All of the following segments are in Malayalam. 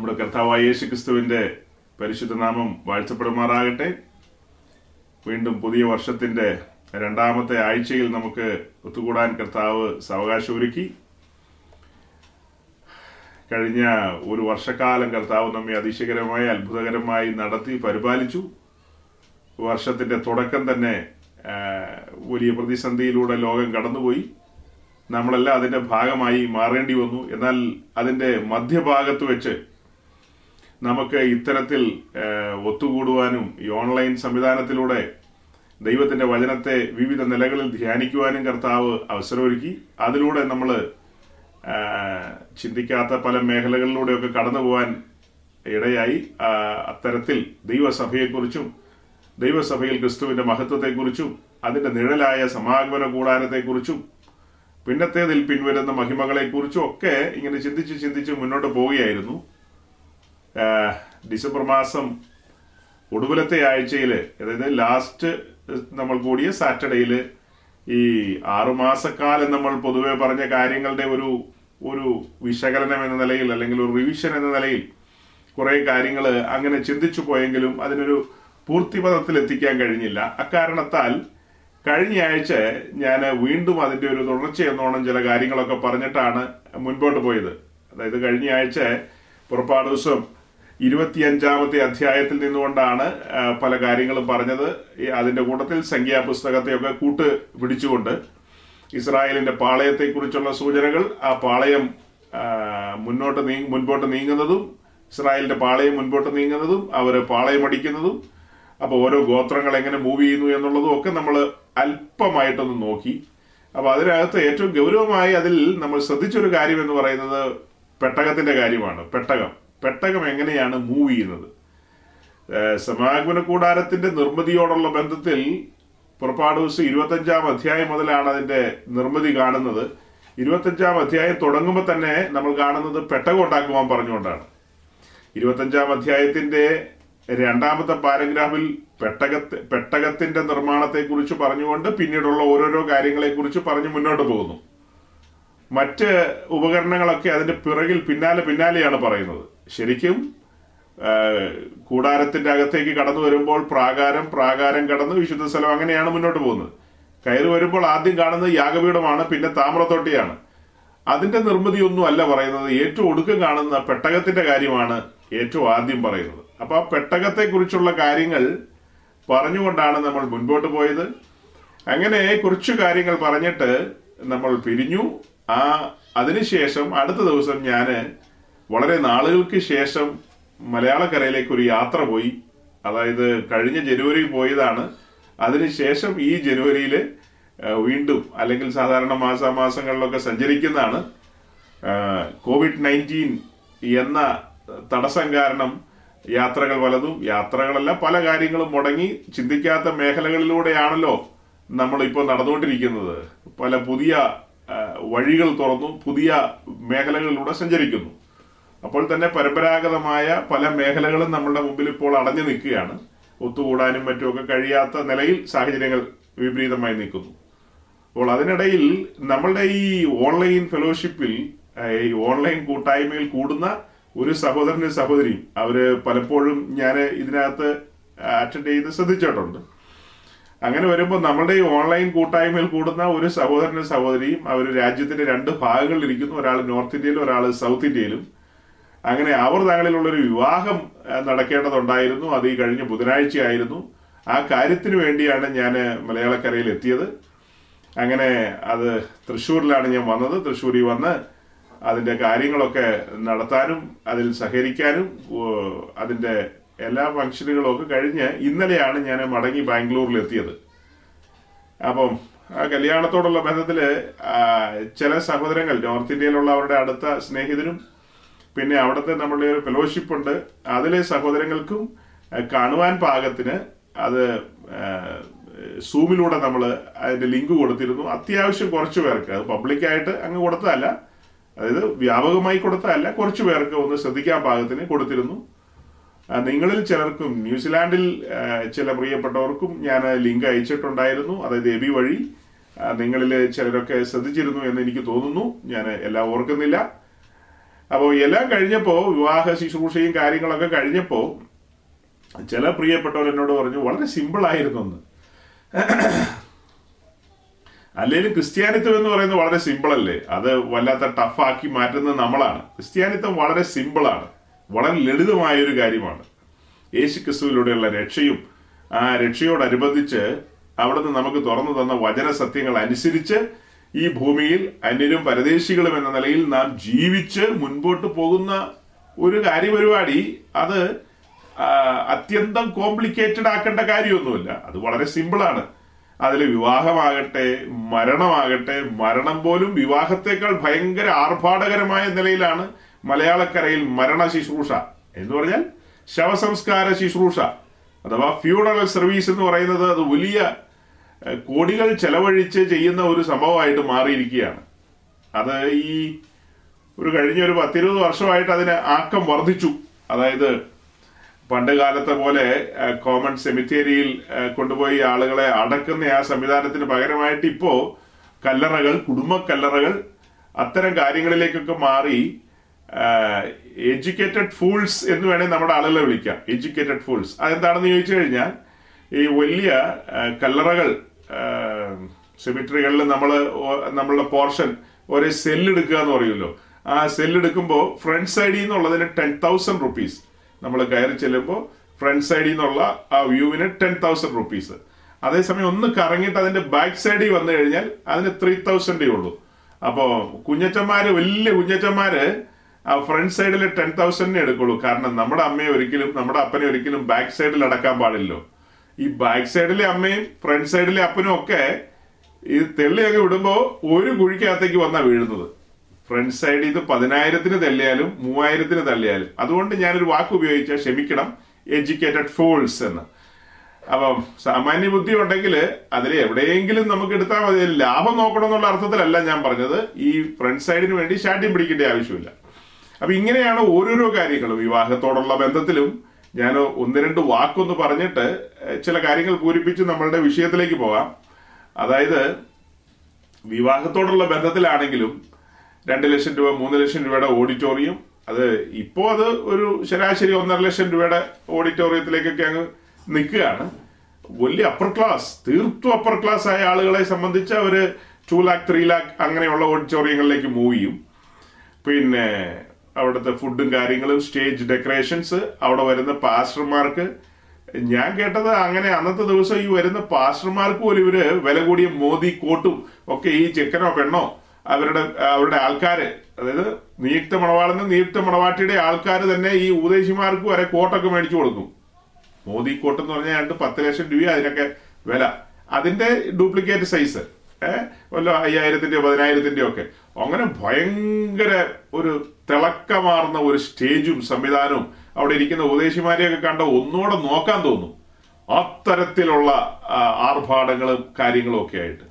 നമ്മുടെ കർത്താവായ യേശു ക്രിസ്തുവിന്റെ പരിശുദ്ധ നാമം വാഴ്ത്തപ്പെടുമാറാകട്ടെ. വീണ്ടും പുതിയ വർഷത്തിന്റെ രണ്ടാമത്തെ ആഴ്ചയിൽ നമുക്ക് ഒത്തുകൂടാൻ കർത്താവ് സാവകാശം ഒരുക്കി. കഴിഞ്ഞ ഒരു വർഷക്കാലം കർത്താവ് നമ്മെ അതിശയകരമായി അത്ഭുതകരമായി നടത്തി പരിപാലിച്ചു. വർഷത്തിന്റെ തുടക്കം തന്നെ വലിയ പ്രതിസന്ധിയിലൂടെ ലോകം കടന്നുപോയി. നമ്മളെല്ലാം അതിന്റെ ഭാഗമായി മാറേണ്ടി വന്നു. എന്നാൽ അതിന്റെ മധ്യഭാഗത്ത് വെച്ച് നമുക്ക് ഇത്തരത്തിൽ ഒത്തുകൂടുവാനും ഈ ഓൺലൈൻ സംവിധാനത്തിലൂടെ ദൈവത്തിന്റെ വചനത്തെ വിവിധ നിലകളിൽ ധ്യാനിക്കുവാനും കർത്താവ് അവസരമൊരുക്കി. അതിലൂടെ നമ്മൾ ചിന്തിക്കാത്ത പല മേഖലകളിലൂടെയൊക്കെ കടന്നു പോകാൻ ഇടയായി അത്തരത്തിൽ ദൈവസഭയെക്കുറിച്ചും ദൈവസഭയിൽ ക്രിസ്തുവിന്റെ മഹത്വത്തെക്കുറിച്ചും അതിന്റെ നിഴലായ സമാഗമന കൂടാരത്തെക്കുറിച്ചും പിന്നത്തേതിൽ പിൻവരുന്ന മഹിമകളെക്കുറിച്ചും ഒക്കെ ഇങ്ങനെ ചിന്തിച്ച് ചിന്തിച്ച് മുന്നോട്ട് പോവുകയായിരുന്നു. ഡിസംബർ മാസം ഒടുവിലത്തെ ആഴ്ചയിൽ അതായത് ലാസ്റ്റ് നമ്മൾ കൂടിയ സാറ്റർഡേയിൽ ഈ ആറുമാസക്കാലം നമ്മൾ പൊതുവെ പറഞ്ഞ കാര്യങ്ങളുടെ ഒരു ഒരു വിശകലനം എന്ന നിലയിൽ അല്ലെങ്കിൽ ഒരു റിവിഷൻ എന്ന നിലയിൽ കുറെ കാര്യങ്ങൾ അങ്ങനെ ചിന്തിച്ചു പോയെങ്കിലും അതിനൊരു പൂർത്തിപഥത്തിൽ എത്തിക്കാൻ കഴിഞ്ഞില്ല. അക്കാരണത്താൽ കഴിഞ്ഞ ആഴ്ച ഞാൻ വീണ്ടും അതിന്റെ ഒരു തുടർച്ച എന്നോണം ചില കാര്യങ്ങളൊക്കെ പറഞ്ഞിട്ടാണ് മുൻപോട്ട് പോയത്. അതായത് കഴിഞ്ഞ ആഴ്ച പുറപ്പാട് ദിവസം ഇരുപത്തിയഞ്ചാമത്തെ അധ്യായത്തിൽ നിന്നുകൊണ്ടാണ് പല കാര്യങ്ങളും പറഞ്ഞത്. അതിന്റെ കൂട്ടത്തിൽ സംഖ്യാപുസ്തകത്തെയൊക്കെ കൂട്ട് പിടിച്ചുകൊണ്ട് ഇസ്രായേലിന്റെ പാളയത്തെക്കുറിച്ചുള്ള സൂചനകൾ ആ പാളയം മുന്നോട്ട് നീ മുൻപോട്ട് നീങ്ങുന്നതും ഇസ്രായേലിന്റെ പാളയം മുൻപോട്ട് നീങ്ങുന്നതും അവർ പാളയം അടിക്കുന്നതും അപ്പൊ ഓരോ ഗോത്രങ്ങൾ എങ്ങനെ മൂവ് ചെയ്യുന്നു എന്നുള്ളതും ഒക്കെ നമ്മൾ അല്പമായിട്ടൊന്ന് നോക്കി. അപ്പോൾ അതിനകത്ത് ഏറ്റവും ഗൗരവമായി അതിൽ നമ്മൾ ശ്രദ്ധിച്ചൊരു കാര്യം എന്ന് പറയുന്നത് പെട്ടകത്തിന്റെ കാര്യമാണ്. പെട്ടകം. പെട്ടകം എങ്ങനെയാണ് മൂവ് ചെയ്യുന്നത്? സമാഗമന കൂടാരത്തിന്റെ നിർമ്മിതിയോടുള്ള ബന്ധത്തിൽ പുറപ്പാട് ദിവസം ഇരുപത്തഞ്ചാം അധ്യായം മുതലാണ് അതിന്റെ നിർമ്മിതി കാണുന്നത്. ഇരുപത്തഞ്ചാം അധ്യായം തുടങ്ങുമ്പോൾ തന്നെ നമ്മൾ കാണുന്നത് പെട്ടകം ഉണ്ടാക്കുവാൻ പറഞ്ഞുകൊണ്ടാണ്. ഇരുപത്തഞ്ചാം അധ്യായത്തിന്റെ രണ്ടാമത്തെ പാരഗ്രാഫിൽ പെട്ടകത്തെ പെട്ടകത്തിന്റെ നിർമ്മാണത്തെ കുറിച്ച് പറഞ്ഞുകൊണ്ട് പിന്നീടുള്ള ഓരോരോ കാര്യങ്ങളെ കുറിച്ച് പറഞ്ഞ് മുന്നോട്ട് പോകുന്നു. മറ്റ് ഉപകരണങ്ങളൊക്കെ അതിന്റെ പിറകിൽ പിന്നാലെ പിന്നാലെയാണ് പറയുന്നത്. ശരിക്കും കൂടാരത്തിന്റെ അകത്തേക്ക് കടന്നു വരുമ്പോൾ പ്രാകാരം പ്രാകാരം കടന്ന് വിശുദ്ധ സ്ഥലം അങ്ങനെയാണ് മുന്നോട്ട് പോകുന്നത്. കയറി വരുമ്പോൾ ആദ്യം കാണുന്നത് യാഗപീഠമാണ് പിന്നെ താമ്രത്തൊട്ടിയാണ്. അതിന്റെ നിർമ്മിതിയൊന്നും അല്ല പറയുന്നത്. ഏറ്റവും ഒടുക്കം കാണുന്ന പെട്ടകത്തിന്റെ കാര്യമാണ് ഏറ്റവും ആദ്യം പറയുന്നത്. അപ്പൊ ആ പെട്ടകത്തെ കുറിച്ചുള്ള കാര്യങ്ങൾ പറഞ്ഞുകൊണ്ടാണ് നമ്മൾ മുൻപോട്ട് പോയത്. അങ്ങനെ കുറച്ചു കാര്യങ്ങൾ പറഞ്ഞിട്ട് നമ്മൾ പിരിഞ്ഞു. ആ അതിനുശേഷം അടുത്ത ദിവസം ഞാൻ വളരെ നാളുകൾക്ക് ശേഷം മലയാളക്കരയിലേക്ക് ഒരു യാത്ര പോയി. അതായത് കഴിഞ്ഞ ജനുവരിയിൽ പോയതാണ്. അതിനുശേഷം ഈ ജനുവരിയിൽ വീണ്ടും അല്ലെങ്കിൽ സാധാരണ മാസാമാസങ്ങളിലൊക്കെ സഞ്ചരിക്കുന്നതാണ്. കോവിഡ് നയന്റീൻ എന്ന തടസ്സം കാരണം യാത്രകൾ പലതും യാത്രകളല്ല പല കാര്യങ്ങളും മുടങ്ങി ചിന്തിക്കാത്ത മേഖലകളിലൂടെയാണല്ലോ നമ്മളിപ്പോൾ നടന്നുകൊണ്ടിരിക്കുന്നത്. പല പുതിയ വഴികൾ തുറന്നു പുതിയ മേഖലകളിലൂടെ സഞ്ചരിക്കുന്നു. അപ്പോൾ തന്നെ പരമ്പരാഗതമായ പല മേഖലകളും നമ്മളുടെ മുമ്പിൽ ഇപ്പോൾ അടഞ്ഞു നിൽക്കുകയാണ്. ഒത്തുകൂടാനും മറ്റുമൊക്കെ കഴിയാത്ത നിലയിൽ സാഹചര്യങ്ങൾ വിപരീതമായി നിൽക്കുന്നു. അപ്പോൾ അതിനിടയിൽ നമ്മളുടെ ഈ ഓൺലൈൻ ഫെലോഷിപ്പിൽ ഈ ഓൺലൈൻ കൂട്ടായ്മയിൽ കൂടുന്ന ഒരു സഹോദരനും സഹോദരിയും അവർ പലപ്പോഴും ഞാൻ ഇതിനകത്ത് അറ്റൻഡ് ചെയ്ത് ശ്രദ്ധിച്ചിട്ടുണ്ട്. അങ്ങനെ വരുമ്പോൾ നമ്മളുടെ ഈ ഓൺലൈൻ കൂട്ടായ്മയിൽ കൂടുന്ന ഒരു സഹോദരനും സഹോദരിയും അവർ രാജ്യത്തിന്റെ രണ്ട് ഭാഗങ്ങളിൽ ഇരിക്കുന്നു. ഒരാൾ നോർത്ത് ഇന്ത്യയിലും ഒരാൾ സൗത്ത് ഇന്ത്യയിലും. അങ്ങനെ അവർ തങ്ങളിലുള്ളൊരു വിവാഹം നടക്കേണ്ടതുണ്ടായിരുന്നു. അത് ഈ കഴിഞ്ഞ ബുധനാഴ്ചയായിരുന്നു. ആ കാര്യത്തിന് വേണ്ടിയാണ് ഞാൻ മലയാളക്കരയിൽ എത്തിയത്. അങ്ങനെ അത് തൃശ്ശൂരിലാണ് ഞാൻ വന്നത്. തൃശ്ശൂരിൽ വന്ന് അതിന്റെ കാര്യങ്ങളൊക്കെ നടത്താനും അതിൽ സഹകരിക്കാനും അതിന്റെ എല്ലാ ഫംഗ്ഷനുകളും ഒക്കെ കഴിഞ്ഞ് ഇന്നലെയാണ് ഞാൻ മടങ്ങി ബാംഗ്ലൂരിൽ എത്തിയത് അപ്പം ആ കല്യാണത്തോടുള്ള ബന്ധത്തിൽ ചില സഹോദരങ്ങൾ നോർത്ത് ഇന്ത്യയിലുള്ള അവരുടെ അടുത്ത സ്നേഹിതരും പിന്നെ അവിടുത്തെ നമ്മളുടെ ഒരു ഫെലോഷിപ്പ് ഉണ്ട്. അതിലെ സഹോദരങ്ങൾക്കും കാണുവാൻ പാകത്തിന് അത് സൂമിലൂടെ നമ്മൾ അതിന്റെ ലിങ്ക് കൊടുത്തിരുന്നു. അത്യാവശ്യം കുറച്ച് പേർക്ക്. അത് പബ്ലിക്കായിട്ട് അങ്ങ് കൊടുത്തതല്ല. അതായത് വ്യാപകമായി കൊടുത്തതല്ല. കുറച്ച് പേർക്ക് ഒന്ന് ശ്രദ്ധിക്കാൻ പാകത്തിന് കൊടുത്തിരുന്നു. നിങ്ങളിൽ ചിലർക്കും ന്യൂസിലാൻഡിൽ ചില പ്രിയപ്പെട്ടവർക്കും ഞാൻ ലിങ്ക് അയച്ചിട്ടുണ്ടായിരുന്നു. അതായത് എബി വഴി നിങ്ങളിൽ ചിലരൊക്കെ ശ്രദ്ധിച്ചിരുന്നു എന്ന് എനിക്ക് തോന്നുന്നു. ഞാൻ എല്ലാം ഓർക്കുന്നില്ല. അപ്പോൾ എല്ലാം കഴിഞ്ഞപ്പോൾ വിവാഹ ശുശ്രൂഷയും കാര്യങ്ങളൊക്കെ കഴിഞ്ഞപ്പോൾ ചില പ്രിയപ്പെട്ടവർ എന്നോട് പറഞ്ഞു വളരെ സിമ്പിൾ ആയിരുന്നു എന്ന് അല്ലെങ്കിലും ക്രിസ്ത്യാനിത്വം എന്ന് പറയുന്നത് വളരെ സിമ്പിൾ അല്ലേ? അത് വല്ലാത്ത ടഫാക്കി മാറ്റുന്നത് നമ്മളാണ്. ക്രിസ്ത്യാനിത്വം വളരെ സിമ്പിളാണ് വളരെ ലളിതമായ ഒരു കാര്യമാണ്. യേശു ക്രിസ്തുവിലൂടെയുള്ള രക്ഷയും ആ രക്ഷയോടനുബന്ധിച്ച് അവിടുന്ന് നമുക്ക് തുറന്നു തന്ന വചന സത്യങ്ങൾ അനുസരിച്ച് ഈ ഭൂമിയിൽ അന്യരും പരദേശികളും എന്ന നിലയിൽ നാം ജീവിച്ച് മുൻപോട്ട് പോകുന്ന ഒരു കാര്യപരിപാടി അത് അത്യന്തം കോംപ്ലിക്കേറ്റഡ് ആക്കേണ്ട കാര്യമൊന്നുമില്ല. അത് വളരെ സിമ്പിളാണ്. അതിൽ വിവാഹമാകട്ടെ മരണമാകട്ടെ മരണം പോലും വിവാഹത്തെക്കാൾ ഭയങ്കര ആർഭാടകരമായ നിലയിലാണ് മലയാളക്കരയിൽ മരണ ശുശ്രൂഷ. എന്ന് പറഞ്ഞാൽ ശവസംസ്കാര ശുശ്രൂഷ അഥവാ ഫ്യൂണറൽ സർവീസ് എന്ന് പറയുന്നത് അത് വലിയ കോടികൾ ചെലവഴിച്ച് ചെയ്യുന്ന ഒരു സംഭവമായിട്ട് മാറിയിരിക്കുകയാണ്. അത് ഈ ഒരു കഴിഞ്ഞ ഒരു പത്തിരുപത് വർഷമായിട്ട് അതിന് ആക്കം വർദ്ധിച്ചു. അതായത് പണ്ട് കാലത്തെ പോലെ കോമൺ സെമിത്തേരിയിൽ കൊണ്ടുപോയി ആളുകളെ അടക്കുന്ന ആ സംവിധാനത്തിന് പകരമായിട്ട് ഇപ്പോ കല്ലറകൾ കുടുംബ കല്ലറകൾ അത്തരം കാര്യങ്ങളിലേക്കൊക്കെ മാറി എഡ്യൂക്കേറ്റഡ് ഫൂൾസ് എന്ന് വേണേൽ നമ്മുടെ ആളുകളെ വിളിക്കാം. എഡ്യൂക്കേറ്റഡ് ഫൂൾസ് അതെന്താണെന്ന് ചോദിച്ചു കഴിഞ്ഞാൽ ഈ വലിയ കല്ലറകൾ സെമിറ്ററികളിൽ നമ്മൾ നമ്മളുടെ പോർഷൻ ഒരു സെല്ലെടുക്കുക എന്ന് പറയുമല്ലോ. ആ സെല്ലെടുക്കുമ്പോൾ ഫ്രണ്ട് സൈഡിൽ നിന്നുള്ളതിന് ടെൻ തൗസൻഡ് റുപ്പീസ് നമ്മൾ കയറി ചെല്ലുമ്പോൾ ഫ്രണ്ട് സൈഡിൽ നിന്നുള്ള ആ വ്യൂവിന് ടെൻ തൗസൻഡ് റുപ്പീസ് അതേസമയം ഒന്ന് കറങ്ങിയിട്ട് അതിന്റെ ബാക്ക് സൈഡിൽ വന്നു കഴിഞ്ഞാൽ അതിന് ത്രീ തൗസൻഡേ ഉള്ളൂ. അപ്പോൾ കുഞ്ഞച്ചന്മാര് വലിയ കുഞ്ഞച്ചന്മാര് ആ ഫ്രണ്ട് സൈഡിൽ ടെൻ തൗസൻഡിനെ എടുക്കുള്ളൂ. കാരണം നമ്മുടെ അമ്മയെ ഒരിക്കലും നമ്മുടെ അപ്പനെ ഒരിക്കലും ബാക്ക് സൈഡിൽ അടക്കാൻ പാടില്ലല്ലോ. ഈ ബാക്ക് സൈഡിലെ അമ്മയും ഫ്രണ്ട് സൈഡിലെ അപ്പനും ഒക്കെ ഈ തെള്ളിയൊക്കെ വിടുമ്പോ ഒരു കുഴിക്കകത്തേക്ക് വന്നാ വീഴുന്നത്. ഫ്രണ്ട് സൈഡിൽ ഇത് പതിനായിരത്തിന് തള്ളിയാലും മൂവായിരത്തിന് തള്ളിയാലും. അതുകൊണ്ട് ഞാനൊരു വാക്ക് ഉപയോഗിച്ച ക്ഷമിക്കണം. എഡ്യൂക്കേറ്റഡ് ഫോൾസ് എന്ന്. അപ്പം സാമാന്യ ബുദ്ധി ഉണ്ടെങ്കിൽ അതിൽ എവിടെയെങ്കിലും നമുക്ക് എടുത്താൽ മതി. ലാഭം നോക്കണം എന്നുള്ള അർത്ഥത്തിലല്ല ഞാൻ പറഞ്ഞത്. ഈ ഫ്രണ്ട് സൈഡിന് വേണ്ടി ശാഠ്യം പിടിക്കേണ്ട ആവശ്യമില്ല. അപ്പൊ ഇങ്ങനെയാണ് ഓരോരോ കാര്യങ്ങളും. വിവാഹത്തോടുള്ള ബന്ധത്തിലും ഞാൻ ഒന്ന് രണ്ട് വാക്കൊന്ന് പറഞ്ഞിട്ട് ചില കാര്യങ്ങൾ പൂരിപ്പിച്ച് നമ്മളുടെ വിഷയത്തിലേക്ക് പോകാം. അതായത് വിവാഹത്തോടുള്ള ബന്ധത്തിലാണെങ്കിലും രണ്ട് ലക്ഷം രൂപ മൂന്ന് ലക്ഷം രൂപയുടെ ഓഡിറ്റോറിയം അത് ഇപ്പോൾ അത് ഒരു ശരാശരി ഒന്നര ലക്ഷം രൂപയുടെ ഓഡിറ്റോറിയത്തിലേക്കൊക്കെ അങ്ങ് നിൽക്കുകയാണ്. വലിയ അപ്പർ ക്ലാസ് തീർത്തും അപ്പർ ക്ലാസ് ആയ ആളുകളെ സംബന്ധിച്ച് അവർ ടു ലാക്ക് ത്രീ ലാക്ക് അങ്ങനെയുള്ള ഓഡിറ്റോറിയങ്ങളിലേക്ക് മൂവ് ചെയ്യും. പിന്നെ അവിടുത്തെ ഫുഡും കാര്യങ്ങളും സ്റ്റേജ് ഡെക്കറേഷൻസ് അവിടെ വരുന്ന പാസ്റ്റർമാർക്ക് ഞാൻ കേട്ടത് അങ്ങനെ അന്നത്തെ ദിവസം ഈ വരുന്ന പാസ്റ്റർമാർക്ക് പോലും ഇവർ വില കൂടിയ മോദി കോട്ടും ഒക്കെ ഈ ചെക്കനോ പെണ്ണോ അവരുടെ അവരുടെ ആൾക്കാര് അതായത് നിയുക്ത മണവാളെന്ന് നിയുക്ത മണവാട്ടിയുടെ ആൾക്കാർ തന്നെ ഈ ഉപദേശിമാർക്ക് വരെ കോട്ടൊക്കെ മേടിച്ചു കൊടുക്കും. മോദി കോട്ട് എന്ന് പറഞ്ഞാൽ രണ്ട് പത്ത് ലക്ഷം രൂപ അതിനൊക്കെ വില. അതിന്റെ ഡ്യൂപ്ലിക്കേറ്റ് സൈസ് ഏഹ് വല്ല അയ്യായിരത്തിന്റെയോ പതിനായിരത്തിന്റെയോ ഒക്കെ. അങ്ങനെ ഭയങ്കര ഒരു തിളക്കമാർന്ന ഒരു സ്റ്റേജും സംവിധാനവും അവിടെ ഇരിക്കുന്ന ഉപദേശിമാരെയൊക്കെ കണ്ട ഒന്നുകൂടെ നോക്കാൻ തോന്നും. അത്തരത്തിലുള്ള ആർഭാടങ്ങളും കാര്യങ്ങളും ഒക്കെ ആയിട്ട്.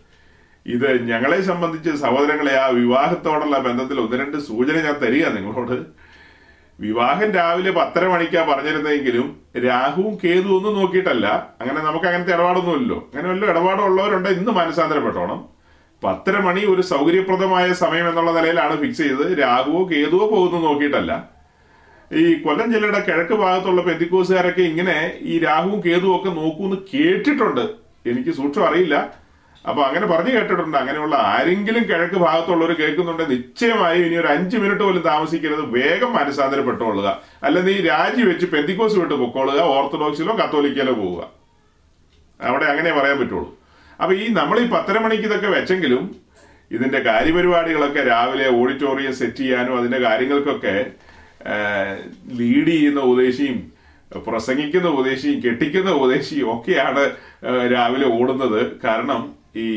ഇത് ഞങ്ങളെ സംബന്ധിച്ച് സഹോദരങ്ങളെ ആ വിവാഹത്തോടുള്ള ബന്ധത്തിൽ ഒന്ന് രണ്ട് സൂചന ഞാൻ തരിക നിങ്ങളോട്. വിവാഹം രാവിലെ പത്തര മണിക്കാ പറഞ്ഞിരുന്നെങ്കിലും രാഹുവും കേതു ഒന്നും നോക്കിയിട്ടല്ല. അങ്ങനെ നമുക്ക് അങ്ങനത്തെ ഇടപാടൊന്നുമില്ലല്ലോ. അങ്ങനെ വല്ല ഇടപാടുള്ളവരുണ്ട്. ഇന്ന് മനസ്സാന്തരപ്പെട്ടോണം. പത്തര മണി ഒരു സൗകര്യപ്രദമായ സമയം എന്നുള്ള നിലയിലാണ് ഫിക്സ് ചെയ്തത്. രാഹുവോ കേതുവോ പോകുന്നു നോക്കിയിട്ടല്ല. ഈ കൊല്ലം ജില്ലയുടെ കിഴക്ക് ഭാഗത്തുള്ള പെന്തിക്കോസുകാരൊക്കെ ഇങ്ങനെ ഈ രാഹുവും കേതുവും ഒക്കെ നോക്കൂന്ന് കേട്ടിട്ടുണ്ട്. എനിക്ക് സൂക്ഷ്മം അറിയില്ല. അപ്പൊ അങ്ങനെ പറഞ്ഞു കേട്ടിട്ടുണ്ട്. അങ്ങനെയുള്ള ആരെങ്കിലും കിഴക്ക് ഭാഗത്തുള്ളവർ കേൾക്കുന്നുണ്ട്. നിശ്ചയമായും ഇനി ഒരു അഞ്ചു മിനിറ്റ് പോലും താമസിക്കരുത്. വേഗം മനസ്സാന്തരപ്പെട്ടുകൊള്ളുക അല്ലെങ്കിൽ ഈ രാജി വെച്ച് പെന്തിക്കോസ് വിട്ട് പൊക്കോളുക. ഓർത്തഡോക്സിലോ കത്തോലിക്കലോ പോവുക. അവിടെ അങ്ങനെ പറയാൻ പറ്റുള്ളൂ. അപ്പൊ ഈ നമ്മൾ ഈ പത്തര മണിക്ക് ഇതൊക്കെ വെച്ചെങ്കിലും ഇതിന്റെ കാര്യപരിപാടികളൊക്കെ രാവിലെ ഓഡിറ്റോറിയം സെറ്റ് ചെയ്യാനും അതിന്റെ കാര്യങ്ങൾക്കൊക്കെ ലീഡ് ചെയ്യുന്ന ഉപദേശിയും പ്രസംഗിക്കുന്ന ഉപദേശിയും കെട്ടിക്കുന്ന ഉപദേശിയും ഒക്കെയാണ് രാവിലെ ഓടുന്നത്. കാരണം ഈ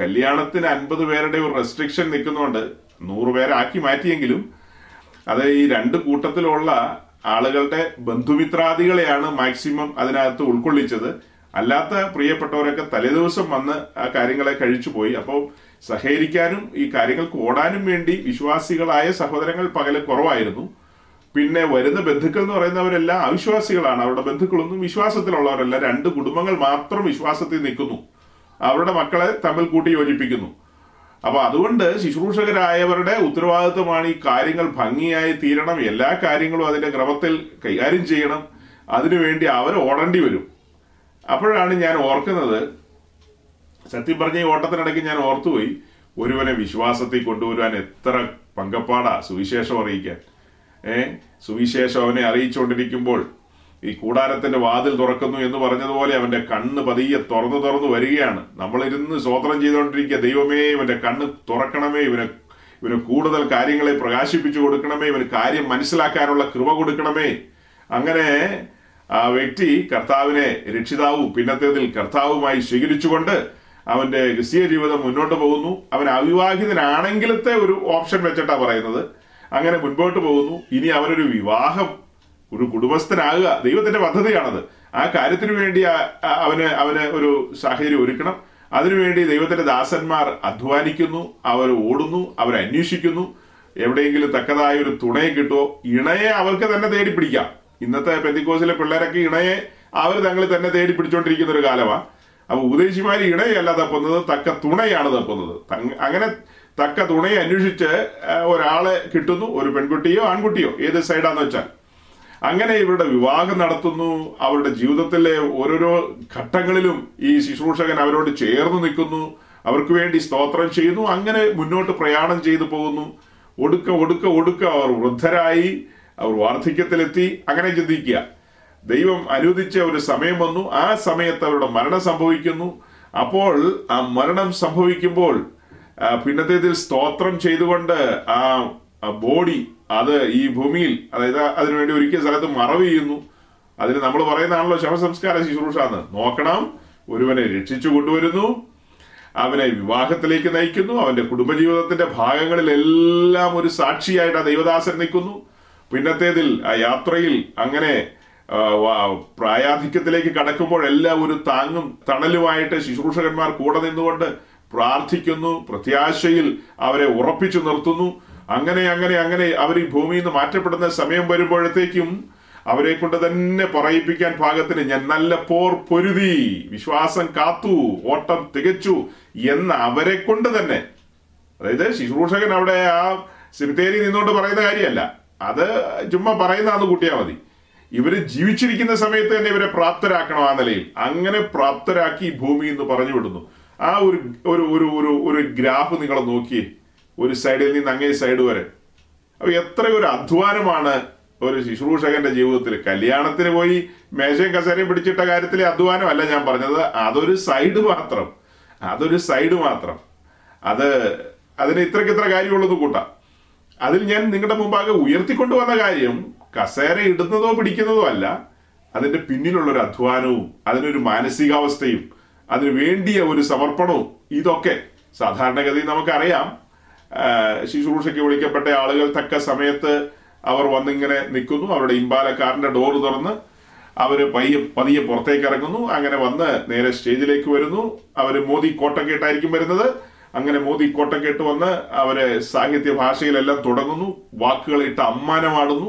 കല്യാണത്തിന് അൻപത് പേരുടെ ഒരു റെസ്ട്രിക്ഷൻ നിൽക്കുന്നതുകൊണ്ട് നൂറ് പേരാക്കി മാറ്റിയെങ്കിലും അത് ഈ രണ്ട് കൂട്ടത്തിലുള്ള ആളുകളുടെ ബന്ധുമിത്രാദികളെയാണ് മാക്സിമം അതിനകത്ത് ഉൾക്കൊള്ളിച്ചത്. അല്ലാത്ത പ്രിയപ്പെട്ടവരൊക്കെ തലേദിവസം വന്ന് ആ കാര്യങ്ങളെ കഴിച്ചു പോയി. അപ്പോൾ സഹകരിക്കാനും ഈ കാര്യങ്ങൾക്ക് ഓടാനും വേണ്ടി വിശ്വാസികളായ സഹോദരങ്ങൾ പകലെ കുറവായിരുന്നു. പിന്നെ വരുന്ന ബന്ധുക്കൾ എന്ന് പറയുന്നവരെല്ലാം അവിശ്വാസികളാണ്. അവരുടെ ബന്ധുക്കളൊന്നും വിശ്വാസത്തിലുള്ളവരല്ല. രണ്ട് കുടുംബങ്ങൾ മാത്രം വിശ്വാസത്തിൽ നിൽക്കുന്നു. അവരുടെ മക്കളെ തമ്മിൽ കൂട്ടി യോജിപ്പിക്കുന്നു അപ്പൊ അതുകൊണ്ട് ശുശ്രൂഷകരായവരുടെ ഉത്തരവാദിത്വമാണ് ഈ കാര്യങ്ങൾ ഭംഗിയായി തീരണം. എല്ലാ കാര്യങ്ങളും അതിന്റെ ക്രമത്തിൽ കൈകാര്യം ചെയ്യണം. അതിനുവേണ്ടി അവർ ഓടേണ്ടി വരും. അപ്പോഴാണ് ഞാൻ ഓർക്കുന്നത് സത്യം പറഞ്ഞ ഈ ഓട്ടത്തിനിടയ്ക്ക് ഞാൻ ഓർത്തുപോയി ഒരുവനെ വിശ്വാസത്തിൽ കൊണ്ടുവരുവാൻ എത്ര പങ്കപ്പാടാ സുവിശേഷം അറിയിക്കാൻ. ഏ സുവിശേഷം അവനെ അറിയിച്ചുകൊണ്ടിരിക്കുമ്പോൾ ഈ കൂടാരത്തിന്റെ വാതിൽ തുറക്കുന്നു എന്ന് പറഞ്ഞതുപോലെ അവന്റെ കണ്ണ് പതിയെ തുറന്നു തുറന്നു വരികയാണ്. നമ്മളിരുന്ന് സ്വോത്രം ചെയ്തുകൊണ്ടിരിക്കുക ദൈവമേ ഇവന്റെ കണ്ണ് തുറക്കണമേ ഇവനെ ഇവന് കൂടുതൽ കാര്യങ്ങളെ പ്രകാശിപ്പിച്ചു കൊടുക്കണമേ ഇവന് കാര്യം മനസ്സിലാക്കാനുള്ള കൃപ കൊടുക്കണമേ. അങ്ങനെ ആ വ്യക്തി കർത്താവിനെ രക്ഷിതാവും പിന്നത്തേതിൽ കർത്താവുമായി സ്വീകരിച്ചുകൊണ്ട് അവന്റെ ക്രിസ്തീയ ജീവിതം മുന്നോട്ട് പോകുന്നു. അവൻ അവിവാഹിതനാണെങ്കിലത്തെ ഒരു ഓപ്ഷൻ വെച്ചിട്ടാ പറയുന്നത്. അങ്ങനെ മുൻപോട്ട് പോകുന്നു. ഇനി അവനൊരു വിവാഹം ഒരു കുടുംബസ്ഥനാകുക ദൈവത്തിന്റെ പദ്ധതിയാണത്. ആ കാര്യത്തിന് വേണ്ടി അവന് അവന് ഒരു സാഹചര്യം ഒരുക്കണം. അതിനുവേണ്ടി ദൈവത്തിന്റെ ദാസന്മാർ അധ്വാനിക്കുന്നു അവർ ഓടുന്നു അവർ അന്വേഷിക്കുന്നു. എവിടെയെങ്കിലും തക്കതായ ഒരു തുണയെ കിട്ടുമോ ഇണയെ അവർക്ക് തന്നെ തേടി പിടിക്കാം ഇന്നത്തെ പെന്തിക്കോസിലെ പിള്ളേരൊക്കെ ഇണയെ അവർ തങ്ങൾ തന്നെ തേടി പിടിച്ചോണ്ടിരിക്കുന്ന ഒരു കാലമാണ് അപ്പൊ ഉപദേശിമാര് ഇണയല്ല തപ്പുന്നത് തക്ക തുണയാണ് തപ്പുന്നത്. അങ്ങനെ തക്ക തുണയെ അന്വേഷിച്ച് ഒരാളെ കിട്ടുന്നു ഒരു പെൺകുട്ടിയോ ആൺകുട്ടിയോ ഏത് സൈഡാന്ന് വെച്ചാൽ. അങ്ങനെ ഇവരുടെ വിവാഹം നടത്തുന്നു അവരുടെ ജീവിതത്തിലെ ഓരോരോ ഘട്ടങ്ങളിലും ഈ ശുശ്രൂഷകൻ അവരോട് ചേർന്ന് നിൽക്കുന്നു അവർക്ക് വേണ്ടി സ്തോത്രം ചെയ്യുന്നു അങ്ങനെ മുന്നോട്ട് പ്രയാണം ചെയ്തു പോകുന്നു. ഒടുക്ക ഒടുക്ക ഒടുക്ക അവർ വൃദ്ധരായി. അവർ വാർദ്ധക്യത്തിലെത്തി അങ്ങനെ ചിന്തിക്കുക. ദൈവം അനുവദിച്ച ഒരു സമയം വന്നു. ആ സമയത്ത് അവരുടെ മരണം സംഭവിക്കുന്നു. അപ്പോൾ ആ മരണം സംഭവിക്കുമ്പോൾ പിന്നത്തേതിൽ സ്തോത്രം ചെയ്തുകൊണ്ട് ആ ബോഡി അത് ഈ ഭൂമിയിൽ അതായത് അതിനുവേണ്ടി ഒരിക്കൽ സ്ഥലത്ത് മറവ് ചെയ്യുന്നു. അതിന് നമ്മൾ പറയുന്നതാണല്ലോ ശവസംസ്കാര ശുശ്രൂഷ എന്ന് നോക്കണം ഒരുവനെ രക്ഷിച്ചു കൊണ്ടുവരുന്നു. അവനെ വിവാഹത്തിലേക്ക് നയിക്കുന്നു. അവന്റെ കുടുംബജീവിതത്തിന്റെ ഭാഗങ്ങളിലെല്ലാം ഒരു സാക്ഷിയായിട്ട് ആ ദൈവദാസൻ നിൽക്കുന്നു. പിന്നത്തേതിൽ ആ യാത്രയിൽ അങ്ങനെ പ്രായാധിക്യത്തിലേക്ക് കടക്കുമ്പോഴെല്ലാം ഒരു താങ്ങും തണലുമായിട്ട് ശുശ്രൂഷകന്മാർ കൂടെ നിന്നുകൊണ്ട് പ്രാർത്ഥിക്കുന്നു പ്രത്യാശയിൽ അവരെ ഉറപ്പിച്ചു നിർത്തുന്നു. അങ്ങനെ അങ്ങനെ അങ്ങനെ അവർ ഈ ഭൂമിയിൽ നിന്ന് മാറ്റപ്പെടുന്ന സമയം വരുമ്പോഴത്തേക്കും അവരെ കൊണ്ട് തന്നെ പറയിപ്പിക്കാൻ ഭാഗത്തിന് ഞാൻ നല്ല പോർ പൊരുതി വിശ്വാസം കാത്തു ഓട്ടം തികച്ചു എന്ന് അവരെ കൊണ്ട് തന്നെ. അതായത് ശുശ്രൂഷകൻ അവിടെ ആ സിമിത്തേരി നിന്നുകൊണ്ട് പറയുന്ന കാര്യമല്ല. അത് ചുമ്മാ പറയുന്നതാന്ന് കൂട്ടിയാൽ മതി. ഇവർ ജീവിച്ചിരിക്കുന്ന സമയത്ത് തന്നെ ഇവരെ പ്രാപ്തരാക്കണം ആ നിലയിൽ. അങ്ങനെ പ്രാപ്തരാക്കി ഭൂമി എന്ന് പറഞ്ഞു വിടുന്നു. ആ ഒരു ഒരു ഒരു ഒരു ഒരു ഗ്രാഫ് നിങ്ങൾ നോക്കിയേ. ഒരു സൈഡിൽ നിന്ന് അങ്ങേ സൈഡ് വരെ. അപ്പൊ എത്ര ഒരു അധ്വാനമാണ് ഒരു ശുശ്രൂഷകന്റെ ജീവിതത്തിൽ. കല്യാണത്തിന് പോയി മേശയും കസേരയും പിടിച്ചിട്ട കാര്യത്തിലെ അധ്വാനമല്ല ഞാൻ പറഞ്ഞത്. അതൊരു സൈഡ് മാത്രം. അതൊരു സൈഡ് മാത്രം. അത് അതിന് ഇത്രക്കിത്ര ഇത്ര കാര്യമുള്ളത് കൂട്ടാം. അതിൽ ഞാൻ നിങ്ങളുടെ മുമ്പാകെ ഉയർത്തിക്കൊണ്ടുവന്ന കാര്യം കസേര ഇടുന്നതോ പിടിക്കുന്നതോ അല്ല. അതിന്റെ പിന്നിലുള്ള ഒരു അധ്വാനവും അതിനൊരു മാനസികാവസ്ഥയും അതിനു വേണ്ടിയ ഒരു സമർപ്പണവും ഇതൊക്കെ സാധാരണഗതിയിൽ നമുക്കറിയാം. ശുശ്രൂഷയ്ക്ക് വിളിക്കപ്പെട്ട ആളുകൾ തക്ക സമയത്ത് അവർ വന്നിങ്ങനെ നിൽക്കുന്നു. അവരുടെ ഇമ്പാല കാറിന്റെ ഡോർ തുറന്ന് അവർ പയ്യെ പതിയെ പുറത്തേക്ക് ഇറങ്ങുന്നു. അങ്ങനെ വന്ന് നേരെ സ്റ്റേജിലേക്ക് വരുന്നു. അവർ മോദി കോട്ടക്കെട്ടായിരിക്കും വരുന്നത്. അങ്ങനെ മോദി കോട്ടം കേട്ട് വന്ന് അവരെ സാഹിത്യ ഭാഷയിലെല്ലാം തുടങ്ങുന്നു വാക്കുകളിട്ട് അമ്മാനമാടുന്നു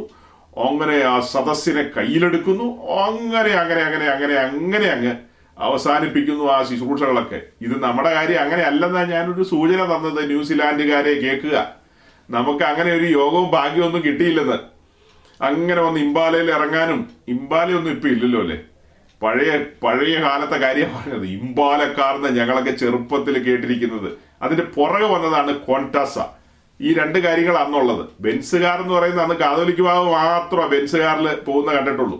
അങ്ങനെ ആ സദസ്സിനെ കയ്യിലെടുക്കുന്നു അങ്ങനെ അങ്ങനെ അങ്ങനെ അങ്ങനെ അങ്ങനെ അങ്ങ് അവസാനിപ്പിക്കുന്നു ആ ശുശ്രൂഷകളൊക്കെ. ഇത് നമ്മുടെ കാര്യം അങ്ങനെ അല്ലെന്നാ ഞാനൊരു സൂചന തന്നത് ന്യൂസിലാൻഡുകാരെ കേൾക്കുക. നമുക്ക് അങ്ങനെ ഒരു യോഗവും ഭാഗ്യമൊന്നും കിട്ടിയില്ലെന്ന്. അങ്ങനെ ഒന്ന് ഇമ്പാലയിൽ ഇറങ്ങാനും ഇമ്പാലയൊന്നും ഇപ്പൊ ഇല്ലല്ലോ അല്ലേ? പഴയ പഴയ കാലത്തെ കാര്യമാണ് പറഞ്ഞത് ഇമ്പാലക്കാർന്ന് ഞങ്ങളൊക്കെ ചെറുപ്പത്തിൽ കേട്ടിരിക്കുന്നത്. അതിന്റെ പുറകെ വന്നതാണ് കോൺടാസ ഈ രണ്ട് കാര്യങ്ങൾ അന്നുള്ളത്. ബെൻസുകാർ എന്ന് പറയുന്നത് അന്ന് കാതോലിക്ക് ഭാഗം മാത്രമേ ബെൻസുകാരിൽ പോകുന്ന കണ്ടിട്ടുള്ളൂ.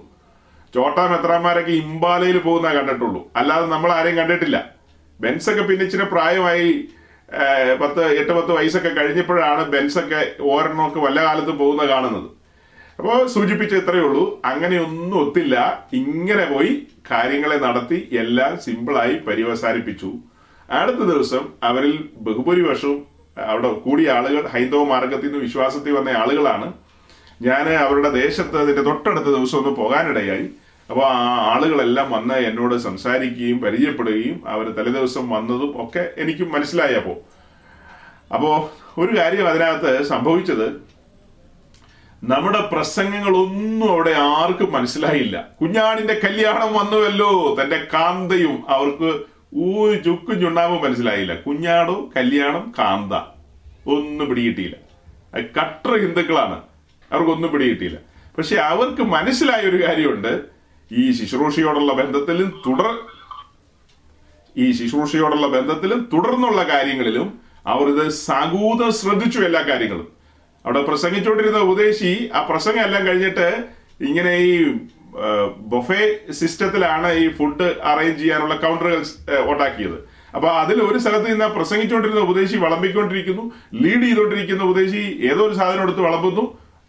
ചോട്ടാ മെത്രാന്മാരൊക്കെ ഇമ്പാലയിൽ പോകുന്ന കണ്ടിട്ടുള്ളൂ. അല്ലാതെ നമ്മൾ ആരെയും കണ്ടിട്ടില്ല. ബെൻസൊക്കെ പിന്നെ ഇച്ചിരി പ്രായമായി പത്ത് എട്ട് പത്ത് വയസ്സൊക്കെ കഴിഞ്ഞപ്പോഴാണ് ബെൻസൊക്കെ ഓരോന്നൊക്കെ വല്ല കാലത്ത് പോകുന്ന കാണുന്നത്. അപ്പോൾ സൂചിപ്പിച്ച ഇത്രയേ ഉള്ളൂ. അങ്ങനെയൊന്നും ഒത്തില്ല. ഇങ്ങനെ പോയി കാര്യങ്ങളെ നടത്തി എല്ലാം സിമ്പിളായി പര്യവസാനിപ്പിച്ചു അടുത്ത ദിവസം അവരിൽ ബഹുഭൂരിപക്ഷവും അവിടെ കൂടിയ ആളുകൾ ഹൈന്ദവ മാർഗത്തിൽ നിന്ന് വിശ്വാസത്തിൽ വന്ന ആളുകളാണ്. ഞാൻ അവരുടെ ദേശത്ത് അതിന്റെ തൊട്ടടുത്ത ദിവസം ഒന്ന് പോകാനിടയായി. അപ്പോൾ ആ ആളുകളെല്ലാം വന്ന് എന്നോട് സംസാരിക്കുകയും പരിചയപ്പെടുകയും അവർ തലേദിവസം വന്നതും ഒക്കെ എനിക്ക് മനസ്സിലായപ്പോ. അപ്പോ അപ്പോ ഒരു കാര്യം അതിനകത്ത് സംഭവിച്ചത് നമ്മുടെ പ്രസംഗങ്ങളൊന്നും അവിടെ ആർക്കും മനസ്സിലായില്ല. കുഞ്ഞാടിന്റെ കല്യാണം വന്നുവല്ലോ തന്റെ കാന്തയും അവർക്ക് ഒരു ചുക്കും ചുണ്ണാമ്പും മനസ്സിലായില്ല. കുഞ്ഞാടോ കല്യാണം കാന്ത. ഒന്നും പിടികിട്ടിയില്ല. കട്ടർ ഹിന്ദുക്കളാണ്. അവർക്കൊന്നും പിടികിട്ടിയില്ല. പക്ഷെ അവർക്ക് മനസ്സിലായ ഒരു കാര്യമുണ്ട്. ഈ ശുശ്രൂഷയോടുള്ള ബന്ധത്തിലും തുടർ ഈ ശുശ്രൂഷയോടുള്ള ബന്ധത്തിലും തുടർന്നുള്ള കാര്യങ്ങളിലും അവർ ഇത് സകൂതം ശ്രദ്ധിച്ചു എല്ലാ കാര്യങ്ങളും. അവിടെ പ്രസംഗിച്ചുകൊണ്ടിരുന്ന ഉപദേശി ആ പ്രസംഗം എല്ലാം കഴിഞ്ഞിട്ട് ഇങ്ങനെ ഈ ബൊഫെ സിസ്റ്റത്തിലാണ് ഈ ഫുഡ് അറേഞ്ച് ചെയ്യാനുള്ള കൗണ്ടറുകൾ ഉണ്ടാക്കിയത്. അപ്പൊ അതിൽ ഒരു സ്ഥലത്ത് നിന്ന് പ്രസംഗിച്ചുകൊണ്ടിരുന്ന ഉപദേശി വിളമ്പിക്കൊണ്ടിരിക്കുന്നു ലീഡ് ചെയ്തുകൊണ്ടിരിക്കുന്ന ഉപദേശി ഏതോ ഒരു സാധനം എടുത്ത് വിളമ്പുന്നു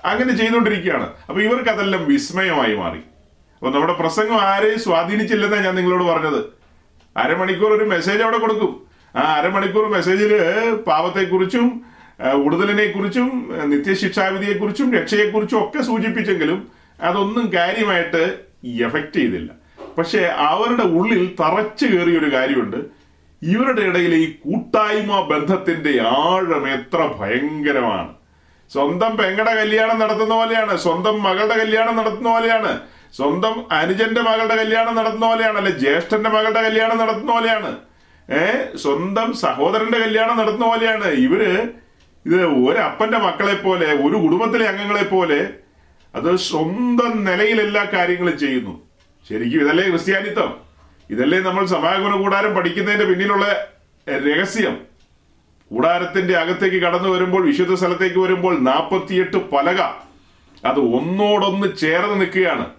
അങ്ങനെ ചെയ്തുകൊണ്ടിരിക്കുകയാണ്. അപ്പൊ ഇവർക്ക് അതെല്ലാം വിസ്മയമായി മാറി. അപ്പൊ നമ്മുടെ പ്രസംഗം ആരെയും സ്വാധീനിച്ചില്ലെന്നാണ് ഞാൻ നിങ്ങളോട് പറഞ്ഞത്. അരമണിക്കൂർ ഒരു മെസ്സേജ് അവിടെ കൊടുക്കും. ആ അരമണിക്കൂർ മെസ്സേജിൽ പാപത്തെക്കുറിച്ചും ഉടുതലിനെക്കുറിച്ചും ഉടുതലിനെ കുറിച്ചും നിത്യശിക്ഷാവിധിയെ രക്ഷയെക്കുറിച്ചും ഒക്കെ സൂചിപ്പിച്ചെങ്കിലും അതൊന്നും കാര്യമായിട്ട് എഫക്ട് ചെയ്തില്ല. പക്ഷെ അവരുടെ ഉള്ളിൽ തറച്ചു കയറിയൊരു കാര്യമുണ്ട്. ഇവരുടെ ഇടയിൽ ഈ കൂട്ടായ്മ ബന്ധത്തിന്റെ ആഴം എത്ര ഭയങ്കരമാണ്. സ്വന്തം പെങ്ങടെ കല്യാണം നടത്തുന്ന പോലെയാണ് സ്വന്തം മകളുടെ കല്യാണം നടത്തുന്ന പോലെയാണ് സ്വന്തം അനുജന്റെ മകളുടെ കല്യാണം നടത്തുന്ന പോലെയാണ് അല്ലെ ജ്യേഷ്ഠന്റെ മകളുടെ കല്യാണം നടത്തുന്ന പോലെയാണ്. ഏ സ്വന്തം സഹോദരന്റെ കല്യാണം നടത്തുന്ന പോലെയാണ്. ഇവർ ഇത് ഒരപ്പന്റെ മക്കളെ പോലെ ഒരു കുടുംബത്തിലെ അംഗങ്ങളെ പോലെ അത് സ്വന്തം നിലയിൽ എല്ലാ കാര്യങ്ങളും ചെയ്യുന്നു. ശരിക്കും ഇതല്ലേ ക്രിസ്ത്യാനിത്വം? ഇതല്ലേ നമ്മൾ സമാഗമന കൂടാരം പഠിക്കുന്നതിന്റെ പിന്നിലുള്ള രഹസ്യം. കൂടാരത്തിന്റെ അകത്തേക്ക് കടന്നു വരുമ്പോൾ വിശുദ്ധ സ്ഥലത്തേക്ക് വരുമ്പോൾ നാൽപ്പത്തിയെട്ട് പലക. അത് ഒന്നോടൊന്ന് ചേർന്ന് നിൽക്കുകയാണ്.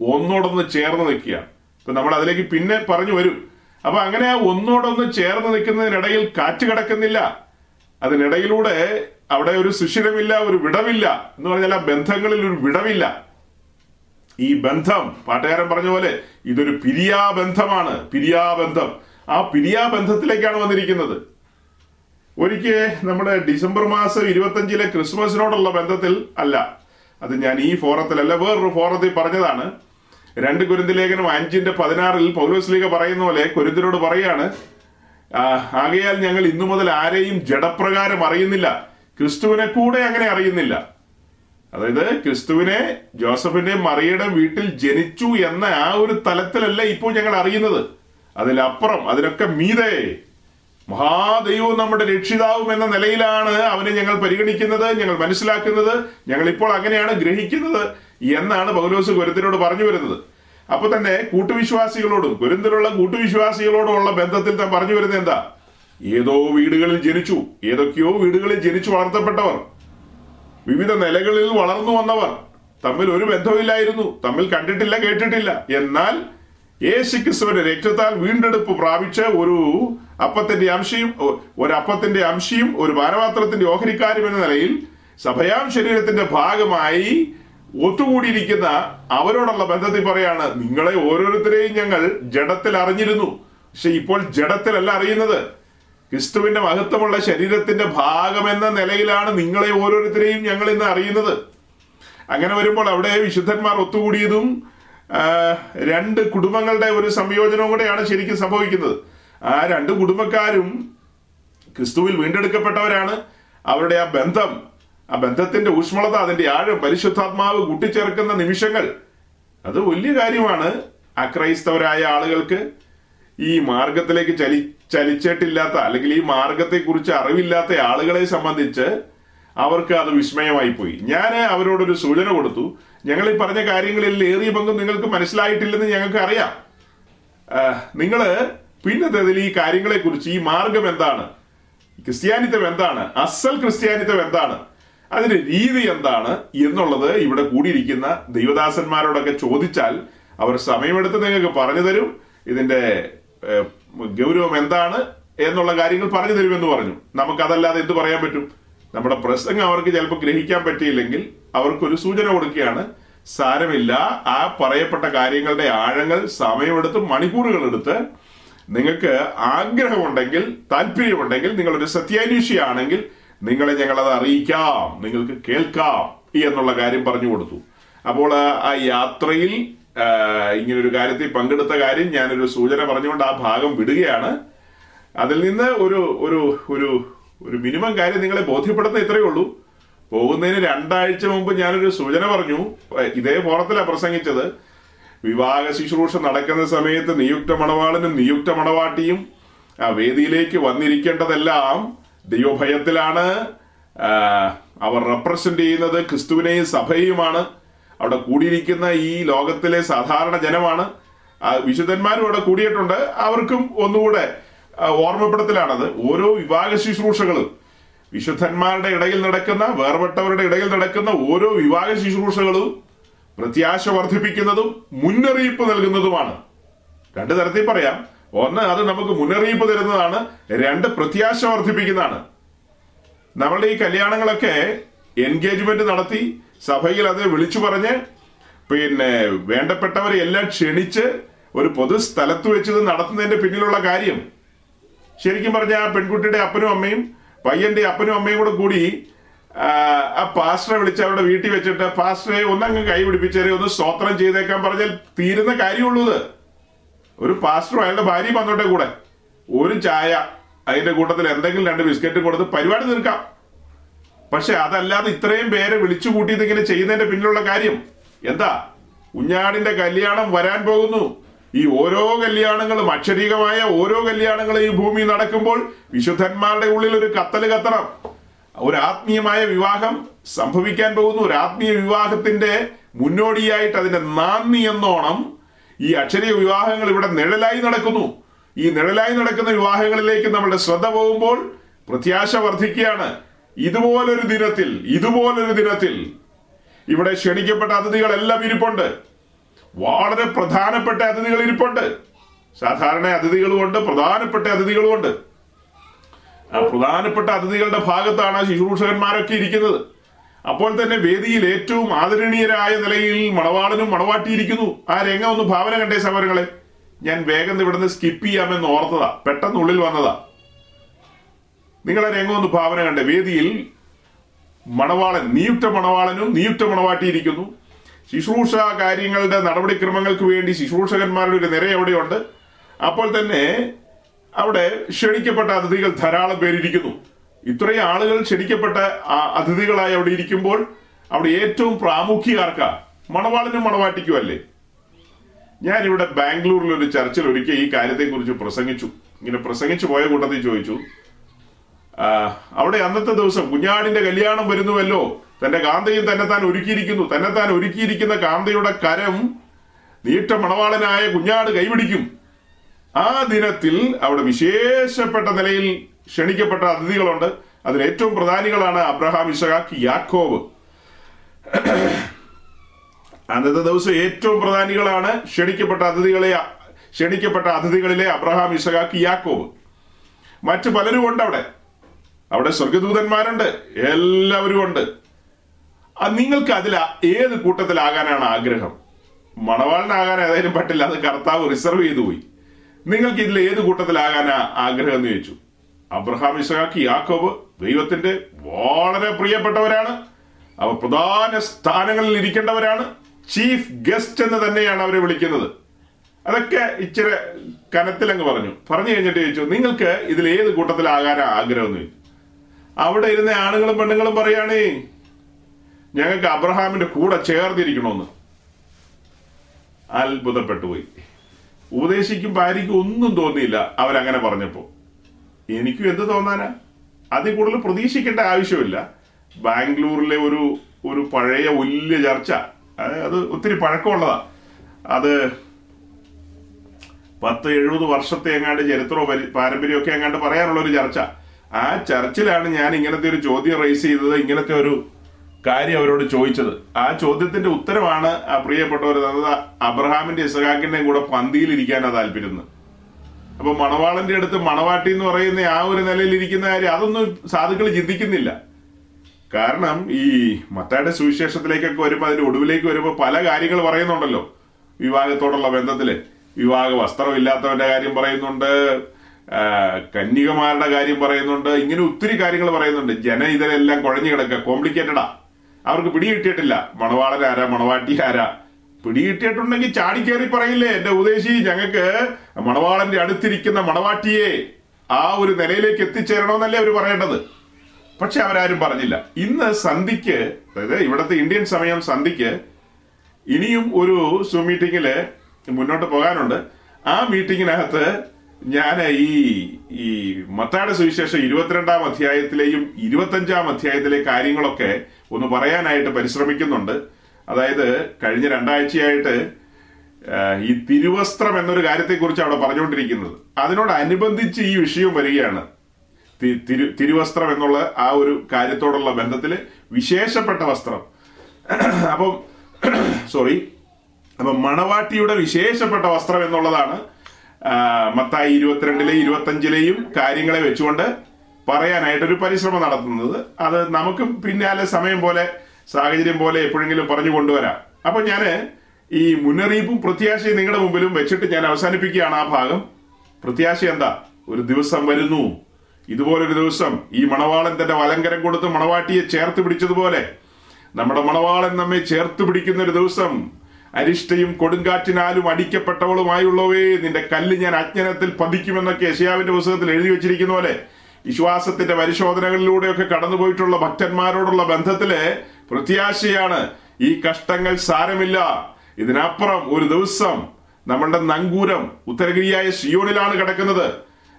ഒന്നോടൊന്ന് ചേർന്ന് നിൽക്കുകയാണ്. ഇപ്പൊ നമ്മൾ അതിലേക്ക് പിന്നെ പറഞ്ഞു വരും. അപ്പൊ അങ്ങനെ ആ ഒന്നോടൊന്ന് ചേർന്ന് നിൽക്കുന്നതിനിടയിൽ കാറ്റ് കിടക്കുന്നില്ല. അതിനിടയിലൂടെ അവിടെ ഒരു സുഷിരമില്ല ഒരു വിടവില്ല. എന്ന് പറഞ്ഞാൽ ആ ബന്ധങ്ങളിൽ ഒരു വിടവില്ല. ഈ ബന്ധം പാട്ടുകാരൻ പറഞ്ഞ പോലെ ഇതൊരു പിരിയാബന്ധമാണ് പിരിയാബന്ധം. ആ പിരിയാബന്ധത്തിലേക്കാണ് വന്നിരിക്കുന്നത്. ഒരിക്കൽ നമ്മുടെ ഡിസംബർ മാസം ഇരുപത്തഞ്ചിലെ ക്രിസ്മസിനോടുള്ള ബന്ധത്തിൽ അല്ല അത് ഞാൻ ഈ ഫോറത്തിലല്ല വേറൊരു ഫോറത്തിൽ പറഞ്ഞതാണ്. രണ്ട് കുരുന്തിലേഖനം അഞ്ചിന്റെ പതിനാറിൽ പൗലോസ് ലീഗ പറയുന്ന പോലെ കുരുന്തിനോട് പറയാണ് ആകയാൽ ഞങ്ങൾ ഇന്നു മുതൽ ആരെയും ജഡപ്രകാരം അറിയുന്നില്ല. ക്രിസ്തുവിനെ കൂടെ അങ്ങനെ അറിയുന്നില്ല. അതായത് ക്രിസ്തുവിനെ ജോസഫിന്റെ മറിയുടെ വീട്ടിൽ ജനിച്ചു എന്ന ആ ഒരു തലത്തിലല്ല ഇപ്പോൾ ഞങ്ങൾ അറിയുന്നത്. അതിലപ്പുറം അതിനൊക്കെ മീതെ മഹാദൈവവും നമ്മുടെ രക്ഷിതാവും എന്ന നിലയിലാണ് അവനെ ഞങ്ങൾ പരിഗണിക്കുന്നത് ഞങ്ങൾ മനസ്സിലാക്കുന്നത് ഞങ്ങൾ ഇപ്പോൾ അങ്ങനെയാണ് ഗ്രഹിക്കുന്നത് എന്നാണ് പൗലോസ് കുരുത്തിനോട് പറഞ്ഞു വരുന്നത്. അപ്പൊ തന്നെ കൂട്ടുവിശ്വാസികളോടും കുരുന്തിലുള്ള കൂട്ടുവിശ്വാസികളോടുമുള്ള ബന്ധത്തിൽ താൻ പറഞ്ഞു വരുന്നത് എന്താ? ഏതോ വീടുകളിൽ ജനിച്ചു ഏതൊക്കെയോ വീടുകളിൽ ജനിച്ചു വളർത്തപ്പെട്ടവർ. വിവിധ നിലകളിൽ വളർന്നു വന്നവർ. തമ്മിൽ ഒരു ബന്ധമില്ലായിരുന്നു തമ്മിൽ കണ്ടിട്ടില്ല കേട്ടിട്ടില്ല. എന്നാൽ യേശുക്രിസ്തുവിന്റെ രക്തത്താൽ വീണ്ടെടുപ്പ് പ്രാപിച്ച ഒരു അപ്പത്തിന്റെ അംശയും ഒരു അപ്പത്തിന്റെ അംശയും ഒരു പാനപാത്രത്തിന്റെ ഓഹരിക്കാരും എന്ന നിലയിൽ സഭയാം ശരീരത്തിന്റെ ഭാഗമായി ഒത്തുകൂടിയിരിക്കുന്ന അവരോടുള്ള ബന്ധത്തിൽ പറയാണ് നിങ്ങളെ ഓരോരുത്തരെയും ഞങ്ങൾ ജഡത്തിൽ അറിഞ്ഞിരുന്നു. പക്ഷെ ഇപ്പോൾ ജഡത്തിലല്ല അറിയുന്നത്. ക്രിസ്തുവിന്റെ മഹത്വമുള്ള ശരീരത്തിന്റെ ഭാഗമെന്ന നിലയിലാണ് നിങ്ങളെ ഓരോരുത്തരെയും ഞങ്ങൾ ഇന്ന് അറിയുന്നത്. അങ്ങനെ വരുമ്പോൾ അവിടെ വിശുദ്ധന്മാർ ഒത്തുകൂടിയതും രണ്ട് കുടുംബങ്ങളുടെ ഒരു സംയോജനവും കൂടെയാണ് ശരിക്കും സംഭവിക്കുന്നത്. ആ രണ്ട് കുടുംബക്കാരും ക്രിസ്തുവിൽ വീണ്ടെടുക്കപ്പെട്ടവരാണ്. അവരുടെ ആ ബന്ധം ആ ബന്ധത്തിന്റെ ഊഷ്മളത അതിന്റെ ആഴം പരിശുദ്ധാത്മാവ് കൂട്ടിച്ചേർക്കുന്ന നിമിഷങ്ങൾ അത് വലിയ കാര്യമാണ് അക്രൈസ്തവരായ ആളുകൾക്ക് ഈ മാർഗത്തിലേക്ക് ചലി ചലിച്ചിട്ടില്ലാത്ത അല്ലെങ്കിൽ ഈ മാർഗത്തെക്കുറിച്ച് അറിവില്ലാത്ത ആളുകളെ സംബന്ധിച്ച് അവർക്ക് അത് വിസ്മയമായി പോയി. ഞാൻ അവരോടൊരു സൂചന കൊടുത്തു. ഞങ്ങൾ ഈ പറഞ്ഞ കാര്യങ്ങളിൽ ഏറിയ പങ്കും നിങ്ങൾക്ക് മനസ്സിലായിട്ടില്ലെന്ന് ഞങ്ങൾക്ക് അറിയാം. നിങ്ങൾ പിന്നത്തേതിൽ ഈ കാര്യങ്ങളെക്കുറിച്ച് ഈ മാർഗം എന്താണ്? ക്രിസ്ത്യാനിത്വം എന്താണ്? അസൽ ക്രിസ്ത്യാനിത്വം എന്താണ്? അതിന്റെ രീതി എന്താണ്? എന്നുള്ളത് ഇവിടെ കൂടിയിരിക്കുന്ന ദൈവദാസന്മാരോടൊക്കെ ചോദിച്ചാൽ അവർ സമയമെടുത്ത് നിങ്ങൾക്ക് പറഞ്ഞു തരും. ഇതിന്റെ ഗൗരവം എന്താണ് എന്നുള്ള കാര്യങ്ങൾ പറഞ്ഞു തരുമെന്ന് പറഞ്ഞു. നമുക്കതല്ലാതെ എന്ത് പറയാൻ പറ്റും? നമ്മുടെ പ്രസംഗം അവർക്ക് ചിലപ്പോൾ ഗ്രഹിക്കാൻ പറ്റിയില്ലെങ്കിൽ അവർക്കൊരു സൂചന കൊടുക്കുകയാണ്. സാരമില്ല. ആ പറയപ്പെട്ട കാര്യങ്ങളുടെ ആഴങ്ങൾ സമയമെടുത്ത് മണിക്കൂറുകൾ എടുത്ത് നിങ്ങൾക്ക് ആഗ്രഹമുണ്ടെങ്കിൽ താല്പര്യമുണ്ടെങ്കിൽ നിങ്ങളൊരു സത്യാന്വേഷിയാണെങ്കിൽ നിങ്ങളെ ഞങ്ങളത് അറിയിക്കാം. നിങ്ങൾക്ക് കേൾക്കാം. എന്നുള്ള കാര്യം പറഞ്ഞു കൊടുത്തു. അപ്പോൾ ആ- യാത്രയിൽ ഇങ്ങനൊരു കാര്യത്തിൽ പങ്കെടുത്ത കാര്യം ഞാനൊരു സൂചന പറഞ്ഞുകൊണ്ട് ആ ഭാഗം വിടുകയാണ്. അതിൽ നിന്ന് ഒരു ഒരു ഒരു ഒരു മിനിമം കാര്യം നിങ്ങളെ ബോധ്യപ്പെടുന്ന ഇത്രയേ ഉള്ളൂ. പോകുന്നതിന് രണ്ടാഴ്ച മുമ്പ് ഞാനൊരു സൂചന പറഞ്ഞു. ഇതേ ഫോറത്തിലാണ് പ്രസംഗിച്ചത്. വിവാഹ ശുശ്രൂഷ നടക്കുന്ന സമയത്ത് നിയുക്ത മണവാളനും നിയുക്ത മണവാട്ടിയും ആ വേദിയിലേക്ക് വന്നിരിക്കേണ്ടതെല്ലാം ദൈവഭയത്തിലാണ്. അവർ റെപ്രസെന്റ് ചെയ്യുന്നത് ക്രിസ്തുവിനെയും സഭയുമാണ് അവിടെ കൂടിയിരിക്കുന്ന ഈ ലോകത്തിലെ സാധാരണ ജനമാണ്. വിശുദ്ധന്മാരും അവിടെ കൂടിയിട്ടുണ്ട്. അവർക്കും ഒന്നുകൂടെ ഓർമ്മപ്പെടുത്തലാണത്. ഓരോ വിവാഹ ശുശ്രൂഷകളും വിശുദ്ധന്മാരുടെ ഇടയിൽ നടക്കുന്ന വേർപെട്ടവരുടെ ഇടയിൽ നടക്കുന്ന ഓരോ വിവാഹ ശുശ്രൂഷകളും പ്രത്യാശ വർദ്ധിപ്പിക്കുന്നതും മുന്നറിയിപ്പ് നൽകുന്നതുമാണ്. രണ്ട് തരത്തിൽ പറയാം. ഒന്ന് അത് നമുക്ക് മുന്നറിയിപ്പ് തരുന്നതാണ്. രണ്ട് പ്രത്യാശ വർദ്ധിപ്പിക്കുന്നതാണ്. നമ്മളുടെ ഈ കല്യാണങ്ങളൊക്കെ എൻഗേജ്മെന്റ് നടത്തി സഭയിൽ അത് വിളിച്ചു പറഞ്ഞ് പിന്നെ വേണ്ടപ്പെട്ടവരെ എല്ലാം ക്ഷണിച്ച് ഒരു പൊതു സ്ഥലത്ത് വെച്ച് ഇത് നടത്തുന്നതിന്റെ പിന്നിലുള്ള കാര്യം. ശരിക്കും പറഞ്ഞ ആ പെൺകുട്ടിയുടെ അപ്പനും അമ്മയും പയ്യന്റെ അപ്പനും അമ്മയും കൂടെ കൂടി ആ, പാസ്റ്ററെ വിളിച്ച് അവരുടെ വീട്ടിൽ വെച്ചിട്ട് പാസ്റ്ററെ ഒന്നങ്ങ് കൈ പിടിപ്പിച്ചേരെ ഒന്ന് സ്തോത്രം ചെയ്തേക്കാൻ പറഞ്ഞാൽ തീരുന്ന കാര്യമുള്ളൂ ഇത്. ഒരു പാസ്റ്ററും അയാളുടെ ഭാര്യയും വന്നോട്ടെ കൂടെ. ഒരു ചായ അതിന്റെ കൂട്ടത്തിൽ എന്തെങ്കിലും രണ്ട് ബിസ്ക്കറ്റ് കൊടുത്ത് പരിപാടി തീർക്കാം. പക്ഷെ അതല്ലാതെ ഇത്രയും പേരെ വിളിച്ചു കൂട്ടിയത് ഇങ്ങനെ ചെയ്യുന്നതിന്റെ പിന്നിലുള്ള കാര്യം എന്താ? കുഞ്ഞാടിന്റെ കല്യാണം വരാൻ പോകുന്നു. ഈ ഓരോ കല്യാണങ്ങളും അക്ഷരീകമായ ഓരോ കല്യാണങ്ങളും ഈ ഭൂമി നടക്കുമ്പോൾ വിശുദ്ധന്മാരുടെ ഉള്ളിൽ ഒരു കത്തൽ കത്തണം. ഒരു ആത്മീയമായ വിവാഹം സംഭവിക്കാൻ പോകുന്നു. ഒരു ആത്മീയ വിവാഹത്തിന്റെ മുന്നോടിയായിട്ട് അതിന്റെ നാന്ദി എന്നോണം ഈ അക്ഷരീയ വിവാഹങ്ങൾ ഇവിടെ നിഴലായി നടക്കുന്നു. ഈ നിഴലായി നടക്കുന്ന വിവാഹങ്ങളിലേക്ക് നമ്മളുടെ ശ്രദ്ധ പോകുമ്പോൾ പ്രത്യാശ വർദ്ധിക്കുകയാണ്. ഇതുപോലൊരു ദിനത്തിൽ ഇതുപോലൊരു ദിനത്തിൽ ഇവിടെ ക്ഷണിക്കപ്പെട്ട അതിഥികളെല്ലാം ഇരിപ്പുണ്ട്. വളരെ പ്രധാനപ്പെട്ട അതിഥികൾ ഇരിപ്പുണ്ട്. സാധാരണ അതിഥികളുമുണ്ട് പ്രധാനപ്പെട്ട അതിഥികളുമുണ്ട്. ആ പ്രധാനപ്പെട്ട അതിഥികളുടെ ഭാഗത്താണ് ശുശ്രൂഷകന്മാരൊക്കെ ഇരിക്കുന്നത്. അപ്പോൾ തന്നെ വേദിയിൽ ഏറ്റവും ആദരണീയരായ നിലയിൽ മണവാളനും മണവാട്ടിയിരിക്കുന്നു. ആ രംഗം ഒന്ന് ഭാവന കണ്ടേ സമരങ്ങളെ ഞാൻ വേഗം ഇവിടുന്ന് സ്കിപ്പ് ചെയ്യാമെന്ന് ഓർത്തതാ. പെട്ടെന്ന് ഉള്ളിൽ നിങ്ങളെ രംഗം ഒന്ന് ഭാവന കണ്ട. വേദിയിൽ മണവാളൻ നിയുക്ത മണവാളനും നിയുക്ത മണവാട്ടിയിരിക്കുന്നു. ശുശ്രൂഷ കാര്യങ്ങളുടെ നടപടിക്രമങ്ങൾക്ക് വേണ്ടി ശുശ്രൂഷകന്മാരുടെ ഒരു നിര എവിടെയുണ്ട് അപ്പോൾ തന്നെ അവിടെ ക്ഷണിക്കപ്പെട്ട അതിഥികൾ ധാരാളം പേരിരിക്കുന്നു. ഇത്രയും ആളുകൾ ക്ഷണിക്കപ്പെട്ട അതിഥികളായി അവിടെ ഇരിക്കുമ്പോൾ അവിടെ ഏറ്റവും പ്രാമുഖ്യകാർക്ക മണവാളനും മണവാട്ടിക്കുമല്ലേ ഞാനിവിടെ ബാംഗ്ലൂരിൽ ഒരു ചർച്ചിൽ ഒരിക്കൽ ഈ കാര്യത്തെക്കുറിച്ച് പ്രസംഗിച്ചു. ഇങ്ങനെ പ്രസംഗിച്ചു പോയ കൂട്ടത്തിൽ ചോദിച്ചു അവിടെ അന്നത്തെ ദിവസം കുഞ്ഞാടിന്റെ കല്യാണം വരുന്നുവല്ലോ. തന്റെ കാന്തയും തന്നെത്താൻ ഒരുക്കിയിരിക്കുന്നു. തന്നെത്താൻ ഒരുക്കിയിരിക്കുന്ന കാന്തയുടെ കരം നീട്ട മണവാളനായ കുഞ്ഞാട് കൈപിടിക്കും. ആ ദിനത്തിൽ അവിടെ വിശേഷപ്പെട്ട നിലയിൽ ക്ഷണിക്കപ്പെട്ട അതിഥികളുണ്ട്. അതിൽ ഏറ്റവും പ്രധാനികളാണ് അബ്രഹാം ഇഷാഖ് യാക്കോബ്. അന്നത്തെ ദിവസം ഏറ്റവും പ്രധാനികളാണ് ക്ഷണിക്കപ്പെട്ട അതിഥികളെ ക്ഷണിക്കപ്പെട്ട അതിഥികളിലെ അബ്രഹാം ഇസഹാക്ക് യാക്കോബ്. മറ്റു പലരും ഉണ്ട് അവിടെ. അവിടെ സ്വർഗദൂതന്മാരുണ്ട് എല്ലാവരും ഉണ്ട്. നിങ്ങൾക്ക് അതിൽ ഏത് കൂട്ടത്തിലാകാനാണ് ആഗ്രഹം? മണവാളിനാകാൻ ഏതായാലും പറ്റില്ല. അത് കർത്താവ് റിസർവ് ചെയ്തു പോയി. നിങ്ങൾക്ക് ഇതിൽ ഏത് കൂട്ടത്തിലാകാനാ ആഗ്രഹം എന്ന് ചോദിച്ചു. അബ്രഹാം ഇസഹാക്ക് യാക്കോബ് ദൈവത്തിന്റെ വളരെ പ്രിയപ്പെട്ടവരാണ്. അവർ പ്രധാന സ്ഥാനങ്ങളിൽ ഇരിക്കേണ്ടവരാണ്. ചീഫ് ഗസ്റ്റ് എന്ന് തന്നെയാണ് അവരെ വിളിക്കുന്നത്. അതൊക്കെ ഇച്ചിരി കനത്തിലങ്ങ് പറഞ്ഞു. പറഞ്ഞു കഴിഞ്ഞിട്ട് ചോദിച്ചു നിങ്ങൾക്ക് ഇതിൽ ഏത് കൂട്ടത്തിലാകാനാ ആഗ്രഹം? എന്ന് ചോദിച്ചു. അവിടെ ഇരുന്ന ആണുങ്ങളും പെണ്ണുങ്ങളും പറയുകയാണേ ഞങ്ങൾക്ക് അബ്രഹാമിന്റെ കൂടെ ചേർന്നിരിക്കണമെന്ന്. അത്ഭുതപ്പെട്ടു പോയി ഉപദേശിക്കും ഭാര്യയ്ക്കും ഒന്നും തോന്നിയില്ല അവരങ്ങനെ പറഞ്ഞപ്പോ എനിക്കും എന്ത് തോന്നാനാ? അതിൽ കൂടുതൽ പ്രതീക്ഷിക്കേണ്ട ആവശ്യമില്ല. ബാംഗ്ലൂരിലെ ഒരു ഒരു പഴയ വലിയ ചർച്ച. അത് ഒത്തിരി പഴക്കമുള്ളതാ. അത് പത്ത് എഴുപത് വർഷത്തെ എങ്ങാണ്ട് ചരിത്രമോ പരി- പാരമ്പര്യമൊക്കെ എങ്ങാണ്ട് പറയാനുള്ള ഒരു ചർച്ച. ആ ചർച്ചിലാണ് ഞാൻ ഇങ്ങനത്തെ ഒരു ചോദ്യം റേസ് ചെയ്തത് ഇങ്ങനത്തെ ഒരു കാര്യം അവരോട് ചോദിച്ചത്. ആ ചോദ്യത്തിന്റെ ഉത്തരമാണ് ആ പ്രിയപ്പെട്ടവർ തന്നത് അബ്രഹാമിന്റെ ഇസഹാക്കിന്റെയും കൂടെ പന്തിയിൽ പന്തിയിലിരിക്കാനാ താല്പര്യം. അപ്പൊ മണവാളന്റെ അടുത്ത് മണവാട്ടി എന്ന് പറയുന്ന ആ ഒരു നിലയിൽ ഇരിക്കുന്ന കാര്യം അതൊന്നും സാധുക്കൾ ചിന്തിക്കുന്നില്ല. കാരണം ഈ മത്തായുടെ സുവിശേഷത്തിലേക്കൊക്കെ വരുമ്പോൾ അതിന്റെ ഒടുവിലേക്ക് വരുമ്പോൾ പല കാര്യങ്ങൾ പറയുന്നുണ്ടല്ലോ. വിവാഹത്തോടുള്ള ബന്ധത്തിൽ. വിവാഹ വസ്ത്രമില്ലാത്തവന്റെ കാര്യം പറയുന്നുണ്ട്. കന്യകമാരുടെ കാര്യം പറയുന്നുണ്ട്. ഇങ്ങനെ ഒത്തിരി കാര്യങ്ങൾ പറയുന്നുണ്ട്. ജന ഇതിലെല്ലാം കുഴഞ്ഞു കിടക്കുക. കോംപ്ലിക്കേറ്റഡാ. അവർക്ക് പിടികിട്ടിയിട്ടില്ല. മണവാളരാരാ മണവാട്ടി ആരാ? പിടികിട്ടിയിട്ടുണ്ടെങ്കിൽ ചാടിക്കേറി പറയില്ലേ? എന്റെ ഉദ്ദേശി ഞങ്ങൾക്ക് മണവാളന്റെ അടുത്തിരിക്കുന്ന മണവാട്ടിയെ ആ ഒരു നിലയിലേക്ക് എത്തിച്ചേരണമെന്നല്ലേ അവർ പറയേണ്ടത്. പക്ഷെ അവരാരും പറഞ്ഞില്ല. ഇന്ന് സന്ധിക്ക് അതായത് ഇവിടുത്തെ ഇന്ത്യൻ സമയം സന്ധിക്ക് ഇനിയും ഒരു സൂം മീറ്റിങ്ങിൽ മുന്നോട്ട് പോകാനുണ്ട്. ആ മീറ്റിംഗിനകത്ത് ഞാൻ ഈ ഈ മത്തായുടെ സുവിശേഷം ഇരുപത്തിരണ്ടാം അധ്യായത്തിലെയും ഇരുപത്തഞ്ചാം അധ്യായത്തിലെ കാര്യങ്ങളൊക്കെ ഒന്ന് പറയാനായിട്ട് പരിശ്രമിക്കുന്നുണ്ട്. അതായത് കഴിഞ്ഞ രണ്ടാഴ്ചയായിട്ട് ഈ തിരുവസ്ത്രം എന്നൊരു കാര്യത്തെക്കുറിച്ച് അവിടെ പറഞ്ഞുകൊണ്ടിരിക്കുന്നത്. അതിനോടനുബന്ധിച്ച് ഈ വിഷയം വരികയാണ്. തിരു തിരുവസ്ത്രം എന്നുള്ള ആ ഒരു കാര്യത്തോടുള്ള ബന്ധത്തിൽ വിശേഷപ്പെട്ട വസ്ത്രം. അപ്പം സോറി അപ്പം മണവാട്ടിയുടെ വിശേഷപ്പെട്ട വസ്ത്രം എന്നുള്ളതാണ് മത്തായി ഇരുപത്തിരണ്ടിലെയും ഇരുപത്തഞ്ചിലെയും കാര്യങ്ങളെ വെച്ചുകൊണ്ട് പറയാനായിട്ടൊരു പരിശ്രമം നടത്തുന്നത്. അത് നമുക്ക് പിന്നാലെ സമയം പോലെ സാഹചര്യം പോലെ എപ്പോഴെങ്കിലും പറഞ്ഞു കൊണ്ടുവരാം. അപ്പൊ ഞാൻ ഈ മുന്നറിയിപ്പും പ്രത്യാശയും നിങ്ങളുടെ മുമ്പിലും വെച്ചിട്ട് ഞാൻ അവസാനിപ്പിക്കുകയാണ് ആ ഭാഗം. പ്രത്യാശ എന്താ? ഒരു ദിവസം വരുന്നു. ഇതുപോലൊരു ദിവസം ഈ മണവാളൻ തന്റെ വലങ്കരം കൊടുത്ത് മണവാട്ടിയെ ചേർത്ത് പിടിച്ചതുപോലെ നമ്മുടെ മണവാളൻ നമ്മെ ചേർത്ത് പിടിക്കുന്ന ഒരു ദിവസം അരിഷ്ടയും കൊടുങ്കാറ്റിനാലും അടിക്കപ്പെട്ടവളുമായുള്ളവേ നിന്റെ കല്ല് ഞാൻ അജ്ഞനത്തിൽ പതിക്കുമെന്നൊക്കെ യശയാവിന്റെ പുസ്തകത്തിൽ എഴുതി വെച്ചിരിക്കുന്ന പോലെ വിശ്വാസത്തിന്റെ പരിശോധനകളിലൂടെയൊക്കെ കടന്നുപോയിട്ടുള്ള ഭക്തന്മാരോടുള്ള ബന്ധത്തിൽ പ്രത്യാശയാണ് ഈ കഷ്ടങ്ങൾ സാരമില്ല. ഇതിനപ്പുറം ഒരു ദിവസം നമ്മളുടെ നങ്കൂരം ഉത്തരഗിരിയായ സിയോണിലാണ് കിടക്കുന്നത്.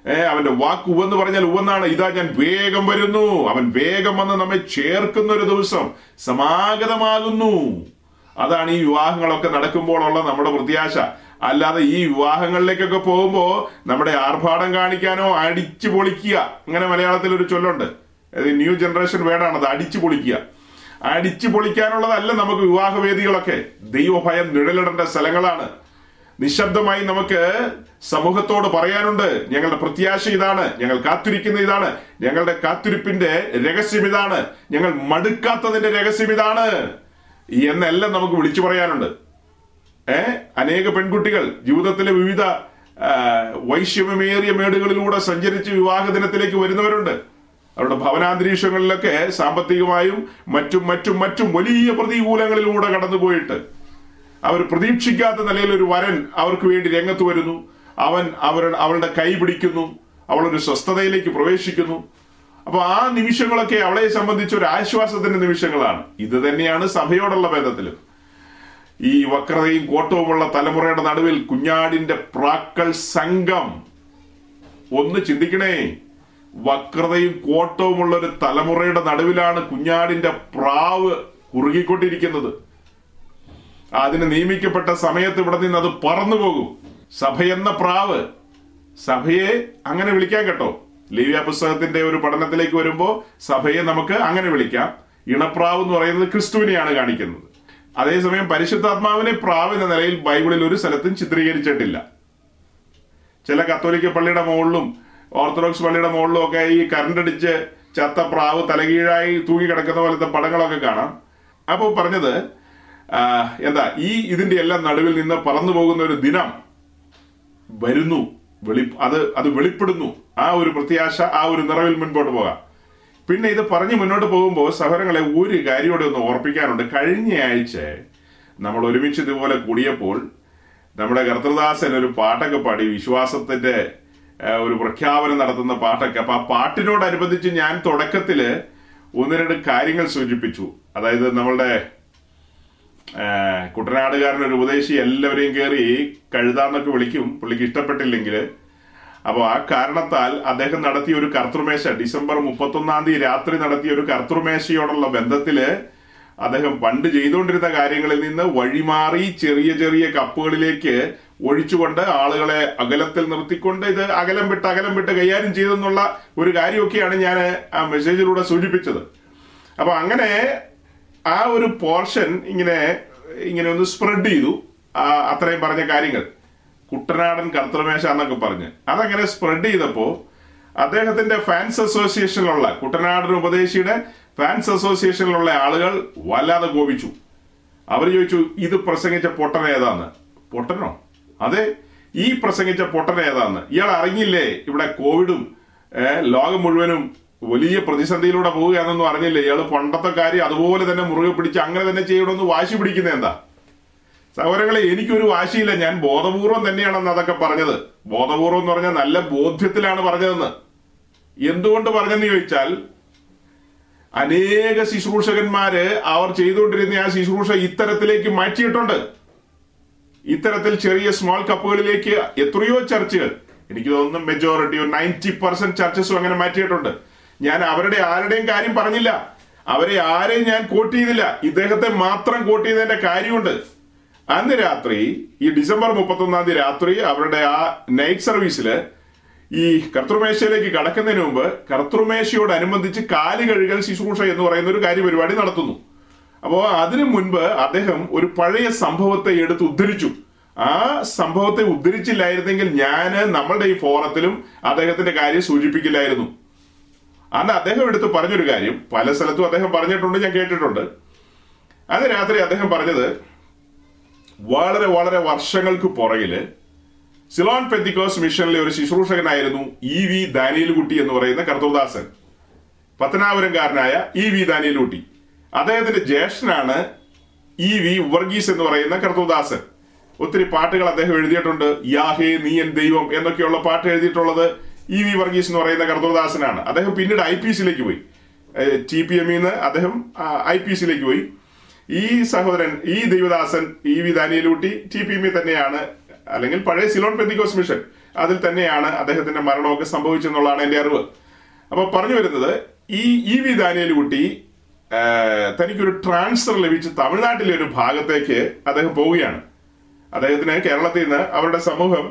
ഏർ അവന്റെ വാക്ക് ഉവെന്ന് പറഞ്ഞാൽ ഉവെന്നാണ് ഇതാ ഞാൻ വേഗം വരുന്നു. അവൻ വേഗം വന്ന് നമ്മെ ചേർക്കുന്ന ഒരു ദിവസം സമാഗതമാകുന്നു. അതാണ് ഈ വിവാഹങ്ങളൊക്കെ നടക്കുമ്പോഴുള്ള നമ്മുടെ പ്രത്യാശ. അല്ലാതെ ഈ വിവാഹങ്ങളിലേക്കൊക്കെ പോകുമ്പോൾ നമ്മുടെ ആർഭാടം കാണിക്കാനോ അടിച്ചു പൊളിക്കുക. അങ്ങനെ മലയാളത്തിൽ ഒരു ചൊല്ലുണ്ട് ന്യൂ ജനറേഷൻ വേർഡാണത് അടിച്ചു പൊളിക്കുക. അടിച്ചു പൊളിക്കാനുള്ളതല്ല നമുക്ക് വിവാഹവേദികളൊക്കെ. ദൈവഭയം നിഴലിടേണ്ട സ്ഥലങ്ങളാണ്. നിശബ്ദമായി നമുക്ക് സമൂഹത്തോട് പറയാനുണ്ട് ഞങ്ങളുടെ പ്രത്യാശ ഇതാണ് ഞങ്ങൾ കാത്തിരിക്കുന്ന ഇതാണ് ഞങ്ങളുടെ കാത്തിരിപ്പിന്റെ രഹസ്യം ഇതാണ് ഞങ്ങൾ മടുക്കാത്തതിന്റെ രഹസ്യം ഇതാണ്. എന്നെല്ലാം നമുക്ക് വിളിച്ചു പറയാനുണ്ട്. ഏ? അനേക പെൺകുട്ടികൾ ജീവിതത്തിലെ വിവിധ വൈശ്യമേറിയ മേടുകളിലൂടെ സഞ്ചരിച്ച് വിവാഹ ദിനത്തിലേക്ക് വരുന്നവരുണ്ട്. അവരുടെ ഭവനാന്തരീക്ഷങ്ങളിലൊക്കെ സാമ്പത്തികമായും മറ്റും മറ്റും മറ്റും വലിയ പ്രതികൂലങ്ങളിലൂടെ കടന്നുപോയിട്ട് അവർ പ്രതീക്ഷിക്കാത്ത നിലയിൽ ഒരു വരൻ അവർക്ക് വേണ്ടി രംഗത്ത് വരുന്നു. അവൻ അവരുടെ അവളുടെ കൈ പിടിക്കുന്നു. അവളൊരു സ്വസ്ഥതയിലേക്ക് പ്രവേശിക്കുന്നു. അപ്പൊ ആ നിമിഷങ്ങളൊക്കെ അവളെ സംബന്ധിച്ച് ഒരു ആശ്വാസത്തിന്റെ നിമിഷങ്ങളാണ്. ഇത് തന്നെയാണ് സഭയോടുള്ള ഭേദത്തിലും ഈ വക്രതയും കോട്ടവുമുള്ള തലമുറയുടെ നടുവിൽ കുഞ്ഞാടിന്റെ പ്രാക്കൾ സംഘം. ഒന്ന് ചിന്തിക്കണേ. വക്രതയും കോട്ടവുമുള്ള ഒരു തലമുറയുടെ നടുവിലാണ് കുഞ്ഞാടിന്റെ പ്രാവ് കുറുകിക്കൊണ്ടിരിക്കുന്നത്. അതിന് നിയമിക്കപ്പെട്ട സമയത്ത് ഇവിടെ നിന്ന് അത് പറന്നു പോകും സഭയെന്ന പ്രാവ്. സഭയെ അങ്ങനെ വിളിക്കാൻ കേട്ടോ. ലേവ്യ പുസ്തകത്തിന്റെ ഒരു പഠനത്തിലേക്ക് വരുമ്പോൾ സഭയെ നമുക്ക് അങ്ങനെ വിളിക്കാം. ഇണപ്രാവ് എന്ന് പറയുന്നത് ക്രിസ്തുവിനെയാണ് കാണിക്കുന്നത്. അതേസമയം പരിശുദ്ധാത്മാവിനെ പ്രാവ് എന്ന നിലയിൽ ബൈബിളിൽ ഒരു സ്ഥലത്തും ചിത്രീകരിച്ചിട്ടില്ല. ചില കത്തോലിക്ക പള്ളിയുടെ മുകളിലും ഓർത്തഡോക്സ് പള്ളിയുടെ മുകളിലും ഒക്കെ ഈ കറണ്ട് അടിച്ച് ചത്ത പ്രാവ് തലകീഴായി തൂങ്ങി കിടക്കുന്ന പോലത്തെ പടങ്ങളൊക്കെ കാണാം. അപ്പോൾ പറഞ്ഞത് എന്താ ഈ ഇതിന്റെ എല്ലാം നടുവിൽ നിന്ന് പറന്നു പോകുന്ന ഒരു ദിനം വരുന്നു. വെളി അത് അത് വെളിപ്പെടുന്നു. ആ ഒരു പ്രത്യാശ ആ ഒരു നിറവിൽ മുൻപോട്ട് പോകാം. പിന്നെ ഇത് പറഞ്ഞ് മുന്നോട്ട് പോകുമ്പോൾ സഹോദരങ്ങളെ ഒരു കാര്യോടെ ഒന്ന് ഓർപ്പിക്കാനുണ്ട്. കഴിഞ്ഞ ആഴ്ച നമ്മൾ ഒരുമിച്ച് ഇതുപോലെ കൂടിയപ്പോൾ നമ്മുടെ കർത്തൃദാസൻ ഒരു പാട്ടൊക്കെ പാടി വിശ്വാസത്തിന്റെ ഒരു പ്രഖ്യാപനം നടത്തുന്ന പാട്ടൊക്കെ. അപ്പൊ ആ പാട്ടിനോടനുബന്ധിച്ച് ഞാൻ തുടക്കത്തിൽ ഒന്ന് രണ്ട് കാര്യങ്ങൾ സൂചിപ്പിച്ചു. അതായത് നമ്മളുടെ കുട്ടനാടുകാരൻ ഒരു ഉപദേശി എല്ലാവരെയും കയറി കഴുതാന്നൊക്കെ വിളിക്കും. പുള്ളിക്ക് ഇഷ്ടപ്പെട്ടില്ലെങ്കിൽ. അപ്പോൾ ആ കാരണത്താൽ അദ്ദേഹം നടത്തിയ ഒരു കർത്തൃമേശ ഡിസംബർ മുപ്പത്തൊന്നാം തീയതി രാത്രി നടത്തിയ ഒരു കർത്തൃമേശയോടുള്ള ബന്ധത്തിൽ അദ്ദേഹം പണ്ട് ചെയ്തുകൊണ്ടിരുന്ന കാര്യങ്ങളിൽ നിന്ന് വഴിമാറി ചെറിയ ചെറിയ കപ്പുകളിലേക്ക് ഒഴിച്ചുകൊണ്ട് ആളുകളെ അകലത്തിൽ നിർത്തിക്കൊണ്ട് ഇത് അകലം വിട്ട് അകലം വിട്ട് കൈകാര്യം ചെയ്തെന്നുള്ള ഒരു കാര്യമൊക്കെയാണ് ഞാൻ ആ മെസ്സേജിലൂടെ സൂചിപ്പിച്ചത്. അപ്പൊ അങ്ങനെ ആ ഒരു പോർഷൻ ഇങ്ങനെ ഇങ്ങനെ ഒന്ന് സ്പ്രെഡ് ചെയ്തു. അത്രയും പറഞ്ഞ കാര്യങ്ങൾ. കുട്ടനാടൻ കർത്തൃമേശ എന്നൊക്കെ പറഞ്ഞ്. അതങ്ങനെ സ്പ്രെഡ് ചെയ്തപ്പോ അദ്ദേഹത്തിന്റെ ഫാൻസ് അസോസിയേഷനിലുള്ള കുട്ടനാടൻ ഉപദേശിയുടെ ഫാൻസ് അസോസിയേഷനിലുള്ള ആളുകൾ വല്ലാതെ കോപിച്ചു. അവർ ചോദിച്ചു ഇത് പ്രസംഗിച്ച പൊട്ടൻ ഏതാന്ന്? പൊട്ടനോ? അതെ ഈ പ്രസംഗിച്ച പൊട്ടൻ ഏതാന്ന്? ഇയാൾ അറിഞ്ഞില്ലേ ഇവിടെ കോവിഡും ലോകം മുഴുവനും വലിയ പ്രതിസന്ധിയിലൂടെ പോവുകയാണെന്നൊന്നും അറിഞ്ഞില്ലേ? ഇയാൾ പണ്ടത്തെ കാര്യം അതുപോലെ തന്നെ മുറുകെ പിടിച്ച് അങ്ങനെ തന്നെ ചെയ്യണമെന്ന് വാശി പിടിക്കുന്നത് എന്താ? സഹോദരങ്ങളെ എനിക്കൊരു വാശിയില്ല. ഞാൻ ബോധപൂർവം തന്നെയാണെന്ന് അതൊക്കെ പറഞ്ഞത്. ബോധപൂർവം എന്ന് പറഞ്ഞാൽ നല്ല ബോധ്യത്തിലാണ് പറഞ്ഞതെന്ന്. എന്തുകൊണ്ട് പറഞ്ഞെന്ന് ചോദിച്ചാൽ അനേക ശുശ്രൂഷകന്മാര് അവർ ചെയ്തുകൊണ്ടിരുന്ന ആ ശുശ്രൂഷ ഇത്തരത്തിലേക്ക് മാറ്റിയിട്ടുണ്ട്. ഇത്തരത്തിൽ ചെറിയ സ്മോൾ കപ്പുകളിലേക്ക് എത്രയോ ചർച്ചുകൾ. എനിക്ക് തോന്നുന്നു മെജോറിറ്റി ഒരു നയന്റി പെർസെന്റ് ചർച്ചസും അങ്ങനെ മാറ്റിയിട്ടുണ്ട്. ഞാൻ അവരുടെ ആരുടെയും കാര്യം പറഞ്ഞില്ല. അവരെ ആരെയും ഞാൻ കോട്ട് ചെയ്തില്ല. ഇദ്ദേഹത്തെ മാത്രം കോട്ട് ചെയ്തതിന്റെ കാര്യമുണ്ട്. അന്ന് രാത്രി ഈ ഡിസംബർ മുപ്പത്തൊന്നാം തീയതി രാത്രി അവരുടെ ആ നൈറ്റ് സർവീസിൽ ഈ കർത്തൃമേശയിലേക്ക് കടക്കുന്നതിന് മുമ്പ് കർത്തൃമേശയോടനുബന്ധിച്ച് കാൽ കഴുകൽ ശുശ്രൂഷ എന്ന് പറയുന്ന ഒരു കാര്യപരിപാടി നടത്തുന്നു. അപ്പോ അതിനു മുൻപ് അദ്ദേഹം ഒരു പഴയ സംഭവത്തെ എടുത്ത് ഉദ്ധരിച്ചു. ആ സംഭവത്തെ ഉദ്ധരിച്ചില്ലായിരുന്നെങ്കിൽ ഞാൻ നമ്മളുടെ ഈ ഫോറത്തിലും അദ്ദേഹത്തിന്റെ കാര്യം സൂചിപ്പിക്കില്ലായിരുന്നു. അന്ന് അദ്ദേഹം എടുത്ത് പറഞ്ഞൊരു കാര്യം പല സ്ഥലത്തും അദ്ദേഹം പറഞ്ഞിട്ടുണ്ട് ഞാൻ കേട്ടിട്ടുണ്ട്. അന്ന് രാത്രി അദ്ദേഹം പറഞ്ഞത് വളരെ വളരെ വർഷങ്ങൾക്ക് പുറകിൽ സിലോൺ പെന്തിക്കോസ് മിഷനിലെ ഒരു ശുശ്രൂഷകനായിരുന്നു ഇ വി ദാനിയൽകുട്ടി എന്ന് പറയുന്ന കർത്തൂദാസൻ പത്തനാപുരംകാരനായ ഇ വി ദാനിയൽകുട്ടി. അദ്ദേഹത്തിന്റെ ജ്യേഷ്ഠനാണ് ഇ വി വർഗീസ് എന്ന് പറയുന്ന കർത്തൂദാസൻ ഒത്തിരി പാട്ടുകൾ അദ്ദേഹം എഴുതിയിട്ടുണ്ട് യാഹേ നീ എൻ ദൈവം എന്നൊക്കെയുള്ള പാട്ട് എഴുതിയിട്ടുള്ളത്. ഇ വി വർഗീസ് എന്ന് പറയുന്ന കർദോദാസനാണ് അദ്ദേഹം പിന്നീട് ഐ പി എസിലേക്ക് പോയി. ടി പി എമ്മിൽ നിന്ന് അദ്ദേഹം ഐ പി എസിലേക്ക് പോയി. ഈ സഹോദരൻ ഈ ദൈവദാസൻ ഇ വി ദാനിയലൂട്ടി ടി പി എമ്മിൽ തന്നെയാണ് അല്ലെങ്കിൽ പഴയ സിലോൺ പെന്തിക്കോസ് മിഷൻ അതിൽ തന്നെയാണ് അദ്ദേഹത്തിന്റെ മരണമൊക്കെ സംഭവിച്ചെന്നുള്ളതാണ് എന്റെ അറിവ്. അപ്പൊ പറഞ്ഞു വരുന്നത് ഈ ഇ വി ദാനിയലൂട്ടി തനിക്കൊരു ട്രാൻസ്ഫർ ലഭിച്ച് തമിഴ്നാട്ടിലെ ഒരു ഭാഗത്തേക്ക് അദ്ദേഹം പോവുകയാണ്. അദ്ദേഹത്തിന് കേരളത്തിൽ നിന്ന് അവരുടെ സമൂഹം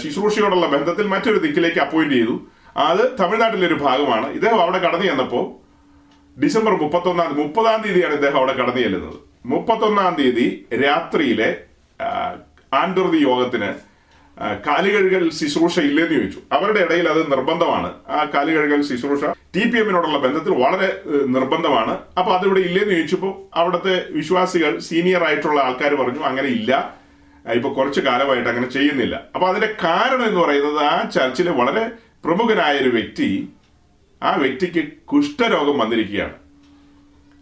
ശുശ്രൂഷയോടുള്ള ബന്ധത്തിൽ മറ്റൊരു ദിക്കിലേക്ക് അപ്പോയിന്റ് ചെയ്തു. അത് തമിഴ്നാട്ടിലെ ഒരു ഭാഗമാണ്. ഇദ്ദേഹം അവിടെ കടന്നു ചെന്നപ്പോ ഡിസംബർ മുപ്പത്തൊന്നാം തീയതി മുപ്പതാം തീയതിയാണ് ഇദ്ദേഹം അവിടെ കടന്നു ചെല്ലുന്നത്. മുപ്പത്തൊന്നാം തീയതി രാത്രിയിലെ ആൻഡുറുതി യോഗത്തിന് കാലുകഴുകൽ ശുശ്രൂഷ ഇല്ലെന്ന് ചോദിച്ചു. അവരുടെ ഇടയിൽ അത് നിർബന്ധമാണ്. ആ കാലുകഴുകൽ ശുശ്രൂഷ ടി പി എമ്മിനോടുള്ള ബന്ധത്തിൽ വളരെ നിർബന്ധമാണ്. അപ്പൊ അതിവിടെ ഇല്ലെന്ന് ചോദിച്ചപ്പോൾ അവിടുത്തെ വിശ്വാസികൾ സീനിയർ ആയിട്ടുള്ള ആൾക്കാർ പറഞ്ഞു അങ്ങനെ ഇല്ല. ഇപ്പൊ കുറച്ചു കാലമായിട്ട് അങ്ങനെ ചെയ്യുന്നില്ല. അപ്പോൾ അതിന്റെ കാരണം എന്ന് പറയുന്നത് ആ ചർച്ചിലെ വളരെ പ്രമുഖനായ ഒരു വ്യക്തി ആ വ്യക്തിക്ക് കുഷ്ഠരോഗം വന്നിരിക്കുകയാണ്.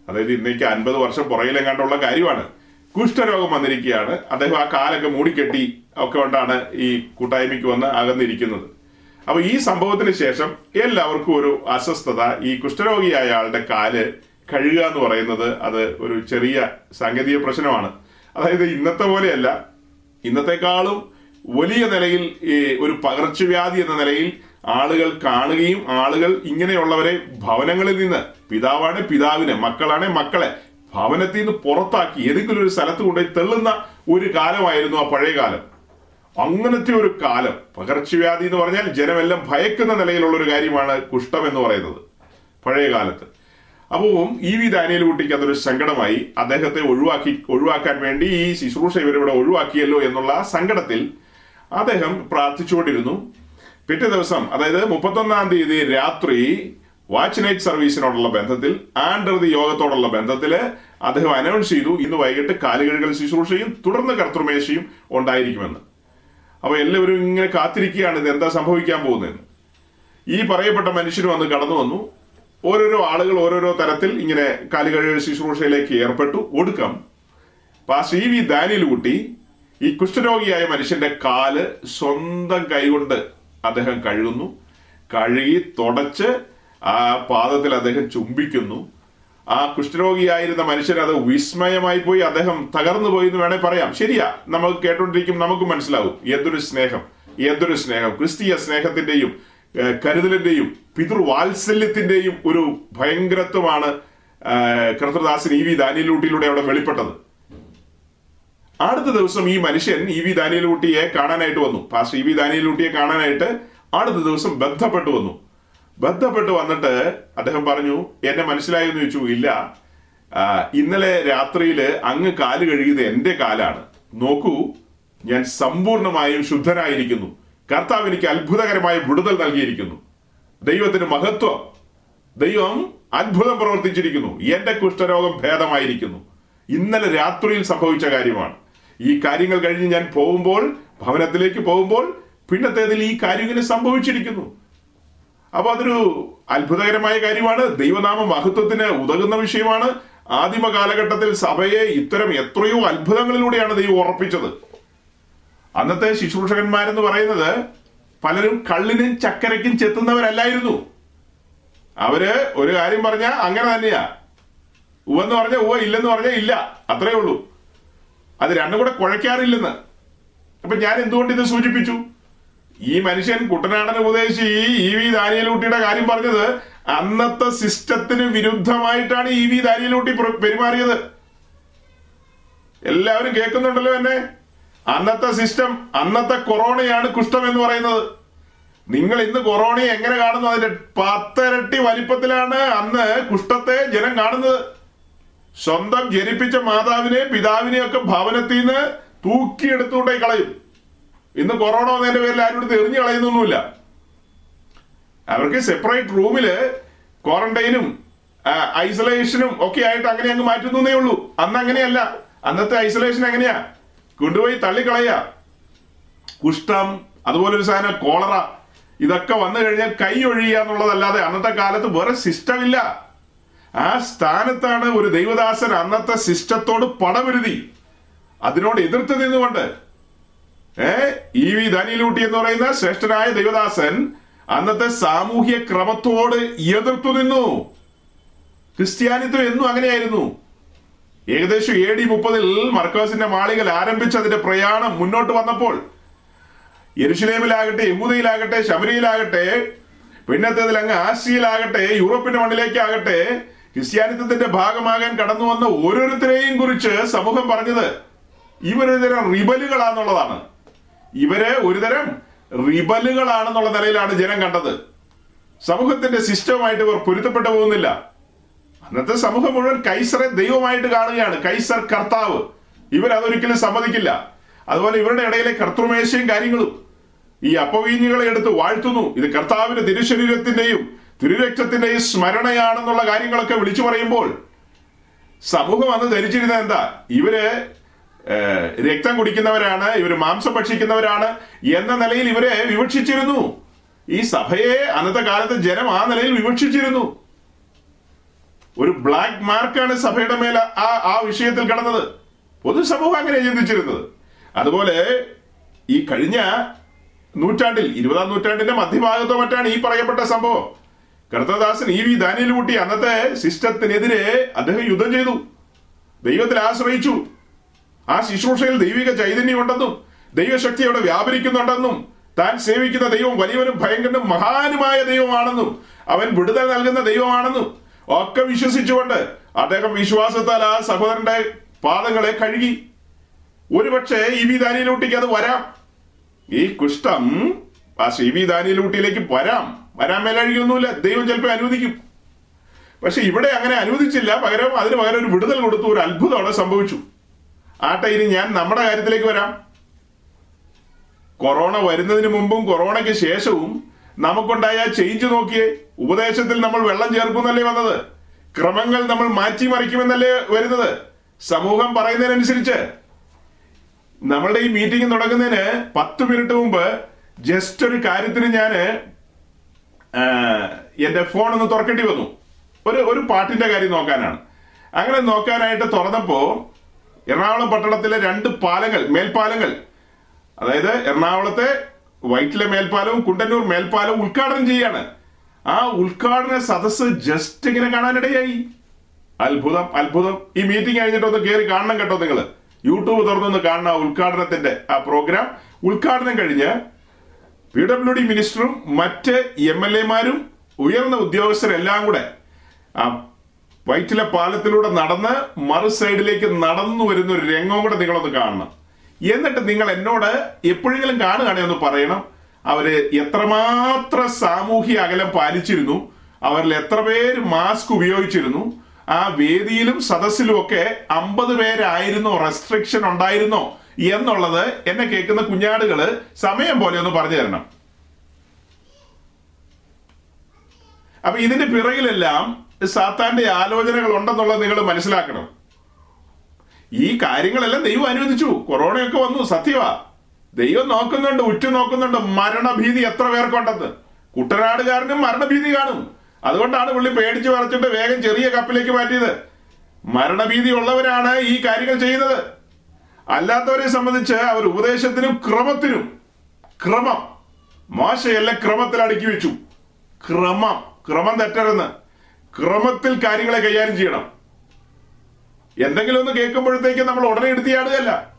അതായത് ഇന്നേക്ക് അൻപത് വർഷം പുറകിലെങ്ങാണ്ടുള്ള കാര്യമാണ്. കുഷ്ഠരോഗം വന്നിരിക്കുകയാണ്. അദ്ദേഹം ആ കാലൊക്കെ മൂടിക്കെട്ടി ഒക്കെ കൊണ്ടാണ് ഈ കൂട്ടായ്മയ്ക്ക് വന്ന് അകന്നിരിക്കുന്നത്. അപ്പൊ ഈ സംഭവത്തിന് ശേഷം എല്ലാവർക്കും ഒരു അസ്വസ്ഥത. ഈ കുഷ്ഠരോഗിയായ ആളുടെ കാൽ കഴുകുക എന്ന് പറയുന്നത് അത് ഒരു ചെറിയ സാങ്കേതിക പ്രശ്നമാണ്. അതായത് ഇന്നത്തെ പോലെയല്ല. ഇന്നത്തെക്കാളും വലിയ നിലയിൽ ഒരു പകർച്ചവ്യാധി എന്ന നിലയിൽ ആളുകൾ കാണുകയും ആളുകൾ ഇങ്ങനെയുള്ളവരെ ഭവനങ്ങളിൽ നിന്ന് പിതാവാണ് പിതാവിനെ മക്കളാണ് മക്കളെ ഭവനത്തിൽ നിന്ന് പുറത്താക്കി ഏതെങ്കിലും ഒരു സ്ഥലത്ത് കൊണ്ടുപോയി തെള്ളുന്ന ഒരു കാലമായിരുന്നു ആ പഴയ കാലം. അങ്ങനത്തെ ഒരു കാലം. പകർച്ചവ്യാധി എന്ന് പറഞ്ഞാൽ ജനമെല്ലാം ഭയക്കുന്ന നിലയിലുള്ള ഒരു കാര്യമാണ് കുഷ്ഠം എന്ന് പറയുന്നത്. പഴയ കാലത്ത്. അപ്പോൾ ഈ വി ദാനിയൽ കുട്ടിക്ക് അതൊരു സങ്കടമായി അദ്ദേഹത്തെ ഒഴിവാക്കി ഒഴിവാക്കാൻ വേണ്ടി ഈ ശുശ്രൂഷ ഇവരിവിടെ ഒഴിവാക്കിയല്ലോ എന്നുള്ള സങ്കടത്തിൽ അദ്ദേഹം പ്രാർത്ഥിച്ചുകൊണ്ടിരുന്നു. പിറ്റേ ദിവസം അതായത് മുപ്പത്തൊന്നാം തീയതി രാത്രി വാച്ച് നൈറ്റ് സർവീസിനോടുള്ള ബന്ധത്തിൽ ആൻഡർ ദി യോഗത്തോടുള്ള ബന്ധത്തിൽ അദ്ദേഹം അനൗൺസ് ചെയ്തു ഇന്ന് വൈകിട്ട് കാലുകഴുകൽ ശുശ്രൂഷയും തുടർന്ന് കർത്തൃമേശയും ഉണ്ടായിരിക്കുമെന്ന്. അപ്പോൾ എല്ലാവരും ഇങ്ങനെ കാത്തിരിക്കുകയാണ് ഇത് എന്താ സംഭവിക്കാൻ പോകുന്നതെന്ന്. ഈ പറയപ്പെട്ട മനുഷ്യർ അന്ന് കടന്നു വന്നു. ഓരോരോ ആളുകൾ ഓരോരോ തരത്തിൽ ഇങ്ങനെ കാലുകഴുകൽ ശുശ്രൂഷയിലേക്ക് ഏർപ്പെട്ടു. ഒടുക്കം അപ്പൊ ആ സി വി ദാനിയൽ കുട്ടി ഈ കുഷ്ഠരോഗിയായ മനുഷ്യന്റെ കാൽ സ്വന്തം കൈകൊണ്ട് അദ്ദേഹം കഴുകുന്നു. കഴുകി തുടച്ച് ആ പാദത്തിൽ അദ്ദേഹം ചുംബിക്കുന്നു. ആ കുഷ്ഠരോഗിയായിരുന്ന മനുഷ്യൻ അത് വിസ്മയമായി പോയി അദ്ദേഹം തകർന്നു പോയി എന്ന് വേണേ പറയാം. ശരിയാ നമ്മൾ കേട്ടോണ്ടിരിക്കും നമുക്ക് മനസ്സിലാവും. എന്തൊരു സ്നേഹം എന്തൊരു സ്നേഹം. ക്രിസ്തീയ സ്നേഹത്തിന്റെയും കരുതലിന്റെയും പിതൃവാത്സല്യത്തിന്റെയും ഒരു ഭയങ്കരത്വമാണ് കർത്തൃദാസൻ ഇ വി ദാനിയലൂട്ടിയിലൂടെ അവിടെ വെളിപ്പെട്ടത്. അടുത്ത ദിവസം ഈ മനുഷ്യൻ ഇ വി ദാനിയലൂട്ടിയെ കാണാനായിട്ട് വന്നു. പാസ്റ്റർ ഇ വി ദാനിയലൂട്ടിയെ കാണാനായിട്ട് അടുത്ത ദിവസം ബന്ധപ്പെട്ട് വന്നു. ബന്ധപ്പെട്ട് വന്നിട്ട് അദ്ദേഹം പറഞ്ഞു എന്നെ മനസ്സിലായെന്ന് ചോദിച്ചു ഇല്ല. ഇന്നലെ രാത്രിയിൽ അങ്ങ് കാൽ കഴുകിയത് എന്റെ കാലാണ്. നോക്കൂ ഞാൻ സമ്പൂർണമായും ശുദ്ധനായിരിക്കുന്നു. കർത്താവ് എനിക്ക് അത്ഭുതകരമായ വിടുതൽ നൽകിയിരിക്കുന്നു. ദൈവത്തിന് മഹത്വം. ദൈവം അത്ഭുതം പ്രവർത്തിച്ചിരിക്കുന്നു. എന്റെ കുഷ്ഠരോഗം ഭേദമായിരിക്കുന്നു. ഇന്നലെ രാത്രിയിൽ സംഭവിച്ച കാര്യമാണ്. ഈ കാര്യങ്ങൾ കഴിഞ്ഞ് ഞാൻ പോകുമ്പോൾ ഭവനത്തിലേക്ക് പോകുമ്പോൾ പിന്നത്തേതിൽ ഈ കാര്യം ഇങ്ങനെ സംഭവിച്ചിരിക്കുന്നു. അപ്പൊ അതൊരു അത്ഭുതകരമായ കാര്യമാണ്. ദൈവനാമ മഹത്വത്തിന് ഉതകുന്ന വിഷയമാണ്. ആദിമ കാലഘട്ടത്തിൽ സഭയെ ഇത്തരം എത്രയോ അത്ഭുതങ്ങളിലൂടെയാണ് ദൈവം ഉറപ്പിച്ചത്. അന്നത്തെ ശുശ്രൂഷകന്മാരെന്ന് പറയുന്നത് പലരും കള്ളിനും ചക്കരയ്ക്കും ചെത്തുന്നവരല്ലായിരുന്നു. അവർ ഒരു കാര്യം പറഞ്ഞ അങ്ങനെ തന്നെയാ. ഉവെന്ന് പറഞ്ഞ ഉവ ഇല്ലെന്ന് പറഞ്ഞ ഇല്ല. അത്രേ ഉള്ളൂ. അത് രണ്ടും കൂടെ കുഴയ്ക്കാറില്ലെന്ന്. അപ്പൊ ഞാൻ എന്തുകൊണ്ട് ഇത് സൂചിപ്പിച്ചു? ഈ മനുഷ്യൻ കുട്ടനാടൻ ഉപദേശി ഇ വി ദാനിയലൂട്ടിയുടെ കാര്യം പറഞ്ഞത് അന്നത്തെ സിസ്റ്റത്തിന് വിരുദ്ധമായിട്ടാണ് ഇ വി ദാനിയലൂട്ടി പ്ര- പെരുമാറിയത്. എല്ലാവരും കേൾക്കുന്നുണ്ടല്ലോ എന്നെ. അന്നത്തെ സിസ്റ്റം അന്നത്തെ കൊറോണയാണ് കുഷ്ഠം എന്ന് പറയുന്നത്. നിങ്ങൾ ഇന്ന് കൊറോണയെ എങ്ങനെ കാണുന്നു? അതിന്റെ പത്തരട്ടി വലിപ്പത്തിലാണ് അന്ന് കുഷ്ഠത്തെ ജനം കാണുന്നത്. സ്വന്തം ജനിപ്പിച്ച മാതാവിനെ പിതാവിനെ ഒക്കെ ഭവനത്തിൽ നിന്ന് തൂക്കിയെടുത്തുകൊണ്ടേ കളയും. ഇന്ന് കൊറോണ വന്നതിന്റെ പേരിൽ ആരും എടുത്ത് എറിഞ്ഞു കളയുന്നൊന്നുമില്ല. അവർക്ക് സെപ്പറേറ്റ് റൂമിൽ ക്വാറന്റൈനും ഐസൊലേഷനും ഒക്കെ ആയിട്ട് അങ്ങനെ അങ്ങ് മാറ്റുന്നേ ഉള്ളൂ. അന്ന് അങ്ങനെയല്ല. അന്നത്തെ ഐസൊലേഷൻ എങ്ങനെയാ? കൊണ്ടുപോയി തള്ളിക്കളയ. കുഷ്ഠം അതുപോലെ ഒരു സാധനം കോളറ ഇതൊക്കെ വന്നു കഴിഞ്ഞാൽ കൈ ഒഴിയുക എന്നുള്ളതല്ലാതെ അന്നത്തെ കാലത്ത് വേറെ സിസ്റ്റം ഇല്ല ആ സ്ഥാനത്താണ് ഒരു ദൈവദാസൻ അന്നത്തെ സിസ്റ്റത്തോട് പടപൊരുതി. അതിനോട് എതിർത്ത് നിന്നുകൊണ്ട്. ഏ ഇ വി ധനിലൂട്ടി എന്ന് പറയുന്ന ശ്രേഷ്ഠനായ ദൈവദാസൻ അന്നത്തെ സാമൂഹ്യ ക്രമത്തോട് എതിർത്തു നിന്നു. ക്രിസ്ത്യാനിത്വം എന്നും അങ്ങനെയായിരുന്നു. ഏകദേശം എ ഡി മുപ്പതിൽ മർക്കോസിന്റെ മാളികൾ ആരംഭിച്ച അതിന്റെ പ്രയാണം മുന്നോട്ട് വന്നപ്പോൾ യരുഷലേമിലാകട്ടെ യമുദയിലാകട്ടെ ശബരിയിലാകട്ടെ പിന്നത്തേതിൽ അങ്ങ് ആസിയയിലാകട്ടെ യൂറോപ്പിന്റെ മണ്ണിലേക്കാകട്ടെ ക്രിസ്ത്യാനിത്വത്തിന്റെ ഭാഗമാകാൻ കടന്നു വന്ന ഓരോരുത്തരെയും കുറിച്ച് സമൂഹം പറഞ്ഞത് ഇവരൊരു തരം റിബലുകളാന്നുള്ളതാണ് ഇവർ ഒരുതരം റിബലുകളാണെന്നുള്ള നിലയിലാണ് ജനം കണ്ടത്. സമൂഹത്തിന്റെ സിസ്റ്റവുമായിട്ട് ഇവർ പൊരുത്തപ്പെട്ടു പോകുന്നില്ല. അന്നത്തെ സമൂഹം മുഴുവൻ കൈസറെ ദൈവമായിട്ട് കാണുകയാണ്. കൈസർ കർത്താവ്. ഇവർ അതൊരിക്കലും സമ്മതിക്കില്ല. അതുപോലെ ഇവരുടെ ഇടയിലെ കർത്തൃമേശയും കാര്യങ്ങളും ഈ അപ്പവീഞ്ഞുകളെ എടുത്ത് വാഴ്ത്തുന്നു. ഇത് കർത്താവിന്റെ തിരുശരീരത്തിന്റെയും തിരുരക്തത്തിന്റെയും സ്മരണയാണെന്നുള്ള കാര്യങ്ങളൊക്കെ വിളിച്ചു പറയുമ്പോൾ സമൂഹം അന്ന് ധരിച്ചിരുന്നത് എന്താ? ഇവർ രക്തം കുടിക്കുന്നവരാണ് ഇവർ മാംസം ഭക്ഷിക്കുന്നവരാണ് എന്ന നിലയിൽ ഇവരെ വിവക്ഷിച്ചിരുന്നു. ഈ സഭയെ അന്നത്തെ കാലത്ത് ജനം ആ നിലയിൽ വിവക്ഷിച്ചിരുന്നു. ഒരു ബ്ലാക്ക് മാർക്കാണ് സഭയുടെ മേൽ ആ ആ വിഷയത്തിൽ കടന്നത്. പൊതുസമൂഹം അങ്ങനെ ചിന്തിച്ചിരുന്നത്. അതുപോലെ ഈ കഴിഞ്ഞ നൂറ്റാണ്ടിൽ ഇരുപതാം നൂറ്റാണ്ടിന്റെ മധ്യഭാഗത്തോ മറ്റാണ് ഈ പറയപ്പെട്ട സംഭവം. കർത്തദാസൻ ഇ വി ദാനിയിൽ കൂട്ടി അന്നത്തെ സിസ്റ്റത്തിനെതിരെ അദ്ദേഹം യുദ്ധം ചെയ്തു. ദൈവത്തിൽ ആശ്രയിച്ചു. ആ ശുശ്രൂഷയിൽ ദൈവിക ചൈതന്യം ഉണ്ടെന്നും ദൈവശക്തി അവിടെ വ്യാപരിക്കുന്നുണ്ടെന്നും താൻ സേവിക്കുന്ന ദൈവം വലിയവനും ഭയങ്കരനും മഹാനുമായ ദൈവമാണെന്നും അവൻ വിടുതൽ നൽകുന്ന ദൈവമാണെന്നും ഒക്കെ വിശ്വസിച്ചുകൊണ്ട് അദ്ദേഹം വിശ്വാസത്താൽ ആ സഹോദരന്റെ പാദങ്ങളെ കഴുകി. ഒരുപക്ഷെ ഇ വി ദാനിയിലൂട്ടിക്ക് അത് വരാം. ഈ കുഷ്ഠം ആ സി വി ദാനിയിലൂട്ടിയിലേക്ക് വരാം. വരാൻ മേലഴിയൊന്നുമില്ല ദൈവം ചിലപ്പോൾ അനുവദിക്കും. പക്ഷെ ഇവിടെ അങ്ങനെ അനുവദിച്ചില്ല. പകരം അതിന് പകരം ഒരു വിടുതൽ കൊടുത്തു. ഒരു അത്ഭുതം അവിടെ സംഭവിച്ചു. ആട്ടെ ഇനി ഞാൻ നമ്മുടെ കാര്യത്തിലേക്ക് വരാം. കൊറോണ വരുന്നതിന് മുമ്പും കൊറോണയ്ക്ക് ശേഷവും നമുക്കുണ്ടായ ചേഞ്ച് നോക്കിയേ. ഉപദേശത്തിൽ നമ്മൾ വെള്ളം ചേർക്കുന്നല്ലേ വന്നത്? ക്രമങ്ങൾ നമ്മൾ മാറ്റിമറിക്കുമെന്നല്ലേ വരുന്നത്? സമൂഹം പറയുന്നതിനനുസരിച്ച്. നമ്മളുടെ ഈ മീറ്റിംഗ് തുടങ്ങുന്നതിന് പത്ത് മിനിറ്റ് മുമ്പ് ജസ്റ്റ് ഒരു കാര്യത്തിന് ഞാൻ എന്റെ ഫോൺ ഒന്ന് തുറക്കേണ്ടി വന്നു. ഒരു ഒരു പാട്ടിന്റെ കാര്യം നോക്കാനാണ്. അങ്ങനെ നോക്കാനായിട്ട് തുറന്നപ്പോ എറണാകുളം പട്ടണത്തിലെ രണ്ട് പാലങ്ങൾ മേൽപ്പാലങ്ങൾ അതായത് എറണാകുളത്തെ വൈറ്റിലെ മേൽപ്പാലവും കുണ്ടന്നൂർ മേൽപ്പാലവും ഉദ്ഘാടനം ചെയ്യാണ്. ആ ഉദ്ഘാടന സദസ്സ് ജസ്റ്റ് ഇങ്ങനെ കാണാനിടയായി. അത്ഭുതം അത്ഭുതം. ഈ മീറ്റിംഗ് കഴിഞ്ഞിട്ട് ഒന്ന് കയറി കാണണം കേട്ടോ നിങ്ങൾ യൂട്യൂബ് തുറന്നൊന്ന് കാണണം ആ ഉദ്ഘാടനത്തിന്റെ ആ പ്രോഗ്രാം ഉദ്ഘാടനം കഴിഞ്ഞ് പി ഡബ്ല്യു ഡി മിനിസ്റ്ററും മറ്റ് എം എൽ എമാരും ഉയർന്ന ഉദ്യോഗസ്ഥരെല്ലാം കൂടെ ആ വൈറ്റിലെ പാലത്തിലൂടെ നടന്ന് മറു സൈഡിലേക്ക് നടന്നു വരുന്ന ഒരു രംഗം കൂടെ നിങ്ങളൊന്ന് കാണണം. എന്നിട്ട് നിങ്ങൾ എന്നോട് എപ്പോഴെങ്കിലും കാണുകയാണെങ്കിൽ ഒന്ന് പറയണം. അവർ എത്രമാത്രം സാമൂഹ്യ അകലം പാലിച്ചിരുന്നു അവരിൽ എത്ര പേര് മാസ്ക് ഉപയോഗിച്ചിരുന്നു ആ വേദിയിലും സദസ്സിലും ഒക്കെ അമ്പത് പേരായിരുന്നോ റെസ്ട്രിക്ഷൻ ഉണ്ടായിരുന്നോ എന്നുള്ളത് എന്നെ കേൾക്കുന്ന കുഞ്ഞാടുകൾ സമയം പോലെ ഒന്ന് പറഞ്ഞു തരണം. അപ്പൊ ഇതിന്റെ പിറകിലെല്ലാം സാത്താന്റെ ആലോചനകൾ ഉണ്ടെന്നുള്ളത് നിങ്ങൾ മനസ്സിലാക്കണം. ഈ കാര്യങ്ങളെല്ലാം ദൈവം അനുവദിച്ചു. കൊറോണയൊക്കെ വന്നു സത്യവാ. ദൈവം നോക്കുന്നുണ്ട് ഉറ്റു നോക്കുന്നുണ്ട്. മരണഭീതി എത്ര പേർക്കുണ്ടെന്ന് കുട്ടനാടുകാരനും മരണഭീതി കാണും. അതുകൊണ്ടാണ് പുള്ളി പേടിച്ച് പറിച്ചിട്ട് വേഗം ചെറിയ കപ്പിലേക്ക് മാറ്റിയത്. മരണഭീതി ഉള്ളവരാണ് ഈ കാര്യങ്ങൾ ചെയ്യുന്നത്. അല്ലാത്തവരെ സംബന്ധിച്ച് അവർ ഉപദേശത്തിനും ക്രമത്തിനും ക്രമം. മോശയെല്ലാം ക്രമത്തിൽ അടുക്കി വെച്ചു. ക്രമം. ക്രമം തെറ്റരുന്ന് ക്രമത്തിൽ കാര്യങ്ങളെ കൈകാര്യം ചെയ്യണം. എന്തെങ്കിലും ഒന്ന് കേൾക്കുമ്പോഴത്തേക്ക് നമ്മൾ ഉടനെ എടുത്തിയാടുകയല്ല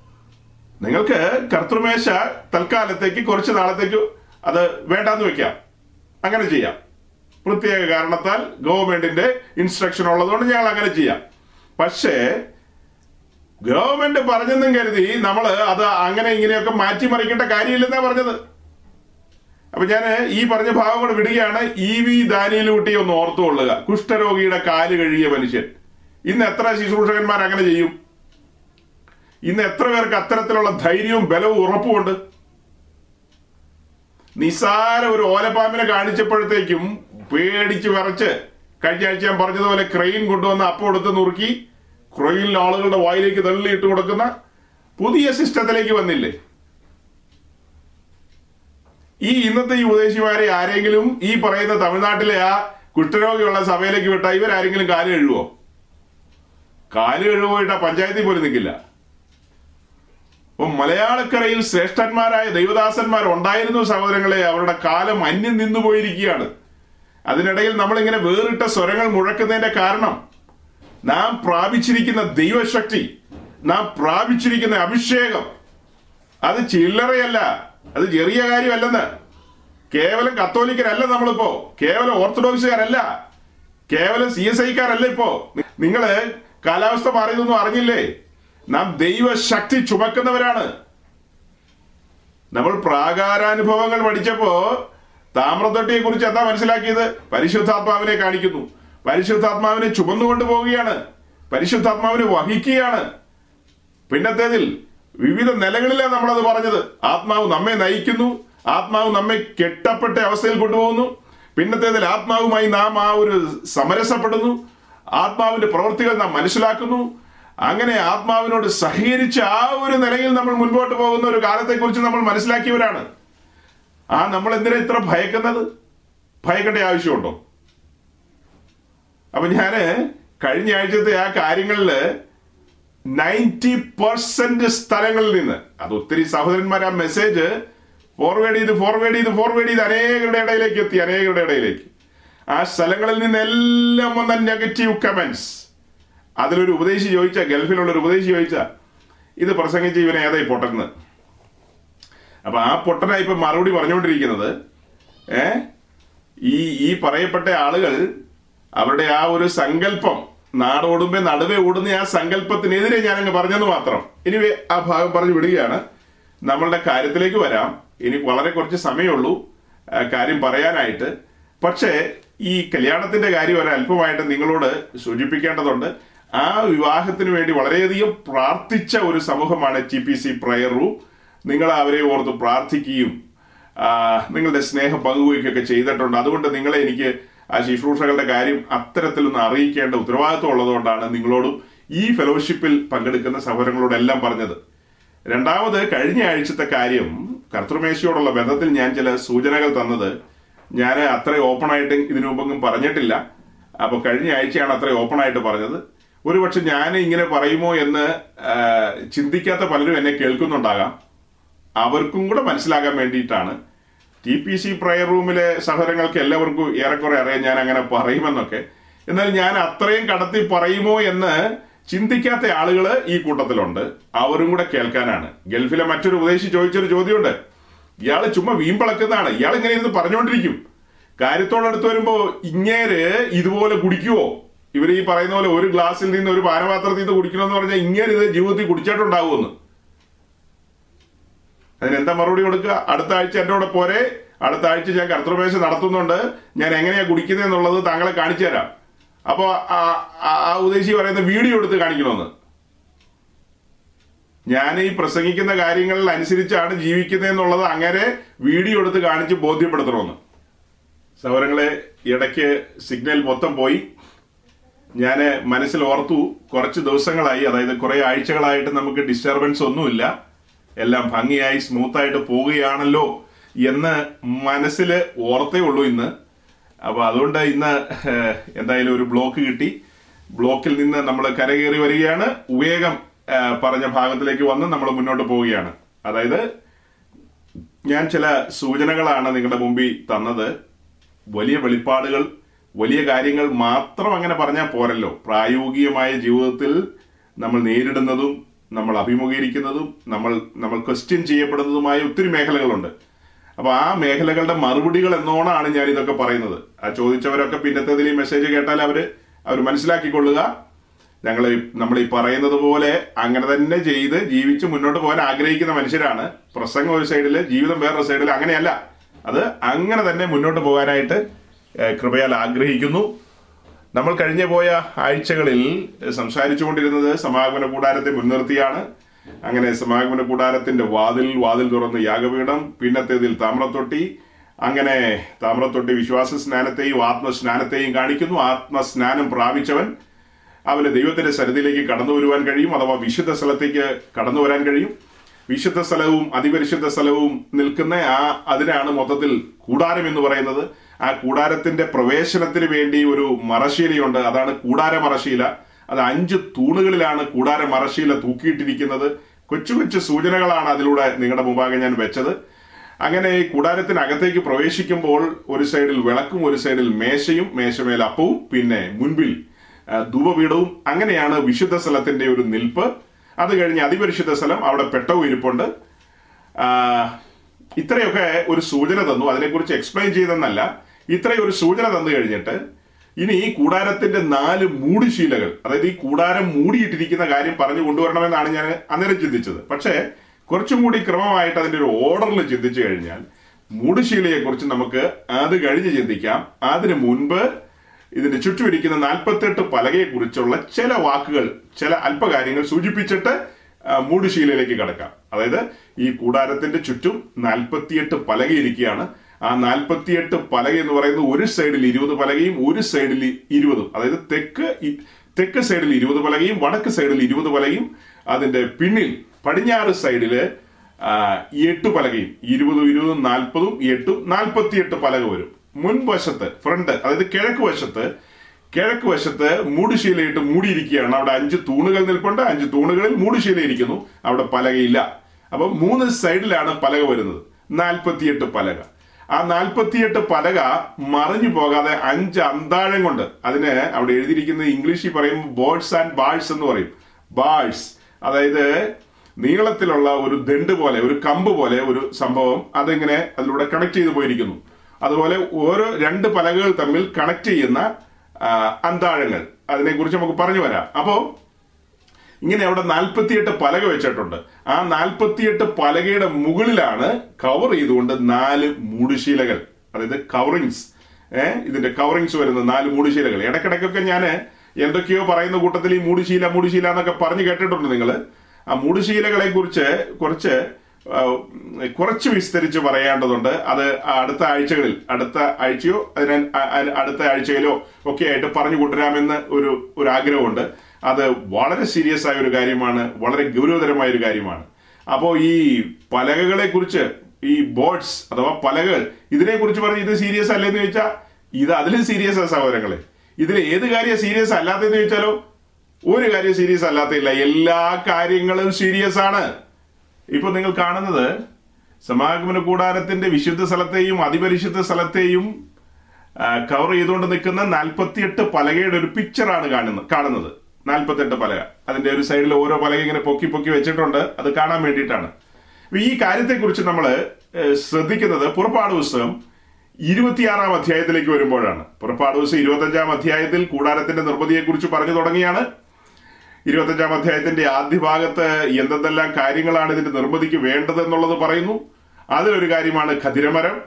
നിങ്ങൾക്ക് കർത്തൃമേശ തൽക്കാലത്തേക്ക് കുറച്ച് നാളത്തേക്ക് അത് വേണ്ടാന്ന് വെക്കാം. അങ്ങനെ ചെയ്യാം. പ്രത്യേക കാരണത്താൽ ഗവൺമെന്റിന്റെ ഇൻസ്ട്രക്ഷൻ ഉള്ളതുകൊണ്ട് ഞങ്ങൾ അങ്ങനെ ചെയ്യാം. പക്ഷേ ഗവൺമെന്റ് പറഞ്ഞെന്നും കരുതി നമ്മൾ അത് അങ്ങനെ ഇങ്ങനെയൊക്കെ മാറ്റിമറിക്കേണ്ട കാര്യമില്ലെന്നാ പറഞ്ഞത്. അപ്പൊ ഞാൻ ഈ പറഞ്ഞ ഭാഗം കൂടെ വിടുകയാണ്. ഇ വി ദാനിയിലൂട്ടി ഒന്ന് ഓർത്തുകൊള്ളുക. കുഷ്ഠരോഗിയുടെ കാൽ കഴുകിയ മനുഷ്യൻ. ഇന്ന് എത്ര ശുശ്രൂഷകന്മാർ അങ്ങനെ ചെയ്യും? ഇന്ന് എത്ര പേർക്ക് അത്തരത്തിലുള്ള ധൈര്യവും ബലവും ഉറപ്പുമുണ്ട്? നിസാര ഒരു ഓലപ്പാമ്പിനെ കാണിച്ചപ്പോഴത്തേക്കും പേടിച്ച് വിറച്ച് കഴിഞ്ഞ ആഴ്ച ഞാൻ പറഞ്ഞതുപോലെ ക്രെയിൻ കൊണ്ടുവന്ന് അപ്പം എടുത്ത് നുറുക്കി ക്രെയിനിൽ ആളുകളുടെ വായിലേക്ക് തള്ളിയിട്ട് കൊടുക്കുന്ന പുതിയ സിസ്റ്റത്തിലേക്ക് വന്നില്ലേ? ഈ ഇന്നത്തെ ഈ ഉപദേശിമാരെ ആരെങ്കിലും ഈ പറയുന്ന തമിഴ്നാട്ടിലെ ആ കുഷ്ഠരോഗിയുള്ള സഭയിലേക്ക് വിട്ടാൽ ഇവരാരെങ്കിലും കാൽ കഴുകുവോ? കാൽ കഴുകുമോ ഇട്ടാ പഞ്ചായത്തിൽ പോലും നിൽക്കില്ല. അപ്പൊ മലയാളക്കരയിൽ ശ്രേഷ്ഠന്മാരായ ദൈവദാസന്മാർ ഉണ്ടായിരുന്നു സഹോദരങ്ങളെ അവരുടെ കാലം അന്യം നിന്നു പോയിരിക്കുകയാണ്. അതിനിടയിൽ നമ്മളിങ്ങനെ വേറിട്ട സ്വരങ്ങൾ മുഴക്കുന്നതിന്റെ കാരണം നാം പ്രാപിച്ചിരിക്കുന്ന ദൈവശക്തി നാം പ്രാപിച്ചിരിക്കുന്ന അഭിഷേകം അത് ചില്ലറയല്ല അത് ചെറിയ കാര്യമല്ലെന്ന്. കേവലം കത്തോലിക്കരല്ല നമ്മളിപ്പോ കേവലം ഓർത്തഡോക്സുകാരല്ല കേവലം സി എസ് ഐക്കാരല്ല ഇപ്പോ. നിങ്ങൾ കാലാവസ്ഥ മാറിയതൊന്നും അറിഞ്ഞില്ലേ? നാം ദൈവശക്തി ചുമക്കുന്നവരാണ്. നമ്മൾ പ്രാകാരാനുഭവങ്ങൾ പഠിച്ചപ്പോ താമ്രത്തൊട്ടിയെ കുറിച്ച് എന്താ മനസ്സിലാക്കിയത്? പരിശുദ്ധാത്മാവിനെ കാണിക്കുന്നു. പരിശുദ്ധാത്മാവിനെ ചുമന്നുകൊണ്ട് പോവുകയാണ്. പരിശുദ്ധാത്മാവിനെ വഹിക്കുകയാണ്. പിന്നത്തേതിൽ വിവിധ നിലകളിലാണ് നമ്മളത് പറഞ്ഞത്. ആത്മാവ് നമ്മെ നയിക്കുന്നു. ആത്മാവ് നമ്മെ കെട്ടപ്പെട്ട അവസ്ഥയിൽ കൊണ്ടുപോകുന്നു. പിന്നത്തേതിൽ ആത്മാവുമായി നാം ആ ഒരു സമരസപ്പെടുന്നു. ആത്മാവിന്റെ പ്രവൃത്തികൾ നാം മനസ്സിലാക്കുന്നു. അങ്ങനെ ആത്മാവിനോട് സഹകരിച്ച് ആ ഒരു നിലയിൽ നമ്മൾ മുൻപോട്ട് പോകുന്ന ഒരു കാലത്തെക്കുറിച്ച് നമ്മൾ മനസ്സിലാക്കിയവരാണ്. ആ നമ്മൾ എന്തിനാ ഇത്ര ഭയക്കുന്നത്? ഭയക്കേണ്ട ആവശ്യമുണ്ടോ? അപ്പൊ ഞാൻ കഴിഞ്ഞ ആഴ്ചത്തെ ആ കാര്യങ്ങളിൽ നയന്റി പെർസെന്റ് സ്ഥലങ്ങളിൽ നിന്ന് അത് ഒത്തിരി സഹോദരന്മാർ ആ മെസ്സേജ് ഫോർവേഡ് ചെയ്ത് ഫോർവേഡ് ചെയ്ത് ഫോർവേഡ് ചെയ്ത് അനേകരുടെ ഇടയിലേക്ക് എത്തി അനേകരുടെ ഇടയിലേക്ക്. ആ സ്ഥലങ്ങളിൽ നിന്നെല്ലാം വന്ന നെഗറ്റീവ് കമന്റ്സ് അതിലൊരു ഉപദേശി ചോദിച്ച ഗൾഫിലുള്ള ഒരു ഉപദേശി ചോദിച്ച ഇത് പ്രസംഗിച്ച് ഇവനെ ഏതായി പൊട്ടെന്ന് അപ്പൊ ആ പൊട്ടനായി ഇപ്പൊ മറുപടി പറഞ്ഞുകൊണ്ടിരിക്കുന്നത്. ഏ? ഈ ഈ പറയപ്പെട്ട ആളുകൾ അവരുടെ ആ ഒരു സങ്കല്പം നാടോടുമ്പേ നടുവേ ഓടുന്ന ആ സങ്കല്പത്തിനെതിരെ അങ്ങ് പറഞ്ഞെന്ന് മാത്രം. ഇനി ആ ഭാഗം പറഞ്ഞു വിടുകയാണ്. നമ്മളുടെ കാര്യത്തിലേക്ക് വരാം. ഇനി വളരെ കുറച്ച് സമയമുള്ളൂ കാര്യം പറയാനായിട്ട്. പക്ഷേ ഈ കല്യാണത്തിന്റെ കാര്യം ഒരല്പമായിട്ട് നിങ്ങളോട് സൂചിപ്പിക്കേണ്ടതുണ്ട്. ആ വിവാഹത്തിന് വേണ്ടി വളരെയധികം പ്രാർത്ഥിച്ച ഒരു സമൂഹമാണ് T P C prayer room നിങ്ങൾ അവരെ ഓർത്ത് പ്രാർത്ഥിക്കുകയും നിങ്ങളുടെ സ്നേഹം പങ്കുവയ്ക്കുകയൊക്കെ ചെയ്തിട്ടുണ്ട്. അതുകൊണ്ട് നിങ്ങളെ എനിക്ക് ആ ശുശ്രൂഷകളുടെ കാര്യം അത്തരത്തിലൊന്ന് അറിയിക്കേണ്ട ഉത്തരവാദിത്വം ഉള്ളതുകൊണ്ടാണ് നിങ്ങളോടും ഈ ഫെലോഷിപ്പിൽ പങ്കെടുക്കുന്ന സഹോദരങ്ങളോടെല്ലാം പറഞ്ഞത്. രണ്ടാമത് കഴിഞ്ഞ ആഴ്ചത്തെ കാര്യം കർത്തൃമേശയോടുള്ള ബന്ധത്തിൽ ഞാൻ ചില സൂചനകൾ തന്നത്. ഞാൻ അത്ര ഓപ്പണായിട്ട് ഇതിനു മുമ്പെങ്കിലും പറഞ്ഞിട്ടില്ല. അപ്പോൾ കഴിഞ്ഞ ആഴ്ചയാണ് അത്ര ഓപ്പൺ ആയിട്ട് പറഞ്ഞത്. ഒരുപക്ഷെ ഞാൻ ഇങ്ങനെ പറയുമോ എന്ന് ചിന്തിക്കാത്ത പലരും എന്നെ കേൾക്കുന്നുണ്ടാകാം. അവർക്കും കൂടെ മനസ്സിലാകാൻ വേണ്ടിയിട്ടാണ്. ടി പി സി പ്രയർ റൂമിലെ സഹോദരങ്ങൾക്ക് എല്ലാവർക്കും ഏറെക്കുറെ അറിയാം ഞാൻ അങ്ങനെ പറയുമെന്നൊക്കെ. എന്നാൽ ഞാൻ അത്രയും കടത്തി പറയുമോ എന്ന് ചിന്തിക്കാത്ത ആളുകൾ ഈ കൂട്ടത്തിലുണ്ട്. അവരും കൂടെ കേൾക്കാനാണ്. ഗൾഫിലെ മറ്റൊരു ഉപദേശി ചോദിച്ചൊരു ചോദ്യമുണ്ട്. ഇയാൾ ചുമ്മാ വീമ്പിളക്കുന്നതാണ് ഇയാൾ ഇങ്ങനെ ഇരുന്ന് പറഞ്ഞുകൊണ്ടിരിക്കും. കാര്യത്തോടടുത്ത് വരുമ്പോൾ ഇങ്ങേര് ഇതുപോലെ കുടിക്കുവോ? ഇവർ ഈ പറയുന്ന പോലെ ഒരു ഗ്ലാസ്സിൽ നിന്ന് ഒരു പാനപാത്രത്തിൽ നിന്ന് കുടിക്കണമെന്ന് പറഞ്ഞാൽ ഇങ്ങനെ ഇത് ജീവിതത്തിൽ കുടിച്ചിട്ടുണ്ടാവുമെന്ന്. അതിനെന്താ മറുപടി കൊടുക്കുക? അടുത്ത ആഴ്ച എന്റെ കൂടെ പോരെ. അടുത്ത ആഴ്ച ഞാൻ കർത്തൃപേശ നടത്തുന്നുണ്ട്. ഞാൻ എങ്ങനെയാ കുടിക്കുന്നത് എന്നുള്ളത് താങ്കളെ കാണിച്ചു തരാം. അപ്പോൾ ആ ഉദ്ദേശി പറയുന്ന വീഡിയോ എടുത്ത് കാണിക്കണമെന്ന്. ഞാൻ ഈ പ്രസംഗിക്കുന്ന കാര്യങ്ങളിൽ അനുസരിച്ചാണ് ജീവിക്കുന്നത് എന്നുള്ളത് അങ്ങനെ വീഡിയോ എടുത്ത് കാണിച്ച് ബോധ്യപ്പെടുത്തണമെന്ന്. സൗരങ്ങളെ ഇടയ്ക്ക് സിഗ്നൽ മൊത്തം പോയി. ഞാൻ മനസ്സിൽ ഓർത്തു കുറച്ച് ദിവസങ്ങളായി അതായത് കുറെ ആഴ്ചകളായിട്ട് നമുക്ക് ഡിസ്റ്റർബൻസ് ഒന്നുമില്ല. എല്ലാം ഭംഗിയായി സ്മൂത്തായിട്ട് പോവുകയാണല്ലോ എന്ന് മനസ്സിൽ ഓർത്തേ ഉള്ളൂ ഇന്ന്. അപ്പൊ അതുകൊണ്ട് ഇന്ന് എന്തായാലും ഒരു ബ്ലോക്ക് കിട്ടി. ബ്ലോക്കിൽ നിന്ന് നമ്മൾ കരകയറി വരികയാണ്. വേഗം ഏഹ്, പറഞ്ഞ ഭാഗത്തിലേക്ക് വന്ന് നമ്മൾ മുന്നോട്ട് പോവുകയാണ്. അതായത് ഞാൻ ചില സൂചനകളാണ് നിങ്ങളുടെ മുമ്പിൽ തന്നത്. വലിയ വെളിപ്പാടുകൾ വലിയ കാര്യങ്ങൾ മാത്രം അങ്ങനെ പറഞ്ഞാൽ പോരല്ലോ. പ്രായോഗികമായ ജീവിതത്തിൽ നമ്മൾ നേരിടുന്നതും നമ്മൾ അഭിമുഖീകരിക്കുന്നതും നമ്മൾ നമ്മൾ ക്വസ്റ്റ്യൻ ചെയ്യപ്പെടുന്നതുമായ ഒത്തിരി മേഖലകളുണ്ട്. അപ്പൊ ആ മേഖലകളുടെ മറുപടികൾ എന്നോണാണ് ഞാൻ ഇതൊക്കെ പറയുന്നത്. ആ ചോദിച്ചവരൊക്കെ പിന്നത്തേതിൽ ഈ മെസ്സേജ് കേട്ടാൽ അവർ അവർ മനസ്സിലാക്കിക്കൊള്ളുക. ഞങ്ങൾ നമ്മൾ ഈ പറയുന്നത് പോലെ അങ്ങനെ തന്നെ ചെയ്ത് ജീവിച്ച് മുന്നോട്ട് പോകാൻ ആഗ്രഹിക്കുന്ന മനുഷ്യരാണ്. പ്രസംഗം ഒരു സൈഡിൽ ജീവിതം വേറൊരു സൈഡിൽ അങ്ങനെയല്ല. അത് അങ്ങനെ തന്നെ മുന്നോട്ട് പോകാനായിട്ട് കൃപയാൽ ആഗ്രഹിക്കുന്നു. നമ്മൾ കഴിഞ്ഞ പോയ ആഴ്ചകളിൽ സംസാരിച്ചുകൊണ്ടിരുന്നത് സമാഗമന കൂടാരത്തെ മുൻനിർത്തിയാണ്. അങ്ങനെ സമാഗമന കൂടാരത്തിന്റെ വാതിൽ വാതിൽ തുറന്ന് യാഗപീഠം പിന്നത്തേതിൽ താമ്രത്തൊട്ടി. അങ്ങനെ താമ്രത്തൊട്ടി വിശ്വാസ സ്നാനത്തെയും ആത്മസ്നാനത്തെയും കാണിക്കുന്നു. ആത്മസ്നാനം പ്രാപിച്ചവൻ. അവന് ദൈവത്തിന്റെ സരിതിയിലേക്ക് കടന്നു വരുവാൻ കഴിയും അഥവാ വിശുദ്ധ സ്ഥലത്തേക്ക് കടന്നു വരാൻ കഴിയും. വിശുദ്ധ സ്ഥലവും അതിപരിശുദ്ധ സ്ഥലവും നിൽക്കുന്ന ആ അതിനാണ് മൊത്തത്തിൽ കൂടാരം എന്ന് പറയുന്നത്. ആ കൂടാരത്തിന്റെ പ്രവേശനത്തിന് വേണ്ടി ഒരു മറശീലയുണ്ട് അതാണ് കൂടാര മറശീല അത് അഞ്ച് തൂണുകളിലാണ് കൂടാര മറശീല തൂക്കിയിട്ടിരിക്കുന്നത്. കൊച്ചു കൊച്ചു സൂചനകളാണ് അതിലൂടെ നിങ്ങളുടെ മുമ്പാകെ ഞാൻ വെച്ചത്. അങ്ങനെ ഈ കൂടാരത്തിനകത്തേക്ക് പ്രവേശിക്കുമ്പോൾ ഒരു സൈഡിൽ വിളക്കും ഒരു സൈഡിൽ മേശയും മേശമേൽ അപ്പവും പിന്നെ മുൻപിൽ ധൂപപീഠവും. അങ്ങനെയാണ് വിശുദ്ധ സ്ഥലത്തിന്റെ ഒരു നിൽപ്പ്. അത് കഴിഞ്ഞ് അതിപരിശുദ്ധ സ്ഥലം അവിടെ പെട്ടവും ഇരിപ്പുണ്ട്. ഇത്രയൊക്കെ ഒരു സൂചന തന്നു. അതിനെക്കുറിച്ച് എക്സ്പ്ലെയിൻ ചെയ്തെന്നല്ല. ഇത്രയും ഒരു സൂചന തന്നു കഴിഞ്ഞിട്ട് ഇനി ഈ കൂടാരത്തിന്റെ നാല് മൂടിശീലകൾ അതായത് ഈ കൂടാരം മൂടിയിട്ടിരിക്കുന്ന കാര്യം പറഞ്ഞു കൊണ്ടുവരണമെന്നാണ് ഞാൻ അന്നേരം ചിന്തിച്ചത്. പക്ഷേ കുറച്ചും കൂടി ക്രമമായിട്ട് അതിന്റെ ഒരു ഓർഡറിൽ ചിന്തിച്ചു കഴിഞ്ഞാൽ മൂടിശീലയെ കുറിച്ച് നമുക്ക് അത് കഴിഞ്ഞ് ചിന്തിക്കാം. അതിനു മുൻപ് ഇതിന്റെ ചുറ്റുമിരിക്കുന്ന നാൽപ്പത്തെട്ട് പലകയെ കുറിച്ചുള്ള ചില വാക്കുകൾ ചില അല്പകാര്യങ്ങൾ സൂചിപ്പിച്ചിട്ട് മൂടിശീലയിലേക്ക് കടക്കാം. അതായത് ഈ കൂടാരത്തിന്റെ ചുറ്റും നാൽപ്പത്തിയെട്ട് പലക ഇരിക്കുകയാണ് ആ നാൽപ്പത്തിയെട്ട് പലക എന്ന് പറയുന്നത് ഒരു സൈഡിൽ ഇരുപത് പലകയും ഒരു സൈഡിൽ ഇരുപതും. അതായത് തെക്ക് തെക്ക് സൈഡിൽ ഇരുപത് പലകയും വടക്ക് സൈഡിൽ ഇരുപത് പലകയും അതിന്റെ പിന്നിൽ പടിഞ്ഞാറ് സൈഡിൽ എട്ട് പലകയും. ഇരുപതും ഇരുപതും നാൽപ്പതും എട്ടും നാൽപ്പത്തിയെട്ട് പലക വരും. മുൻവശത്ത് ഫ്രണ്ട് അതായത് കിഴക്ക് വശത്ത് കിഴക്ക് വശത്ത് മൂടുശീലയിട്ട് മൂടിയിരിക്കുകയാണ്. അവിടെ അഞ്ച് തൂണുകൾ നിൽപ്പുണ്ട്. അഞ്ച് തൂണുകളിൽ മൂടുശീല ഇരിക്കുന്നു. അവിടെ പലകയില്ല. അപ്പൊ മൂന്ന് സൈഡിലാണ് പലക വരുന്നത്. നാൽപ്പത്തിയെട്ട് പലക. ആ നാൽപ്പത്തിയെട്ട് പലക മറിഞ്ഞു പോകാതെ അഞ്ച് അന്താഴം കൊണ്ട് അതിന് അവിടെ എഴുതിയിരിക്കുന്നത് ഇംഗ്ലീഷിൽ പറയുമ്പോൾ ബോഡ്സ് ആൻഡ് ബാഴ്സ് എന്ന് പറയും. ബാഴ്സ്. അതായത് നീളത്തിലുള്ള ഒരു ദണ്ട് പോലെ ഒരു കമ്പ് പോലെ ഒരു സംഭവം അതിങ്ങനെ അതിലൂടെ കണക്ട് ചെയ്തു പോയിരിക്കുന്നു. അതുപോലെ ഓരോ രണ്ട് പലകകൾ തമ്മിൽ കണക്ട് ചെയ്യുന്ന അന്താഴങ്ങൾ. അതിനെക്കുറിച്ച് നമുക്ക് പറഞ്ഞു വരാം. അപ്പോ ഇങ്ങനെ അവിടെ നാൽപ്പത്തിയെട്ട് പലക വെച്ചിട്ടുണ്ട്. ആ നാൽപ്പത്തിയെട്ട് പലകയുടെ മുകളിലാണ് കവർ ചെയ്തുകൊണ്ട് നാല് മൂടുശീലകൾ അതായത് കവറിങ്സ് ഏഹ് ഇതിന്റെ കവറിങ്സ് വരുന്ന നാല് മൂടുശീലകൾ. ഇടക്കിടക്കൊക്കെ ഞാൻ എന്തൊക്കെയോ പറയുന്ന കൂട്ടത്തിൽ ഈ മൂടുശീല മൂടുശീല എന്നൊക്കെ പറഞ്ഞു കേട്ടിട്ടുണ്ട് നിങ്ങൾ ആ മൂടുശീലകളെ കുറിച്ച് കുറച്ച് കുറച്ച് വിസ്തരിച്ച് പറയേണ്ടതുണ്ട് അത് അടുത്ത ആഴ്ചകളിൽ അടുത്ത ആഴ്ചയോ അതിന് അടുത്ത ആഴ്ചയിലോ ഒക്കെ ആയിട്ട് പറഞ്ഞു കൂട്ടരാമെന്ന് ഒരു ഒരു ആഗ്രഹമുണ്ട്. അത് വളരെ സീരിയസ് ആയ ഒരു കാര്യമാണ് വളരെ ഗൗരവതരമായ ഒരു കാര്യമാണ്. അപ്പോൾ ഈ പലകകളെ കുറിച്ച് ഈ ബോർഡ്സ് അഥവാ പലകൾ ഇതിനെ കുറിച്ച് പറഞ്ഞ് ഇത് സീരിയസ് അല്ലെന്ന് ചോദിച്ചാൽ ഇത് അതിലും സീരിയസ് ആ സഹോദരങ്ങളെ. ഇതിൽ ഏത് കാര്യം സീരിയസ് അല്ലാത്തതെന്ന് ചോദിച്ചാലോ ഒരു കാര്യം സീരിയസ് അല്ലാത്തില്ല എല്ലാ കാര്യങ്ങളും സീരിയസ് ആണ്. ഇപ്പൊ നിങ്ങൾ കാണുന്നത് സമാഗമന കൂടാരത്തിന്റെ വിശുദ്ധ സ്ഥലത്തെയും അതിപരിശുദ്ധ സ്ഥലത്തെയും കവർ ചെയ്തുകൊണ്ട് നിൽക്കുന്ന നാൽപ്പത്തിയെട്ട് പലകയുടെ ഒരു പിക്ചറാണ് കാണുന്നത് കാണുന്നത്. നാൽപ്പത്തെട്ട് പലക. അതിന്റെ ഒരു സൈഡിൽ ഓരോ പലക ഇങ്ങനെ പൊക്കി പൊക്കി വെച്ചിട്ടുണ്ട്. അത് കാണാൻ വേണ്ടിയിട്ടാണ്. അപ്പൊ ഈ കാര്യത്തെക്കുറിച്ച് നമ്മൾ ശ്രദ്ധിക്കുന്നത് പുറപ്പാട് പുസ്തകം ഇരുപത്തിയാറാം അധ്യായത്തിലേക്ക് വരുമ്പോഴാണ്. പുറപ്പാട് ദിവസം ഇരുപത്തഞ്ചാം അധ്യായത്തിൽ കൂടാരത്തിന്റെ നിർമ്മിതിയെക്കുറിച്ച് പറഞ്ഞു തുടങ്ങിയാണ്. ഇരുപത്തഞ്ചാം അധ്യായത്തിന്റെ ആദ്യ ഭാഗത്ത് എന്തെല്ലാം കാര്യങ്ങളാണ് ഇതിന്റെ നിർമ്മിതിക്ക് വേണ്ടത് എന്നുള്ളത് പറയുന്നു. അതിലൊരു കാര്യമാണ് ഖതിരമരം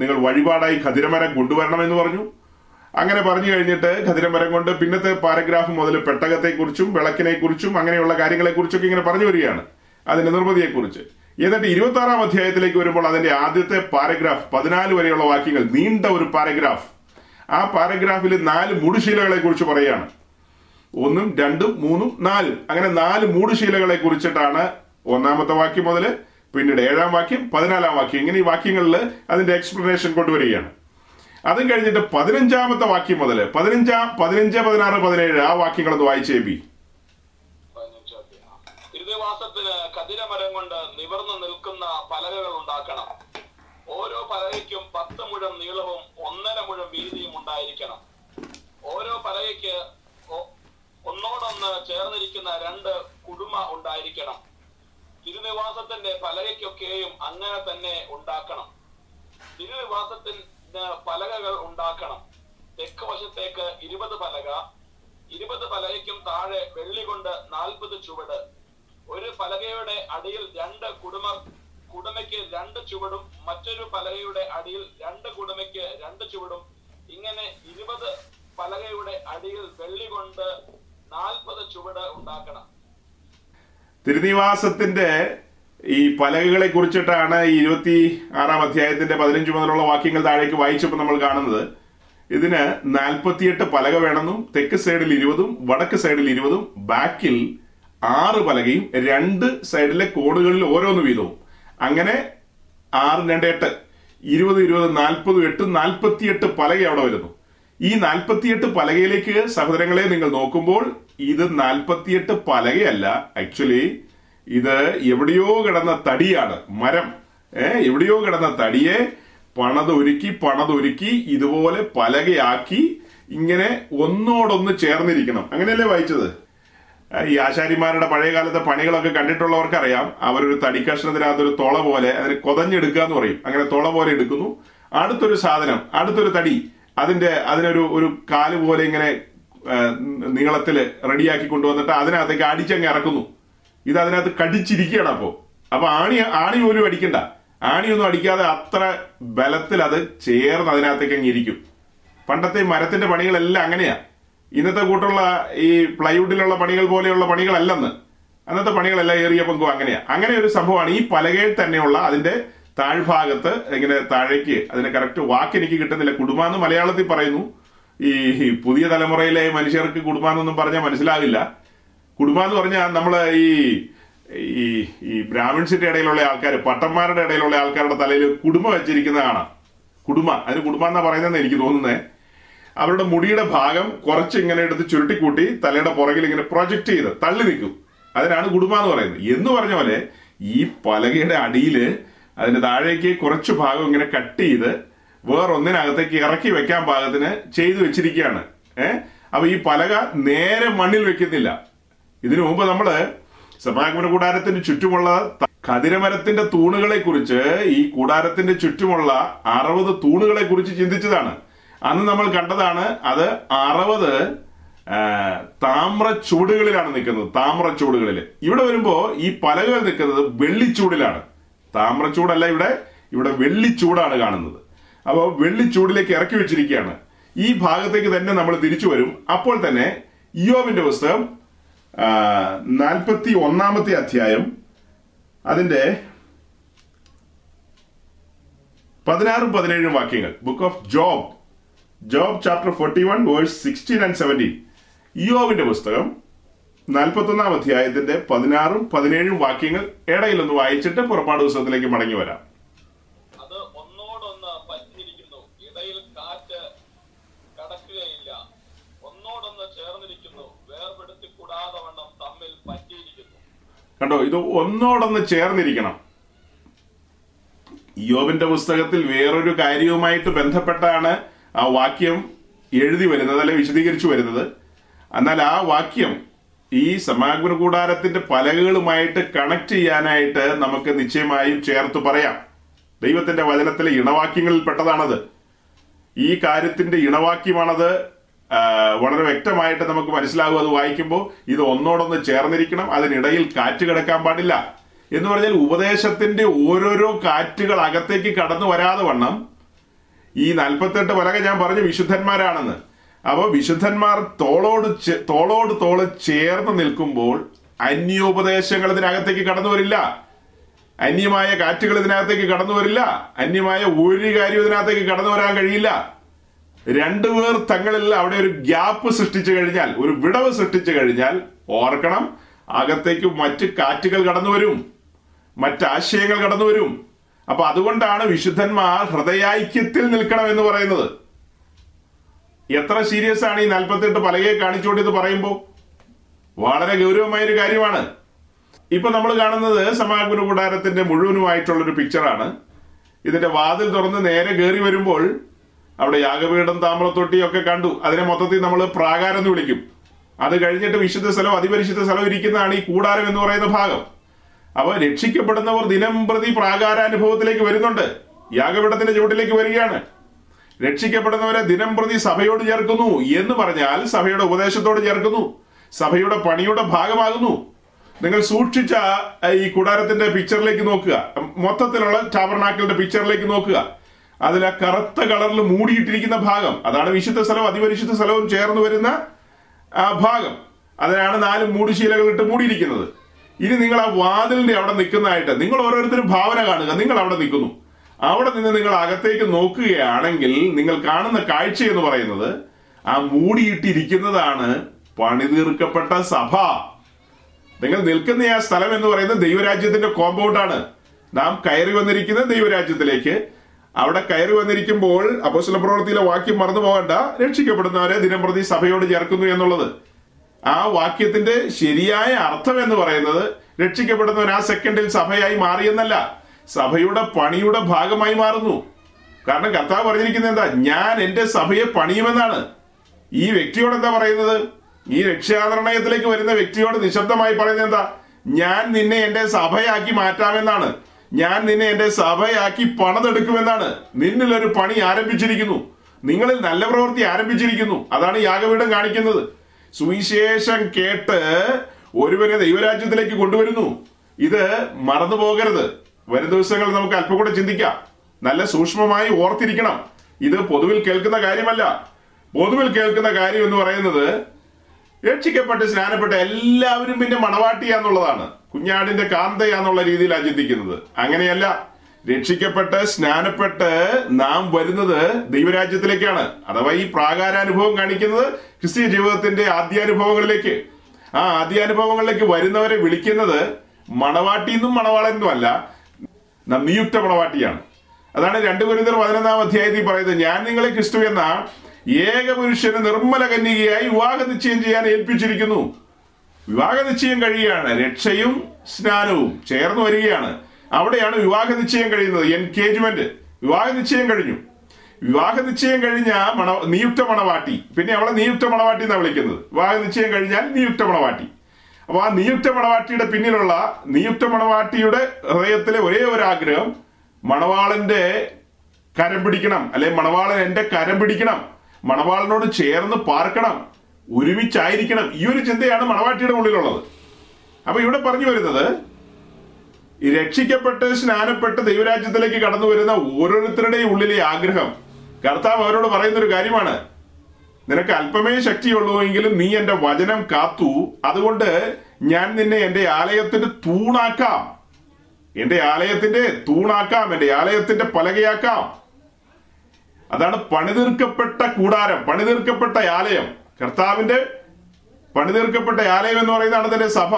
നിങ്ങൾ വഴിപാടായി ഖതിരമരം കൊണ്ടുവരണമെന്ന് പറഞ്ഞു. അങ്ങനെ പറഞ്ഞു കഴിഞ്ഞിട്ട് ഖതിരമരം കൊണ്ട് പിന്നത്തെ പാരഗ്രാഫ് മുതൽ പെട്ടകത്തെക്കുറിച്ചും വിളക്കിനെക്കുറിച്ചും അങ്ങനെയുള്ള കാര്യങ്ങളെക്കുറിച്ചൊക്കെ ഇങ്ങനെ പറഞ്ഞു വരികയാണ് അതിന്റെ നിർമ്മിതിയെക്കുറിച്ച്. എന്നിട്ട് ഇരുപത്തി ആറാം അധ്യായത്തിലേക്ക് വരുമ്പോൾ അതിന്റെ ആദ്യത്തെ പാരഗ്രാഫ് പതിനാല് വരെയുള്ള വാക്യങ്ങൾ നീണ്ട ഒരു പാരഗ്രാഫ്. ആ പാരഗ്രാഫിൽ നാല് മുടുശീലകളെ കുറിച്ച് പറയുകയാണ്. ഒന്നും രണ്ടും മൂന്നും നാല്. അങ്ങനെ നാല് മൂടുശീലകളെ കുറിച്ചിട്ടാണ് ഒന്നാമത്തെ വാക്യം മുതൽ പിന്നീട് ഏഴാം വാക്യം പതിനാലാം വാക്യം. ഇങ്ങനെ ഈ വാക്യങ്ങളിൽ അതിന്റെ എക്സ്പ്ലനേഷൻ കൊണ്ടുവരികയാണ്. അതും കഴിഞ്ഞിട്ട് പതിനഞ്ചാമത്തെ വാക്യം മുതൽ പതിനഞ്ചാം പതിനഞ്ച് പതിനാറ് പതിനേഴ് ആ വാക്യങ്ങളൊന്ന് വായിച്ചേ ബി. ഹൃദയവാസത്തിന് കതിരമരം കൊണ്ട് നിവർന്നു നിൽക്കുന്ന പലകകൾ ഉണ്ടാക്കണം. ഓരോ പലകയ്ക്കും പത്ത് മുഴം നീളവും ഒന്നര മുഴം വീതിയും ഉണ്ടായിരിക്കണം. ഓരോ പലകയ്ക്ക് ഒന്നോടൊന്ന് ചേർന്നിരിക്കുന്ന രണ്ട് കുടുമ ഉണ്ടായിരിക്കണം. തിരുനിവാസത്തിന്റെ പലകയ്ക്കൊക്കെയും അങ്ങനെ തന്നെ ഉണ്ടാക്കണം. തിരുനിവാസത്തിൽ പലകകൾ ഉണ്ടാക്കണം. തെക്ക് വശത്തേക്ക് ഇരുപത് പലക ഇരുപത് പലകയ്ക്കും താഴെ വെള്ളി കൊണ്ട് നാൽപ്പത് ചുവട്. ഒരു പലകയുടെ അടിയിൽ രണ്ട് കുടുമ കുടുമയ്ക്ക് രണ്ട് ചുവടും മറ്റൊരു പലകയുടെ അടിയിൽ രണ്ട് കുടുമയ്ക്ക് രണ്ട് ചുവടും. ഇങ്ങനെ ഇരുപത് പലകയുടെ അടിയിൽ വെള്ളി കൊണ്ട് നാൽപ്പത് ചുവട് ഉണ്ടാക്കണം. തിരുനിവാസത്തിന്റെ ഈ പലകകളെ കുറിച്ചിട്ടാണ് ഈ ഇരുപത്തി ആറാം അധ്യായത്തിന്റെ പതിനഞ്ച് മുതലുള്ള വാക്യങ്ങൾ താഴേക്ക് വായിച്ചപ്പോൾ നമ്മൾ കാണുന്നത്. ഇതിന് നാൽപ്പത്തിയെട്ട് പലക വേണമെന്നും തെക്ക് സൈഡിൽ ഇരുപതും വടക്ക് സൈഡിൽ ഇരുപതും ബാക്കിൽ ആറ് പലകയും രണ്ട് സൈഡിലെ കോണുകളിൽ ഓരോന്ന് വീതവും. അങ്ങനെ ആറ് രണ്ട് എട്ട്. ഇരുപത് ഇരുപത് നാൽപ്പത് എട്ട് നാൽപ്പത്തിയെട്ട് പലക അവിടെ വരുന്നു. ഈ നാൽപ്പത്തിയെട്ട് പലകയിലേക്ക് സഹോദരങ്ങളെ നിങ്ങൾ നോക്കുമ്പോൾ ഇത് നാൽപ്പത്തിയെട്ട് പലകയല്ല. ആക്ച്വലി ഇത് എവിടെയോ കിടന്ന തടിയാണ് മരം. ഏഹ് എവിടെയോ കിടന്ന തടിയെ പണതൊരുക്കി പണതൊരുക്കി ഇതുപോലെ പലകയാക്കി ഇങ്ങനെ ഒന്നോടൊന്ന് ചേർന്നിരിക്കണം. അങ്ങനെയല്ലേ വായിച്ചത്? ഈ ആശാരിമാരുടെ പഴയ കാലത്തെ പണികളൊക്കെ കണ്ടിട്ടുള്ളവർക്കറിയാം. അവരൊരു തടിക്കഷ്ണത്തിനകത്ത് ഒരു തുള പോലെ അതിന് കൊതഞ്ഞെടുക്കുക എന്ന് പറയും. അങ്ങനെ തുള പോലെ എടുക്കുന്നു. അടുത്തൊരു സാധനം അടുത്തൊരു തടി അതിന്റെ അതിനൊരു ഒരു കാൽ പോലെ ഇങ്ങനെ നീളത്തിൽ റെഡിയാക്കി കൊണ്ടുവന്നിട്ട് അതിനകത്തേക്ക് അടിച്ചങ്ങ് ഇറക്കുന്നു. ഇത് അതിനകത്ത് കടിച്ചിരിക്കുകയാണ് അപ്പോൾ അപ്പൊ ആണി ആണി പോലും അടിക്കണ്ട. ആണിയൊന്നും അടിക്കാതെ അത്ര ബലത്തിൽ അത് ചേർന്ന് അതിനകത്തേക്ക് അങ്ങ് ഇരിക്കും. പണ്ടത്തെ മരത്തിന്റെ പണികളെല്ലാം അങ്ങനെയാ. ഇന്നത്തെ കൂട്ടുള്ള ഈ പ്ലൈവുഡിലുള്ള പണികൾ പോലെയുള്ള പണികളല്ലെന്ന്. അന്നത്തെ പണികളെല്ലാം ഏറിയ പങ്കും അങ്ങനെയാ. അങ്ങനെ ഒരു സംഭവമാണ് ഈ പലകയിൽ തന്നെയുള്ള അതിന്റെ താഴ്ഭാഗത്ത് ഇങ്ങനെ താഴേക്ക് അതിന് കറക്റ്റ് വാക്ക് എനിക്ക് കിട്ടുന്നില്ല. കുടുംബാന്ന് മലയാളത്തിൽ പറയുന്നു. ഈ പുതിയ തലമുറയിലെ മനുഷ്യർക്ക് കുടുംബാന്നൊന്നും പറഞ്ഞാൽ മനസ്സിലാകില്ല കുടുംബ എന്ന് പറഞ്ഞാൽ നമ്മളെ ഈ ഈ ഈ ബ്രാഹ്മിൺസിന്റെ ഇടയിലുള്ള ആൾക്കാർ പട്ടന്മാരുടെ ഇടയിലുള്ള ആൾക്കാരുടെ തലയിൽ കുടുംബ വെച്ചിരിക്കുന്നതാണ്. കുടുംബ അതിന് കുടുംബ എന്നാ പറയുന്നതെന്ന് എനിക്ക് തോന്നുന്നത് അവരുടെ മുടിയുടെ ഭാഗം കുറച്ച് ഇങ്ങനെ എടുത്ത് ചുരുട്ടിക്കൂട്ടി തലയുടെ പുറകിൽ ഇങ്ങനെ പ്രൊജക്ട് ചെയ്ത് തള്ളി നിൽക്കും. അതിനാണ് കുടുംബ എന്ന് പറയുന്നത്. എന്ന് പറഞ്ഞ പോലെ ഈ പലകയുടെ അടിയിൽ അതിന്റെ താഴേക്ക് കുറച്ച് ഭാഗം ഇങ്ങനെ കട്ട് ചെയ്ത് വേറൊന്നിനകത്തേക്ക് ഇറക്കി വെക്കാൻ പാകത്തിന് ചെയ്തു വെച്ചിരിക്കുകയാണ്. ഏഹ് അപ്പൊ ഈ പലക നേരെ മണ്ണിൽ വെക്കുന്നില്ല. ഇതിനു മുമ്പ് നമ്മൾ സമാഗമന കൂടാരത്തിന് ചുറ്റുമുള്ള കതിരമരത്തിന്റെ തൂണുകളെ കുറിച്ച് ഈ കൂടാരത്തിന്റെ ചുറ്റുമുള്ള അറുപത് തൂണുകളെ കുറിച്ച് ചിന്തിച്ചതാണ്. അന്ന് നമ്മൾ കണ്ടതാണ് അത് അറുപത് താമ്ര ചൂടുകളിലാണ് നിൽക്കുന്നത്. താമ്ര ചൂടുകളിൽ ഇവിടെ വരുമ്പോ ഈ പലകൾ നിൽക്കുന്നത് വെള്ളിച്ചൂടിലാണ്. താമ്രച്ചൂടല്ല ഇവിടെ ഇവിടെ വെള്ളിച്ചൂടാണ് കാണുന്നത്. അപ്പോൾ വെള്ളിച്ചൂടിലേക്ക് ഇറക്കി വെച്ചിരിക്കുകയാണ്. ഈ ഭാഗത്തേക്ക് തന്നെ നമ്മൾ തിരിച്ചു വരും. അപ്പോൾ തന്നെ ഇയോവിന്റെ പുസ്തകം നാൽപ്പത്തി ഒന്നാമത്തെ അധ്യായം അതിന്റെ പതിനാറും പതിനേഴും വാക്യങ്ങൾ. Book of Job Job chapter forty one verse sixteen and seventeen ഇയോവിന്റെ പുസ്തകം നാൽപ്പത്തൊന്നാം അധ്യായത്തിന്റെ പതിനാറും പതിനേഴും വാക്യങ്ങൾ ഇടയിലൊന്ന് വായിച്ചിട്ട് പുറപ്പാട് പുസ്തകത്തിലേക്ക് മടങ്ങി വരാം അത് ഒന്നോടൊന്ന് പറ്റിയിരിക്കുന്നു ഇടയിൽ കാറ്റ് കടക്കുകയില്ല ഒന്നോടൊന്ന് ചേർന്നിരിക്കുന്നു വേർപെടുത്തി കൂടാതെ വണ്ണം തമ്മിൽ പറ്റിയിരിക്കുന്നു കണ്ടോ ഇത് ഒന്നോടൊന്ന് ചേർന്നിരിക്കണം. യോബിന്റെ പുസ്തകത്തിൽ വേറൊരു കാര്യവുമായിട്ട് ബന്ധപ്പെട്ടാണ് ആ വാക്യം എഴുതി വരുന്നത് അല്ലെ വിശദീകരിച്ചു വരുന്നത്. എന്നാൽ ആ വാക്യം ഈ സമാഗമന കൂടാരത്തിന്റെ പലകകളുമായിട്ട് കണക്ട് ചെയ്യാനായിട്ട് നമുക്ക് നിശ്ചയമായും ചേർത്ത് പറയാം. ദൈവത്തിന്റെ വചനത്തിലെ ഇണവാക്യങ്ങളിൽ പെട്ടതാണത്. ഈ കാര്യത്തിന്റെ ഇണവാക്യമാണത് വളരെ വ്യക്തമായിട്ട് നമുക്ക് മനസ്സിലാകും അത് വായിക്കുമ്പോൾ ഇത് ഒന്നോടൊന്ന് ചേർന്നിരിക്കണം അതിനിടയിൽ കാറ്റ് കിടക്കാൻ പാടില്ല. എന്ന് പറഞ്ഞാൽ ഉപദേശത്തിന്റെ ഓരോരോ കാറ്റുകൾ അകത്തേക്ക് കടന്നു വരാതെ വണ്ണം ഈ നാൽപ്പത്തെട്ട് പലക ഞാൻ പറഞ്ഞു വിശുദ്ധന്മാരാണെന്ന്. അപ്പോൾ വിശുദ്ധന്മാർ തോളോട് തോളോട് തോൾ ചേർന്ന് നിൽക്കുമ്പോൾ അന്യോപദേശങ്ങൾ ഇതിനകത്തേക്ക് കടന്നു വരില്ല. അന്യമായ കാറ്റുകൾ ഇതിനകത്തേക്ക് കടന്നു വരില്ല. അന്യമായ ഒരു കാര്യം ഇതിനകത്തേക്ക് കടന്നു വരാൻ കഴിയില്ല. രണ്ടുപേർ തങ്ങളിൽ അവിടെ ഒരു ഗ്യാപ്പ് സൃഷ്ടിച്ചു കഴിഞ്ഞാൽ ഒരു വിടവ് സൃഷ്ടിച്ചു കഴിഞ്ഞാൽ ഓർക്കണം അകത്തേക്ക് മറ്റ് കാറ്റുകൾ കടന്നു വരും മറ്റാശയങ്ങൾ കടന്നു വരും. അപ്പൊ അതുകൊണ്ടാണ് വിശുദ്ധന്മാർ ഹൃദയാൈക്യത്തിൽ നിൽക്കണം എന്ന് പറയുന്നത്. എത്ര സീരിയസ് ആണ് ഈ നാൽപ്പത്തെട്ട് പലകയെ കാണിച്ചുകൊണ്ട് ഇത് പറയുമ്പോൾ വളരെ ഗൗരവമായ ഒരു കാര്യമാണ്. ഇപ്പൊ നമ്മൾ കാണുന്നത് സമാഗമന കൂടാരത്തിന്റെ മുഴുവനുമായിട്ടുള്ള ഒരു പിക്ചറാണ് ഇതിന്റെ വാതിൽ തുറന്ന് നേരെ കയറി വരുമ്പോൾ അവിടെ യാഗപീഠം താമ്രത്തൊട്ടിയൊക്കെ കണ്ടു. അതിനെ മൊത്തത്തിൽ നമ്മൾ പ്രാകാരം എന്ന് വിളിക്കും. അത് കഴിഞ്ഞിട്ട് വിശുദ്ധ സ്ഥലം അതിപരിശുദ്ധ സ്ഥലം ഇരിക്കുന്നതാണ് ഈ കൂടാരം എന്ന് പറയുന്ന ഭാഗം. അവ രക്ഷിക്കപ്പെടുന്നവർ ദിനം പ്രതി പ്രാകാരാനുഭവത്തിലേക്ക് വരുന്നുണ്ട്. യാഗപീഠത്തിന്റെ ചുവട്ടിലേക്ക് വരികയാണ്. രക്ഷിക്കപ്പെടുന്നവരെ ദിനം പ്രതി സഭയോട് ചേർക്കുന്നു എന്ന് പറഞ്ഞാൽ സഭയുടെ ഉപദേശത്തോട് ചേർക്കുന്നു. സഭയുടെ പണിയുടെ ഭാഗമാകുന്നു. നിങ്ങൾ സൂക്ഷിച്ച ഈ കൂടാരത്തിന്റെ പിക്ചറിലേക്ക് നോക്കുക. മൊത്തത്തിലുള്ള ടാബർനാക്കലിന്റെ പിക്ചറിലേക്ക് നോക്കുക. അതിൽ ആ കറുത്ത കളറിൽ മൂടിയിട്ടിരിക്കുന്ന ഭാഗം. അതാണ് വിശുദ്ധ സ്ഥലവും അതിപരിശുദ്ധ സ്ഥലവും ചേർന്ന് വരുന്ന ആ ഭാഗം. അതിനാണ് നാല് മൂടുശീലകൾ ഇട്ട് മൂടിയിരിക്കുന്നത്. ഇനി നിങ്ങൾ ആ വാതിലിന്റെ അവിടെ നിൽക്കുന്നതായിട്ട് നിങ്ങൾ ഓരോരുത്തരും ഭാവന കാണുക. നിങ്ങൾ അവിടെ നിൽക്കുന്നു. അവിടെ നിന്ന് നിങ്ങൾ അകത്തേക്ക് നോക്കുകയാണെങ്കിൽ നിങ്ങൾ കാണുന്ന കാഴ്ച എന്ന് പറയുന്നത് ആ മൂടിയിട്ടിരിക്കുന്നതാണ് പണിതീർക്കപ്പെട്ട സഭ. നിങ്ങൾ നിൽക്കുന്ന ആ സ്ഥലം എന്ന് പറയുന്നത് ദൈവരാജ്യത്തിന്റെ കോമ്പൗണ്ടാണ് നാം കയറി വന്നിരിക്കുന്ന ദൈവരാജ്യത്തിലേക്ക് അവിടെ കയറി വന്നിരിക്കുമ്പോൾ അപ്പോസ്തല പ്രവൃത്തിയിലെ വാക്യം മറന്നു പോകണ്ട. രക്ഷിക്കപ്പെടുന്നവരെ ദിനംപ്രതി സഭയോട് ചേർക്കുന്നു എന്നുള്ളത്. ആ വാക്യത്തിന്റെ ശരിയായ അർത്ഥം എന്ന് പറയുന്നത് രക്ഷിക്കപ്പെടുന്നവൻ ആ സെക്കൻഡിൽ സഭയായി മാറിയെന്നല്ല. സഭയുടെ പണിയുടെ ഭാഗമായി മാറുന്നു. കാരണം കർത്താവ് പറഞ്ഞിരിക്കുന്നത് എന്താ? ഞാൻ എന്റെ സഭയെ പണിയുമെന്നാണ്. ഈ വ്യക്തിയോട് എന്താ പറയുന്നത്? ഈ രക്ഷാനിർണയത്തിലേക്ക് വരുന്ന വ്യക്തിയോട് നിശബ്ദമായി പറയുന്നത് എന്താ? ഞാൻ നിന്നെ എന്റെ സഭയാക്കി മാറ്റാമെന്നാണ്. ഞാൻ നിന്നെ എന്റെ സഭയാക്കി പണതെടുക്കുമെന്നാണ്. നിന്നിൽ ഒരു പണി ആരംഭിച്ചിരിക്കുന്നു. നിങ്ങളിൽ നല്ല പ്രവൃത്തി ആരംഭിച്ചിരിക്കുന്നു. അതാണ് യാഗപീഠം കാണിക്കുന്നത്. സുവിശേഷം കേട്ട് ഒരുവനെ ദൈവരാജ്യത്തിലേക്ക് കൊണ്ടുവരുന്നു. ഇത് മറന്നു പോകരുത്. വരും ദിവസങ്ങൾ നമുക്ക് അല്പം കൂടെ ചിന്തിക്കാം. നല്ല സൂക്ഷ്മമായി ഓർത്തിരിക്കണം. ഇത് പൊതുവിൽ കേൾക്കുന്ന കാര്യമല്ല. പൊതുവിൽ കേൾക്കുന്ന കാര്യം എന്ന് പറയുന്നത് രക്ഷിക്കപ്പെട്ട് സ്നാനപ്പെട്ട എല്ലാവരും പിന്നെ മണവാട്ടിയാന്നുള്ളതാണ്. കുഞ്ഞാടിന്റെ കാന്തയാന്നുള്ള രീതിയിലാണ് ചിന്തിക്കുന്നത്. അങ്ങനെയല്ല. രക്ഷിക്കപ്പെട്ട് സ്നാനപ്പെട്ട് നാം വരുന്നത് ദൈവരാജ്യത്തിലേക്കാണ്. അഥവാ ഈ പ്രാകാരാനുഭവം കാണിക്കുന്നത് ക്രിസ്ത്യ ജീവിതത്തിന്റെ ആദ്യാനുഭവങ്ങളിലേക്ക്. ആ ആദ്യാനുഭവങ്ങളിലേക്ക് വരുന്നവരെ വിളിക്കുന്നത് മണവാട്ടിന്നും മണവാളെന്നും അല്ല നിയുക്ത മണവാട്ടിയാണ്. അതാണ് രണ്ടു ഗുരുതർ പതിനൊന്നാം അധ്യായത്തിൽ പറയുന്നത്. ഞാൻ നിങ്ങളെ ക്രിസ്തു എന്ന ഏക പുരുഷന് നിർമ്മല കന്യകയായി വിവാഹ നിശ്ചയം ചെയ്യാൻ ഏൽപ്പിച്ചിരിക്കുന്നു. വിവാഹ നിശ്ചയം കഴിയുകയാണ്. രക്ഷയും സ്നാനവും ചേർന്ന് വരികയാണ്. അവിടെയാണ് വിവാഹ നിശ്ചയം കഴിയുന്നത്. എൻഗേജ്മെന്റ്. വിവാഹ നിശ്ചയം കഴിഞ്ഞു. വിവാഹ നിശ്ചയം കഴിഞ്ഞ മണ നിയുക്ത മണവാട്ടി. പിന്നെ അവളെ നിയുക്ത മണവാട്ടി എന്നാണ് വിളിക്കുന്നത്. വിവാഹ നിശ്ചയം കഴിഞ്ഞാൽ നിയുക്ത മണവാട്ടി. അപ്പൊ ആ നിയുക്ത മണവാട്ടിയുടെ പിന്നിലുള്ള നിയുക്ത മണവാട്ടിയുടെ ഹൃദയത്തിലെ ഒരേ ഒരു ആഗ്രഹം മണവാളന്റെ കരം പിടിക്കണം. അല്ലെ മണവാളൻ എന്റെ കരം പിടിക്കണം. മണവാളനോട് ചേർന്ന് പാർക്കണം. ഒരുമിച്ചായിരിക്കണം. ഈ ഒരു ചിന്തയാണ് മണവാട്ടിയുടെ ഉള്ളിലുള്ളത്. അപ്പൊ ഇവിടെ പറഞ്ഞു വരുന്നത് രക്ഷിക്കപ്പെട്ട് സ്നാനപ്പെട്ട് ദൈവരാജ്യത്തിലേക്ക് കടന്നു വരുന്ന ഓരോരുത്തരുടെയും ഉള്ളിലെ ആഗ്രഹം. കർത്താവ് അവരോട് പറയുന്ന ഒരു കാര്യമാണ്. നിനക്ക് അല്പമേ ശക്തിയുള്ളൂ എങ്കിലും നീ എന്റെ വചനം കാത്തു. അതുകൊണ്ട് ഞാൻ നിന്നെ എന്റെ ആലയത്തിന്റെ തൂണാക്കാം. എന്റെ ആലയത്തിന്റെ തൂണാക്കാം എന്റെ ആലയത്തിന്റെ പലകയാക്കാം. അതാണ് പണിതീർക്കപ്പെട്ട കൂടാരം പണിതീർക്കപ്പെട്ട ആലയം. കർത്താവിന്റെ പണിതീർക്കപ്പെട്ട ആലയം എന്ന് പറയുന്നതാണ് തന്റെ സഭ.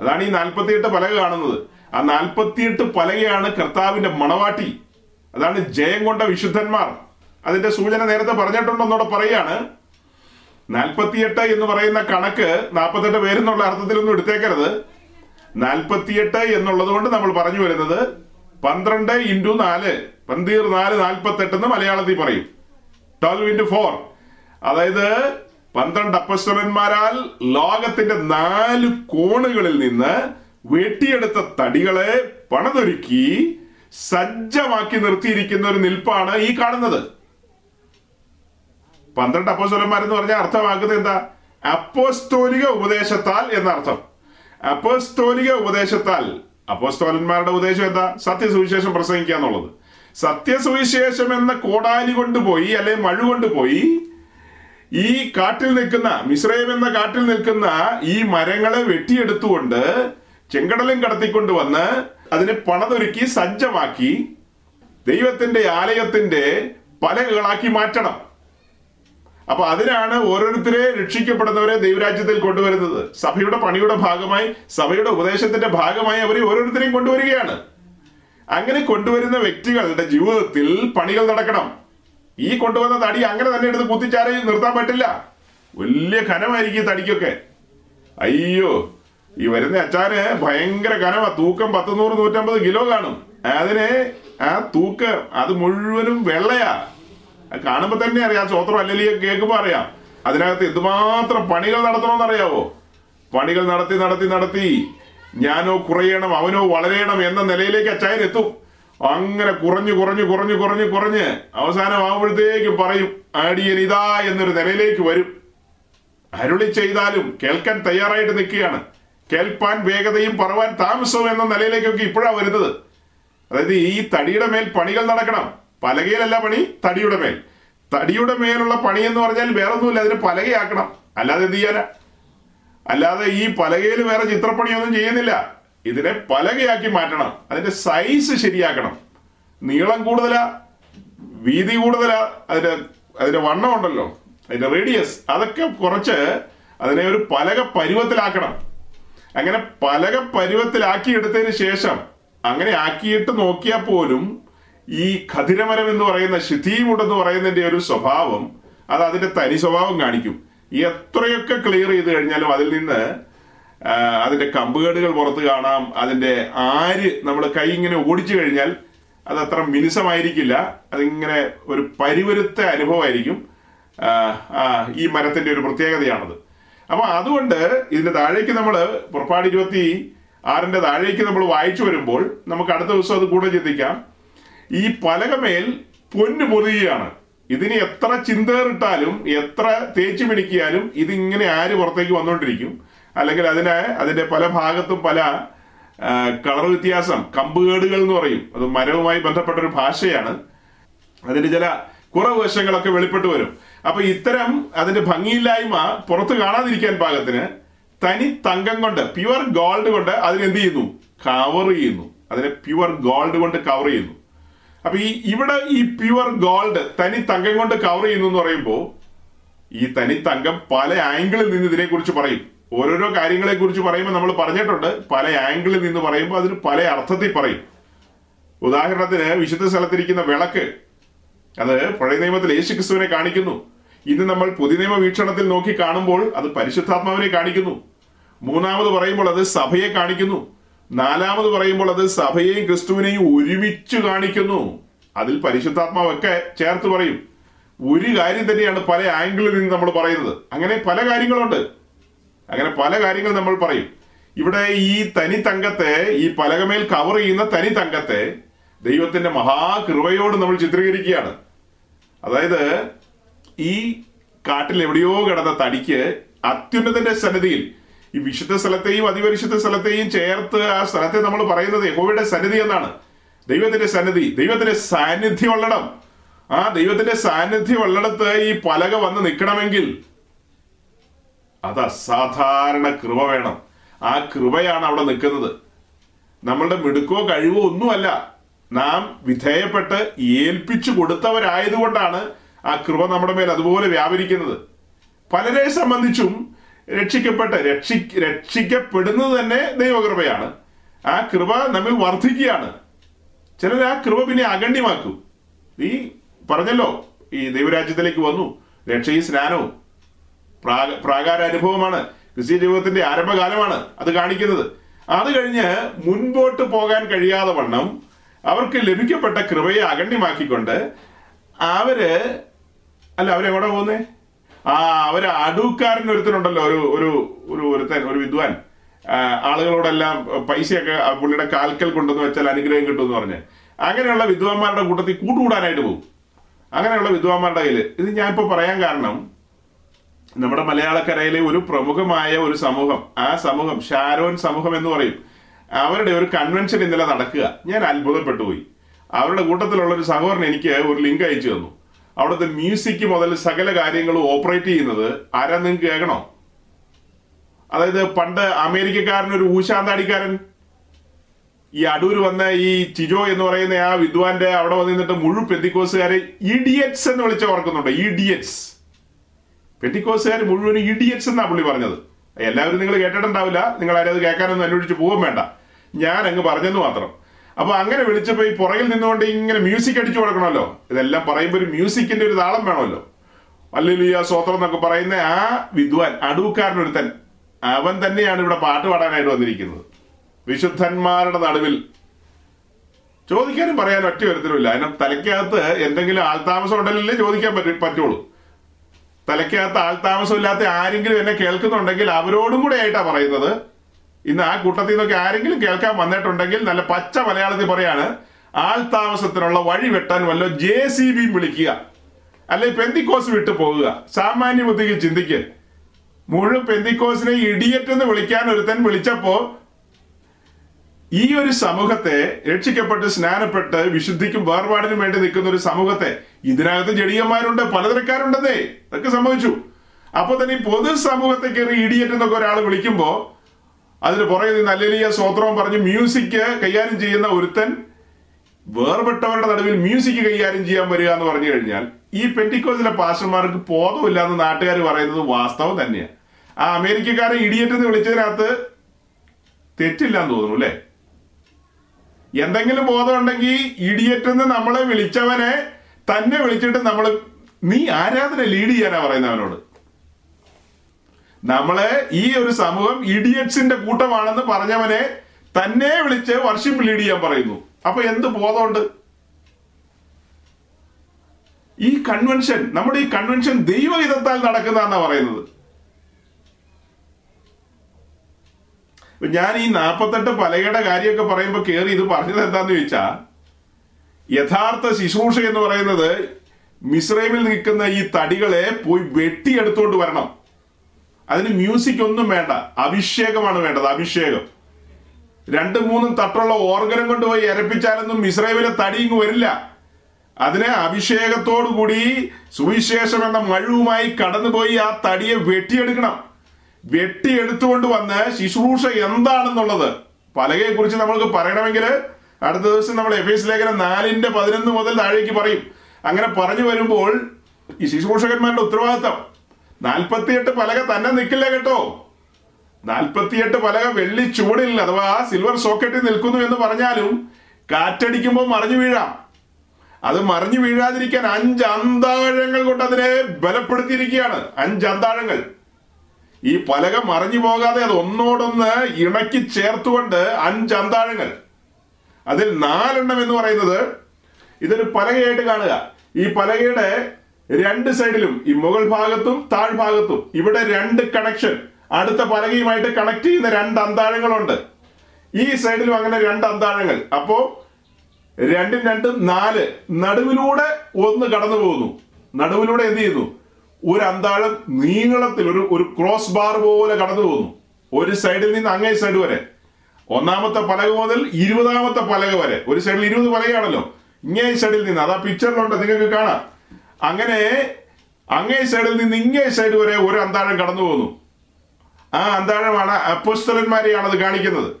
അതാണ് ഈ നാൽപ്പത്തിയെട്ട് പലക കാണുന്നത്. ആ നാൽപ്പത്തിയെട്ട് പലകയാണ് കർത്താവിന്റെ മണവാട്ടി. അതാണ് ജയം കൊണ്ട വിശുദ്ധന്മാർ. അതിന്റെ സൂചന നേരത്തെ പറഞ്ഞിട്ടുണ്ടെന്നോടെ പറയാണ്. നാൽപ്പത്തിയെട്ട് എന്ന് പറയുന്ന കണക്ക് നാൽപ്പത്തെട്ട് പേരെന്നുള്ള അർത്ഥത്തിലൊന്നും എടുത്തേക്കരുത്. നാൽപ്പത്തിയെട്ട് എന്നുള്ളത് കൊണ്ട് നമ്മൾ പറഞ്ഞു വരുന്നത് പന്ത്രണ്ട് ഇന്റു നാല്. പന്തീർ നാല് നാൽപ്പത്തെട്ട് എന്ന് മലയാളത്തിൽ പറയും. Twelve into four. അതായത് പന്ത്രണ്ട് അപ്പസ്വലന്മാരാൽ ലോകത്തിന്റെ നാല് കോണുകളിൽ നിന്ന് വെട്ടിയെടുത്ത തടികളെ പണതൊരുക്കി സജ്ജമാക്കി നിർത്തിയിരിക്കുന്ന ഒരു നിൽപ്പാണ് ഈ കാണുന്നത്. പന്ത്രണ്ട് അപ്പോസ്തലന്മാരെന്ന് പറഞ്ഞാൽ അർത്ഥമാക്കുന്നത് എന്താ? അപ്പോസ്തോലിക ഉപദേശത്താൽ എന്നർത്ഥം. അപ്പോസ്തോലിക ഉപദേശത്താൽ അപ്പോസ്തോലന്മാരുടെ ഉപദേശം എന്താ? സത്യസുവിശേഷം പ്രസംഗിക്കുക എന്നുള്ളത് സത്യസുവിശേഷം എന്ന കോടാലി കൊണ്ടുപോയി അല്ലെ മഴ കൊണ്ടുപോയി ഈ കാട്ടിൽ നിൽക്കുന്ന മിശ്രയം എന്ന കാട്ടിൽ നിൽക്കുന്ന ഈ മരങ്ങളെ വെട്ടിയെടുത്തുകൊണ്ട് ചെങ്കടലും കടത്തിക്കൊണ്ട് വന്ന് അതിനെ പണതൊരുക്കി സജ്ജമാക്കി ദൈവത്തിന്റെ ആലയത്തിന്റെ പലകളാക്കി മാറ്റണം. അപ്പൊ അതിനാണ് ഓരോരുത്തരെ രക്ഷിക്കപ്പെടുന്നവരെ ദൈവരാജ്യത്തിൽ കൊണ്ടുവരുന്നത്. സഭയുടെ പണിയുടെ ഭാഗമായി സഭയുടെ ഉപദേശത്തിന്റെ ഭാഗമായി അവരെ ഓരോരുത്തരെയും കൊണ്ടുവരികയാണ്. അങ്ങനെ കൊണ്ടുവരുന്ന വ്യക്തികളുടെ ജീവിതത്തിൽ പണികൾ നടക്കണം. ഈ കൊണ്ടുവന്ന തടി അങ്ങനെ തന്നെ എടുത്ത് കുത്തിച്ചാരെ നിർത്താൻ പറ്റില്ല. വലിയ ഖനമായിരിക്കും ഈ തടിക്കൊക്കെ. അയ്യോ ഈ വരുന്ന അച്ചാന് ഭയങ്കര കനമാ. തൂക്കം പത്തുനൂറ് നൂറ്റമ്പത് കിലോ കാണും. അതിന് ആ തൂക്കം അത് മുഴുവനും വെള്ളയാ. കാണുമ്പോ തന്നെ അറിയാം സ്വത്രം അല്ലെങ്കിൽ കേൾക്കുമ്പോ അറിയാം. അതിനകത്ത് എന്തുമാത്രം പണികൾ നടത്തണമെന്നറിയാവോ പണികൾ നടത്തി നടത്തി നടത്തി. ഞാനോ കുറയണം അവനോ വളരെയണം എന്ന നിലയിലേക്ക് അച്ചായൻ എത്തും. അങ്ങനെ കുറഞ്ഞു കുറഞ്ഞു കുറഞ്ഞു കുറഞ്ഞു കുറഞ്ഞ് അവസാനം ആവുമ്പോഴത്തേക്കും പറയും അടിയൻ ഇതാ എന്നൊരു നിലയിലേക്ക് വരും. അരുളി ചെയ്താലും കേൾക്കാൻ തയ്യാറായിട്ട് നിൽക്കുകയാണ്. കേൾപ്പാൻ വേഗതയും പറവാൻ താമസവും എന്ന നിലയിലേക്കൊക്കെ ഇപ്പോഴാണ് വരുന്നത്. അതായത് ഈ തടിയുടെ മേൽ പണികൾ നടക്കണം. പലകയിലല്ല പണി തടിയുടെ മേൽ. തടിയുടെ മേലുള്ള പണി എന്ന് പറഞ്ഞാൽ വേറൊന്നുമില്ല അതിന് പലകയാക്കണം. അല്ലാതെ എന്ത് ചെയ്യാനാ? അല്ലാതെ ഈ പലകയിൽ വേറെ ചിത്രപ്പണിയൊന്നും ചെയ്യുന്നില്ല. ഇതിനെ പലകയാക്കി മാറ്റണം. അതിന്റെ സൈസ് ശരിയാക്കണം. നീളം കൂടുതലാ വീതി കൂടുതലാ അതിന്റെ അതിന്റെ വണ്ണം ഉണ്ടല്ലോ അതിന്റെ റേഡിയസ് അതൊക്കെ കുറച്ച് അതിനെ ഒരു പലക പരുവത്തിലാക്കണം. അങ്ങനെ പലക പരുവത്തിലാക്കി എടുത്തതിന് ശേഷം അങ്ങനെ ആക്കിയിട്ട് നോക്കിയാൽ പോലും ഈ ഖതിരമരം എന്ന് പറയുന്ന ശിഥീമുട് പറയുന്നതിന്റെ ഒരു സ്വഭാവം അത് അതിന്റെ തനി സ്വഭാവം കാണിക്കും. എത്രയൊക്കെ ക്ലിയർ ചെയ്ത് കഴിഞ്ഞാലും അതിൽ നിന്ന് അതിന്റെ കമ്പുകേടുകൾ പുറത്ത് കാണാം. അതിന്റെ ആര് നമ്മൾ കൈ ഇങ്ങനെ ഓടിച്ചു കഴിഞ്ഞാൽ അത് അത്ര മിനുസമായിരിക്കില്ല. അതിങ്ങനെ ഒരു പരിവരുത്ത അനുഭവമായിരിക്കും. ഈ മരത്തിന്റെ ഒരു പ്രത്യേകതയാണത്. അപ്പൊ അതുകൊണ്ട് ഇതിന്റെ താഴേക്ക് നമ്മൾ പുറപ്പാട് ഇരുപത്തി ആറിന്റെ താഴേക്ക് നമ്മൾ വായിച്ചു വരുമ്പോൾ നമുക്ക് അടുത്ത ദിവസം അത് കൂടെ ചിന്തിക്കാം. ഈ പലകമേൽ പൊന്നു പൊതിയുകയാണ്. ഇതിന് എത്ര ചിന്തേറിട്ടാലും എത്ര തേച്ചു പിടിക്കിയാലും ഇതിങ്ങനെ ആര് പുറത്തേക്ക് വന്നുകൊണ്ടിരിക്കും. അല്ലെങ്കിൽ അതിന് അതിന്റെ പല ഭാഗത്തും പല കളർ വ്യത്യാസം കമ്പുകേടുകൾ എന്ന് പറയും. അത് മരവുമായി ബന്ധപ്പെട്ട ഒരു ഭാഷയാണ്. അതിന്റെ ചില കുറവ് വശങ്ങളൊക്കെ വെളിപ്പെട്ട് വരും. അപ്പൊ ഇത്തരം അതിന്റെ ഭംഗിയില്ലായ്മ പുറത്ത് കാണാതിരിക്കാൻ പാകത്തിന് തനി തങ്കം കൊണ്ട് പ്യുവർ ഗോൾഡ് കൊണ്ട് അതിനെന്ത് ചെയ്യുന്നു? കവർ ചെയ്യുന്നു. അതിനെ പ്യുവർ ഗോൾഡ് കൊണ്ട് കവർ ചെയ്യുന്നു. അപ്പൊ ഈ ഇവിടെ ഈ പ്യുവർ ഗോൾഡ് തനി തങ്കം കൊണ്ട് കവർ ചെയ്യുന്നു എന്ന് പറയുമ്പോൾ ഈ തനി തങ്കം പല ആംഗിളിൽ നിന്ന് ഇതിനെ കുറിച്ച് പറയും. ഓരോരോ കാര്യങ്ങളെ കുറിച്ച് പറയുമ്പോൾ നമ്മൾ പറഞ്ഞിട്ടുണ്ട്. പല ആംഗിളിൽ നിന്ന് പറയുമ്പോൾ അതിന് പല അർത്ഥത്തിൽ പറയും. ഉദാഹരണത്തിന് വിശുദ്ധ സ്ഥലത്തിരിക്കുന്ന വിളക്ക്. അത് പഴയ നിയമത്തിൽ യേശുക്രിസ്തുവിനെ കാണിക്കുന്നു. ഇന്ന് നമ്മൾ പുതിയ വീക്ഷണത്തിൽ നോക്കി കാണുമ്പോൾ അത് പരിശുദ്ധാത്മാവിനെ കാണിക്കുന്നു. മൂന്നാമത് പറയുമ്പോൾ അത് സഭയെ കാണിക്കുന്നു. നാലാമത് പറയുമ്പോൾ അത് സഭയെയും ക്രിസ്തുവിനെയും ഒരുമിച്ച് കാണിക്കുന്നു. അതിൽ പരിശുദ്ധാത്മാവൊക്കെ ചേർത്ത് പറയും. ഒരു കാര്യം തന്നെയാണ് പല ആംഗിളിൽ നിന്ന് നമ്മൾ പറയുന്നത്. അങ്ങനെ പല കാര്യങ്ങളുണ്ട്. അങ്ങനെ പല കാര്യങ്ങൾ നമ്മൾ പറയും. ഇവിടെ ഈ തനി തങ്കത്തെ ഈ പലകമേൽ കവർ ചെയ്യുന്ന തനി തങ്കത്തെ ദൈവത്തിന്റെ മഹാകൃപയോട് നമ്മൾ ചിത്രീകരിക്കുകയാണ്. അതായത് ഈ കാട്ടിൽ എവിടെയോ കിടന്ന തടിക്ക് അത്യുന്നതന്റെ സന്നിധിയിൽ ഈ വിശുദ്ധ സ്ഥലത്തെയും അതിപരിശുദ്ധ സ്ഥലത്തെയും ചേർത്ത് ആ സ്ഥലത്തെ നമ്മൾ പറയുന്നത് യഹോവയുടെ സന്നിധി എന്നാണ്. ദൈവത്തിന്റെ സന്നിധി ദൈവത്തിന്റെ സാന്നിധ്യം ഉള്ളടം ആ ദൈവത്തിന്റെ സാന്നിധ്യം ഉള്ളിടത്ത് ഈ പലക വന്ന് നിൽക്കണമെങ്കിൽ അത് അസാധാരണ കൃപ വേണം. ആ കൃപയാണ് അവിടെ നിൽക്കുന്നത്. നമ്മളുടെ മിടുക്കോ കഴിവോ ഒന്നുമല്ല. നാം വിധേയപ്പെട്ട് ഏൽപ്പിച്ചു കൊടുത്തവരായതുകൊണ്ടാണ് ആ കൃപ നമ്മുടെ മേൽ അതുപോലെ വ്യാപരിക്കുന്നത്. പലരെ സംബന്ധിച്ചും രക്ഷിക്കപ്പെട്ട് രക്ഷി രക്ഷിക്കപ്പെടുന്നത് തന്നെ ദൈവകൃപയാണ്. ആ കൃപ നമ്മിൽ വർദ്ധിക്കുകയാണ് ചിലർ ആ കൃപ പിന്നെ അഗണ്യമാക്കും. നീ പറഞ്ഞല്ലോ ഈ ദൈവരാജ്യത്തിലേക്ക് വന്നു രക്ഷയും സ്നാനവും. പ്രാക അനുഭവമാണ് ക്രിസ്ത്യ ജീവിതത്തിന്റെ ആരംഭകാലമാണ് അത് കാണിക്കുന്നത്. അത് കഴിഞ്ഞ് മുൻപോട്ട് പോകാൻ കഴിയാതെ വണ്ണം അവർക്ക് ലഭിക്കപ്പെട്ട കൃപയെ അഗണ്യമാക്കിക്കൊണ്ട് അവർ അല്ല അവരെവിടെ പോകുന്നേ? ആ അവർ അടുക്കാരൻ ഒരുത്തനുണ്ടല്ലോ ഒരു ഒരു ഒരു ഒരുത്തൻ ഒരു വിദ്വാൻ. ആളുകളോടെല്ലാം പൈസയൊക്കെ പുള്ളിയുടെ കാൽക്കൽ കൊണ്ടെന്ന് വെച്ചാൽ അനുഗ്രഹം കിട്ടും എന്ന് പറഞ്ഞ്. അങ്ങനെയുള്ള വിദ്വാന്മാരുടെ കൂട്ടത്തിൽ കൂട്ടുകൂടാനായിട്ട് പോകും. അങ്ങനെയുള്ള വിദ്വാന്മാരുടെ കയ്യിൽ ഇത് ഞാൻ പറയാൻ കാരണം നമ്മുടെ മലയാളക്കരയിലെ ഒരു പ്രമുഖമായ ഒരു സമൂഹം ആ സമൂഹം ഷാരോൻ സമൂഹം എന്ന് പറയും. അവരുടെ ഒരു കൺവെൻഷൻ ഇന്നലെ നടക്കുക. ഞാൻ അത്ഭുതപ്പെട്ടു പോയി. അവരുടെ കൂട്ടത്തിലുള്ള ഒരു സഹോദരൻ എനിക്ക് ഒരു ലിങ്ക് അയച്ചു തന്നു. അവിടുത്തെ മ്യൂസിക് മുതൽ സകല കാര്യങ്ങളും ഓപ്പറേറ്റ് ചെയ്യുന്നത് ആരാ നിങ്ങൾക്ക് കേൾക്കണോ? അതായത് പണ്ട് അമേരിക്കക്കാരൻ ഒരു ഊശാന്താടിക്കാരൻ. ഈ അടൂർ വന്ന ഈ ചിജോ എന്ന് പറയുന്ന ആ വിദ്വാന്റെ അവിടെ വന്നിരുന്നിട്ട് മുഴുവൻ പെന്തിക്കോസുകാരെ ഇഡിയറ്റ്സ് എന്ന് വിളിച്ച് ഓർക്കുന്നുണ്ട്. ഇഡിയറ്റ്സ് പെന്തിക്കോസുകാർ മുഴുവൻ ഇഡിയറ്റ്സ് എന്നാ പുള്ളി പറഞ്ഞത്. എല്ലാവരും നിങ്ങൾ കേട്ടിട്ടുണ്ടാവില്ല. നിങ്ങൾ ആരും അത് കേൾക്കാനൊന്നും അന്വേഷിച്ച് പോകാൻ വേണ്ട. ഞാൻ അങ്ങ് പറഞ്ഞെന്ന് മാത്രം. അപ്പൊ അങ്ങനെ വിളിച്ചപ്പോ ഈ പുറകിൽ നിന്നുകൊണ്ട് ഇങ്ങനെ മ്യൂസിക് അടിച്ചു കൊടുക്കണമല്ലോ. ഇതെല്ലാം പറയുമ്പോൾ ഒരു മ്യൂസിക്കിന്റെ ഒരു താളം വേണമല്ലോ. അല്ലേലുയ്യ സ്വത്രം എന്നൊക്കെ പറയുന്ന ആ വിദ്വാൻ അടുക്കാരനൊരുത്തൻ അവൻ തന്നെയാണ് ഇവിടെ പാട്ട് പാടാനായിട്ട് വന്നിരിക്കുന്നത്. വിശുദ്ധന്മാരുടെ നടുവിൽ. ചോദിക്കാനും പറയാനും ഒറ്റ ഒരുത്തരുമില്ല അതിനെ തലയ്ക്കകത്ത് എന്തെങ്കിലും ആൾതാമസം ഉണ്ടല്ലേ ചോദിക്കാൻ പറ്റ പറ്റുള്ളൂ. തലയ്ക്കകത്ത് ആൾതാമസമില്ലാത്ത ആരെങ്കിലും എന്നെ കേൾക്കുന്നുണ്ടെങ്കിൽ അവരോടും കൂടെ ആയിട്ടാ പറയുന്നത്. ഇന്ന് ആ കൂട്ടത്തിൽ നിന്നൊക്കെ ആരെങ്കിലും കേൾക്കാൻ വന്നിട്ടുണ്ടെങ്കിൽ നല്ല പച്ച മലയാളത്തിൽ പറയാണ് ആൾ താമസത്തിനുള്ള വഴി വെട്ടാൻ വല്ല ജെ സി ബിയും വിളിക്കുക. അല്ലെ പെന്തിക്കോസ് വിട്ടു പോകുക. സാമാന്യ ബുദ്ധിക്ക് ചിന്തിക്ക്. മുഴുവൻ പെന്തിക്കോസിനെ ഇഡിയറ്റ് എന്ന് വിളിക്കാൻ ഒരുത്തൻ വിളിച്ചപ്പോ ഈ ഒരു സമൂഹത്തെ രക്ഷിക്കപ്പെട്ട് സ്നാനപ്പെട്ട് വിശുദ്ധിക്കും വേർപാടിനും വേണ്ടി നിൽക്കുന്ന ഒരു സമൂഹത്തെ ഇതിനകത്ത് ജടിയന്മാരുണ്ട് പലതരക്കാരുണ്ടെന്നേ അതൊക്കെ സംഭവിച്ചു. അപ്പൊ തന്നെ ഈ പൊതു സമൂഹത്തെ കയറി ഇടിയറ്റ് എന്നൊക്കെ ഒരാൾ വിളിക്കുമ്പോൾ അതിന് പുറകെ നിന്ന് അല്ലെലിയ സ്വോത്രവും പറഞ്ഞ് മ്യൂസിക് കൈകാര്യം ചെയ്യുന്ന ഒരുത്തൻ വേർപെട്ടവരുടെ നടുവിൽ മ്യൂസിക് കൈകാര്യം ചെയ്യാൻ വരിക എന്ന് പറഞ്ഞു കഴിഞ്ഞാൽ ഈ പെന്റിക്കോസിലെ പാസ്റ്റർമാർക്ക് ബോധമില്ല എന്ന് നാട്ടുകാർ പറയുന്നത് വാസ്തവം തന്നെയാണ് ആ അമേരിക്കക്കാരെ ഇഡിയറ്റ് എന്ന് വിളിച്ചതിനകത്ത് തെറ്റില്ല എന്ന് തോന്നുന്നു അല്ലേ? എന്തെങ്കിലും ബോധമുണ്ടെങ്കിൽ ഇഡിയറ്റ് എന്ന് നമ്മളെ വിളിച്ചവനെ തന്നെ വിളിച്ചിട്ട് നമ്മൾ നീ ആരാധന ലീഡ് ചെയ്യാനാ പറയുന്നത് അവനോട്? നമ്മളെ ഈ ഒരു സമൂഹം ഇഡിയറ്റ്സിന്റെ കൂട്ടമാണെന്ന് പറഞ്ഞവനെ തന്നെ വിളിച്ച് വർഷിപ്പ് ലീഡ് ചെയ്യാൻ പറയുന്നു. അപ്പൊ എന്ത് ബോധമുണ്ട്? ഈ കൺവെൻഷൻ നമ്മുടെ ഈ കൺവെൻഷൻ ദൈവഹിതത്താൽ നടക്കുന്നതാണെന്നാ പറയുന്നത്. ഇപ്പൊ ഞാൻ ഈ നാപ്പത്തെട്ട് പലകയുടെ കാര്യമൊക്കെ പറയുമ്പോൾ കയറി ഇത് പറഞ്ഞത് എന്താന്ന് ചോദിച്ചാ യഥാർത്ഥ ശുശ്രൂഷ എന്ന് പറയുന്നത് മിസ്രൈമിൽ നിൽക്കുന്ന ഈ തടികളെ പോയി വെട്ടിയെടുത്തോണ്ട് വരണം. അതിന് മ്യൂസിക് ഒന്നും വേണ്ട അഭിഷേകമാണ് വേണ്ടത് അഭിഷേകം. രണ്ടും മൂന്നും തട്ടുള്ള ഓർഗനം കൊണ്ടുപോയി എരപ്പിച്ചാലൊന്നും മിസ്രൈമിലെ തടി ഇങ്ങ് വരില്ല. അതിനെ അഭിഷേകത്തോടു കൂടി സുവിശേഷം എന്ന മഴുവുമായി കടന്നുപോയി ആ തടിയെ വെട്ടിയെടുക്കണം. വെട്ടിയെടുത്തുകൊണ്ട് വന്ന് ശുശ്രൂഷ എന്താണെന്നുള്ളത് പലകയെ കുറിച്ച് നമ്മൾക്ക് പറയണമെങ്കിൽ അടുത്ത ദിവസം നമ്മൾ എഫ് എസ് ലേഖനം നാലിന്റെ പതിനൊന്ന് മുതൽ താഴേക്ക് പറയും. അങ്ങനെ പറഞ്ഞു വരുമ്പോൾ ഈ ശുശ്രൂഷകന്മാരുടെ ഉത്തരവാദിത്തം നാൽപ്പത്തിയെട്ട് പലക തന്നെ നിൽക്കില്ല കേട്ടോ. നാൽപ്പത്തിയെട്ട് പലക വെള്ളി ചൂടിൽ അഥവാ സിൽവർ സോക്കറ്റിൽ നിൽക്കുന്നു എന്ന് പറഞ്ഞാലും കാറ്റടിക്കുമ്പോൾ മറിഞ്ഞു വീഴാം. അത് മറിഞ്ഞു വീഴാതിരിക്കാൻ അഞ്ച് അന്താഴങ്ങൾ കൊണ്ട് അതിനെ ബലപ്പെടുത്തിയിരിക്കുകയാണ്. അഞ്ച് അന്താഴങ്ങൾ. ഈ പലക മറിഞ്ഞു പോകാതെ അത് ഒന്നോടൊന്ന് ഇണക്കി ചേർത്തുകൊണ്ട് അഞ്ച് അന്താഴങ്ങൾ. അതിൽ നാലെണ്ണം എന്ന് പറയുന്നത് ഇതൊരു പലകയായിട്ട് കാണുക. ഈ പലകയുടെ രണ്ട് സൈഡിലും ഈ മുകൾ ഭാഗത്തും താഴ്ഭാഗത്തും ഇവിടെ രണ്ട് കണക്ഷൻ അടുത്ത പലകയുമായിട്ട് കണക്ട് ചെയ്യുന്ന രണ്ട് അന്താഴങ്ങളുണ്ട്. ഈ സൈഡിലും അങ്ങനെ രണ്ട് അന്താഴങ്ങൾ. അപ്പോ രണ്ടും രണ്ടും നാല്. നടുവിലൂടെ ഒന്ന് കടന്നു പോകുന്നു നടുവിലൂടെ എന്ത് ചെയ്യുന്നു? ഒരു അന്താഴം നീളത്തിൽ ഒരു ഒരു ക്രോസ് ബാർ പോലെ കടന്നു പോകുന്നു. ഒരു സൈഡിൽ നിന്ന് അങ്ങേ സൈഡ് വരെ. ഒന്നാമത്തെ പലക മുതൽ ഇരുപതാമത്തെ പലക വരെ. ഒരു സൈഡിൽ ഇരുപത് പലകയാണല്ലോ. ഇങ്ങേ സൈഡിൽ നിന്ന്. അതാ പിക്ചറിലുണ്ട് നിങ്ങൾക്ക് കാണാം. അങ്ങനെ അങ്ങേ സൈഡിൽ നിന്ന് ഇങ്ങേ സൈഡ് വരെ ഒരു അന്താഴം കടന്നു പോകുന്നു. ആ അന്താഴമാണ് അപ്പസ്തലന്മാരെയാണ് അത് കാണിക്കുന്നത്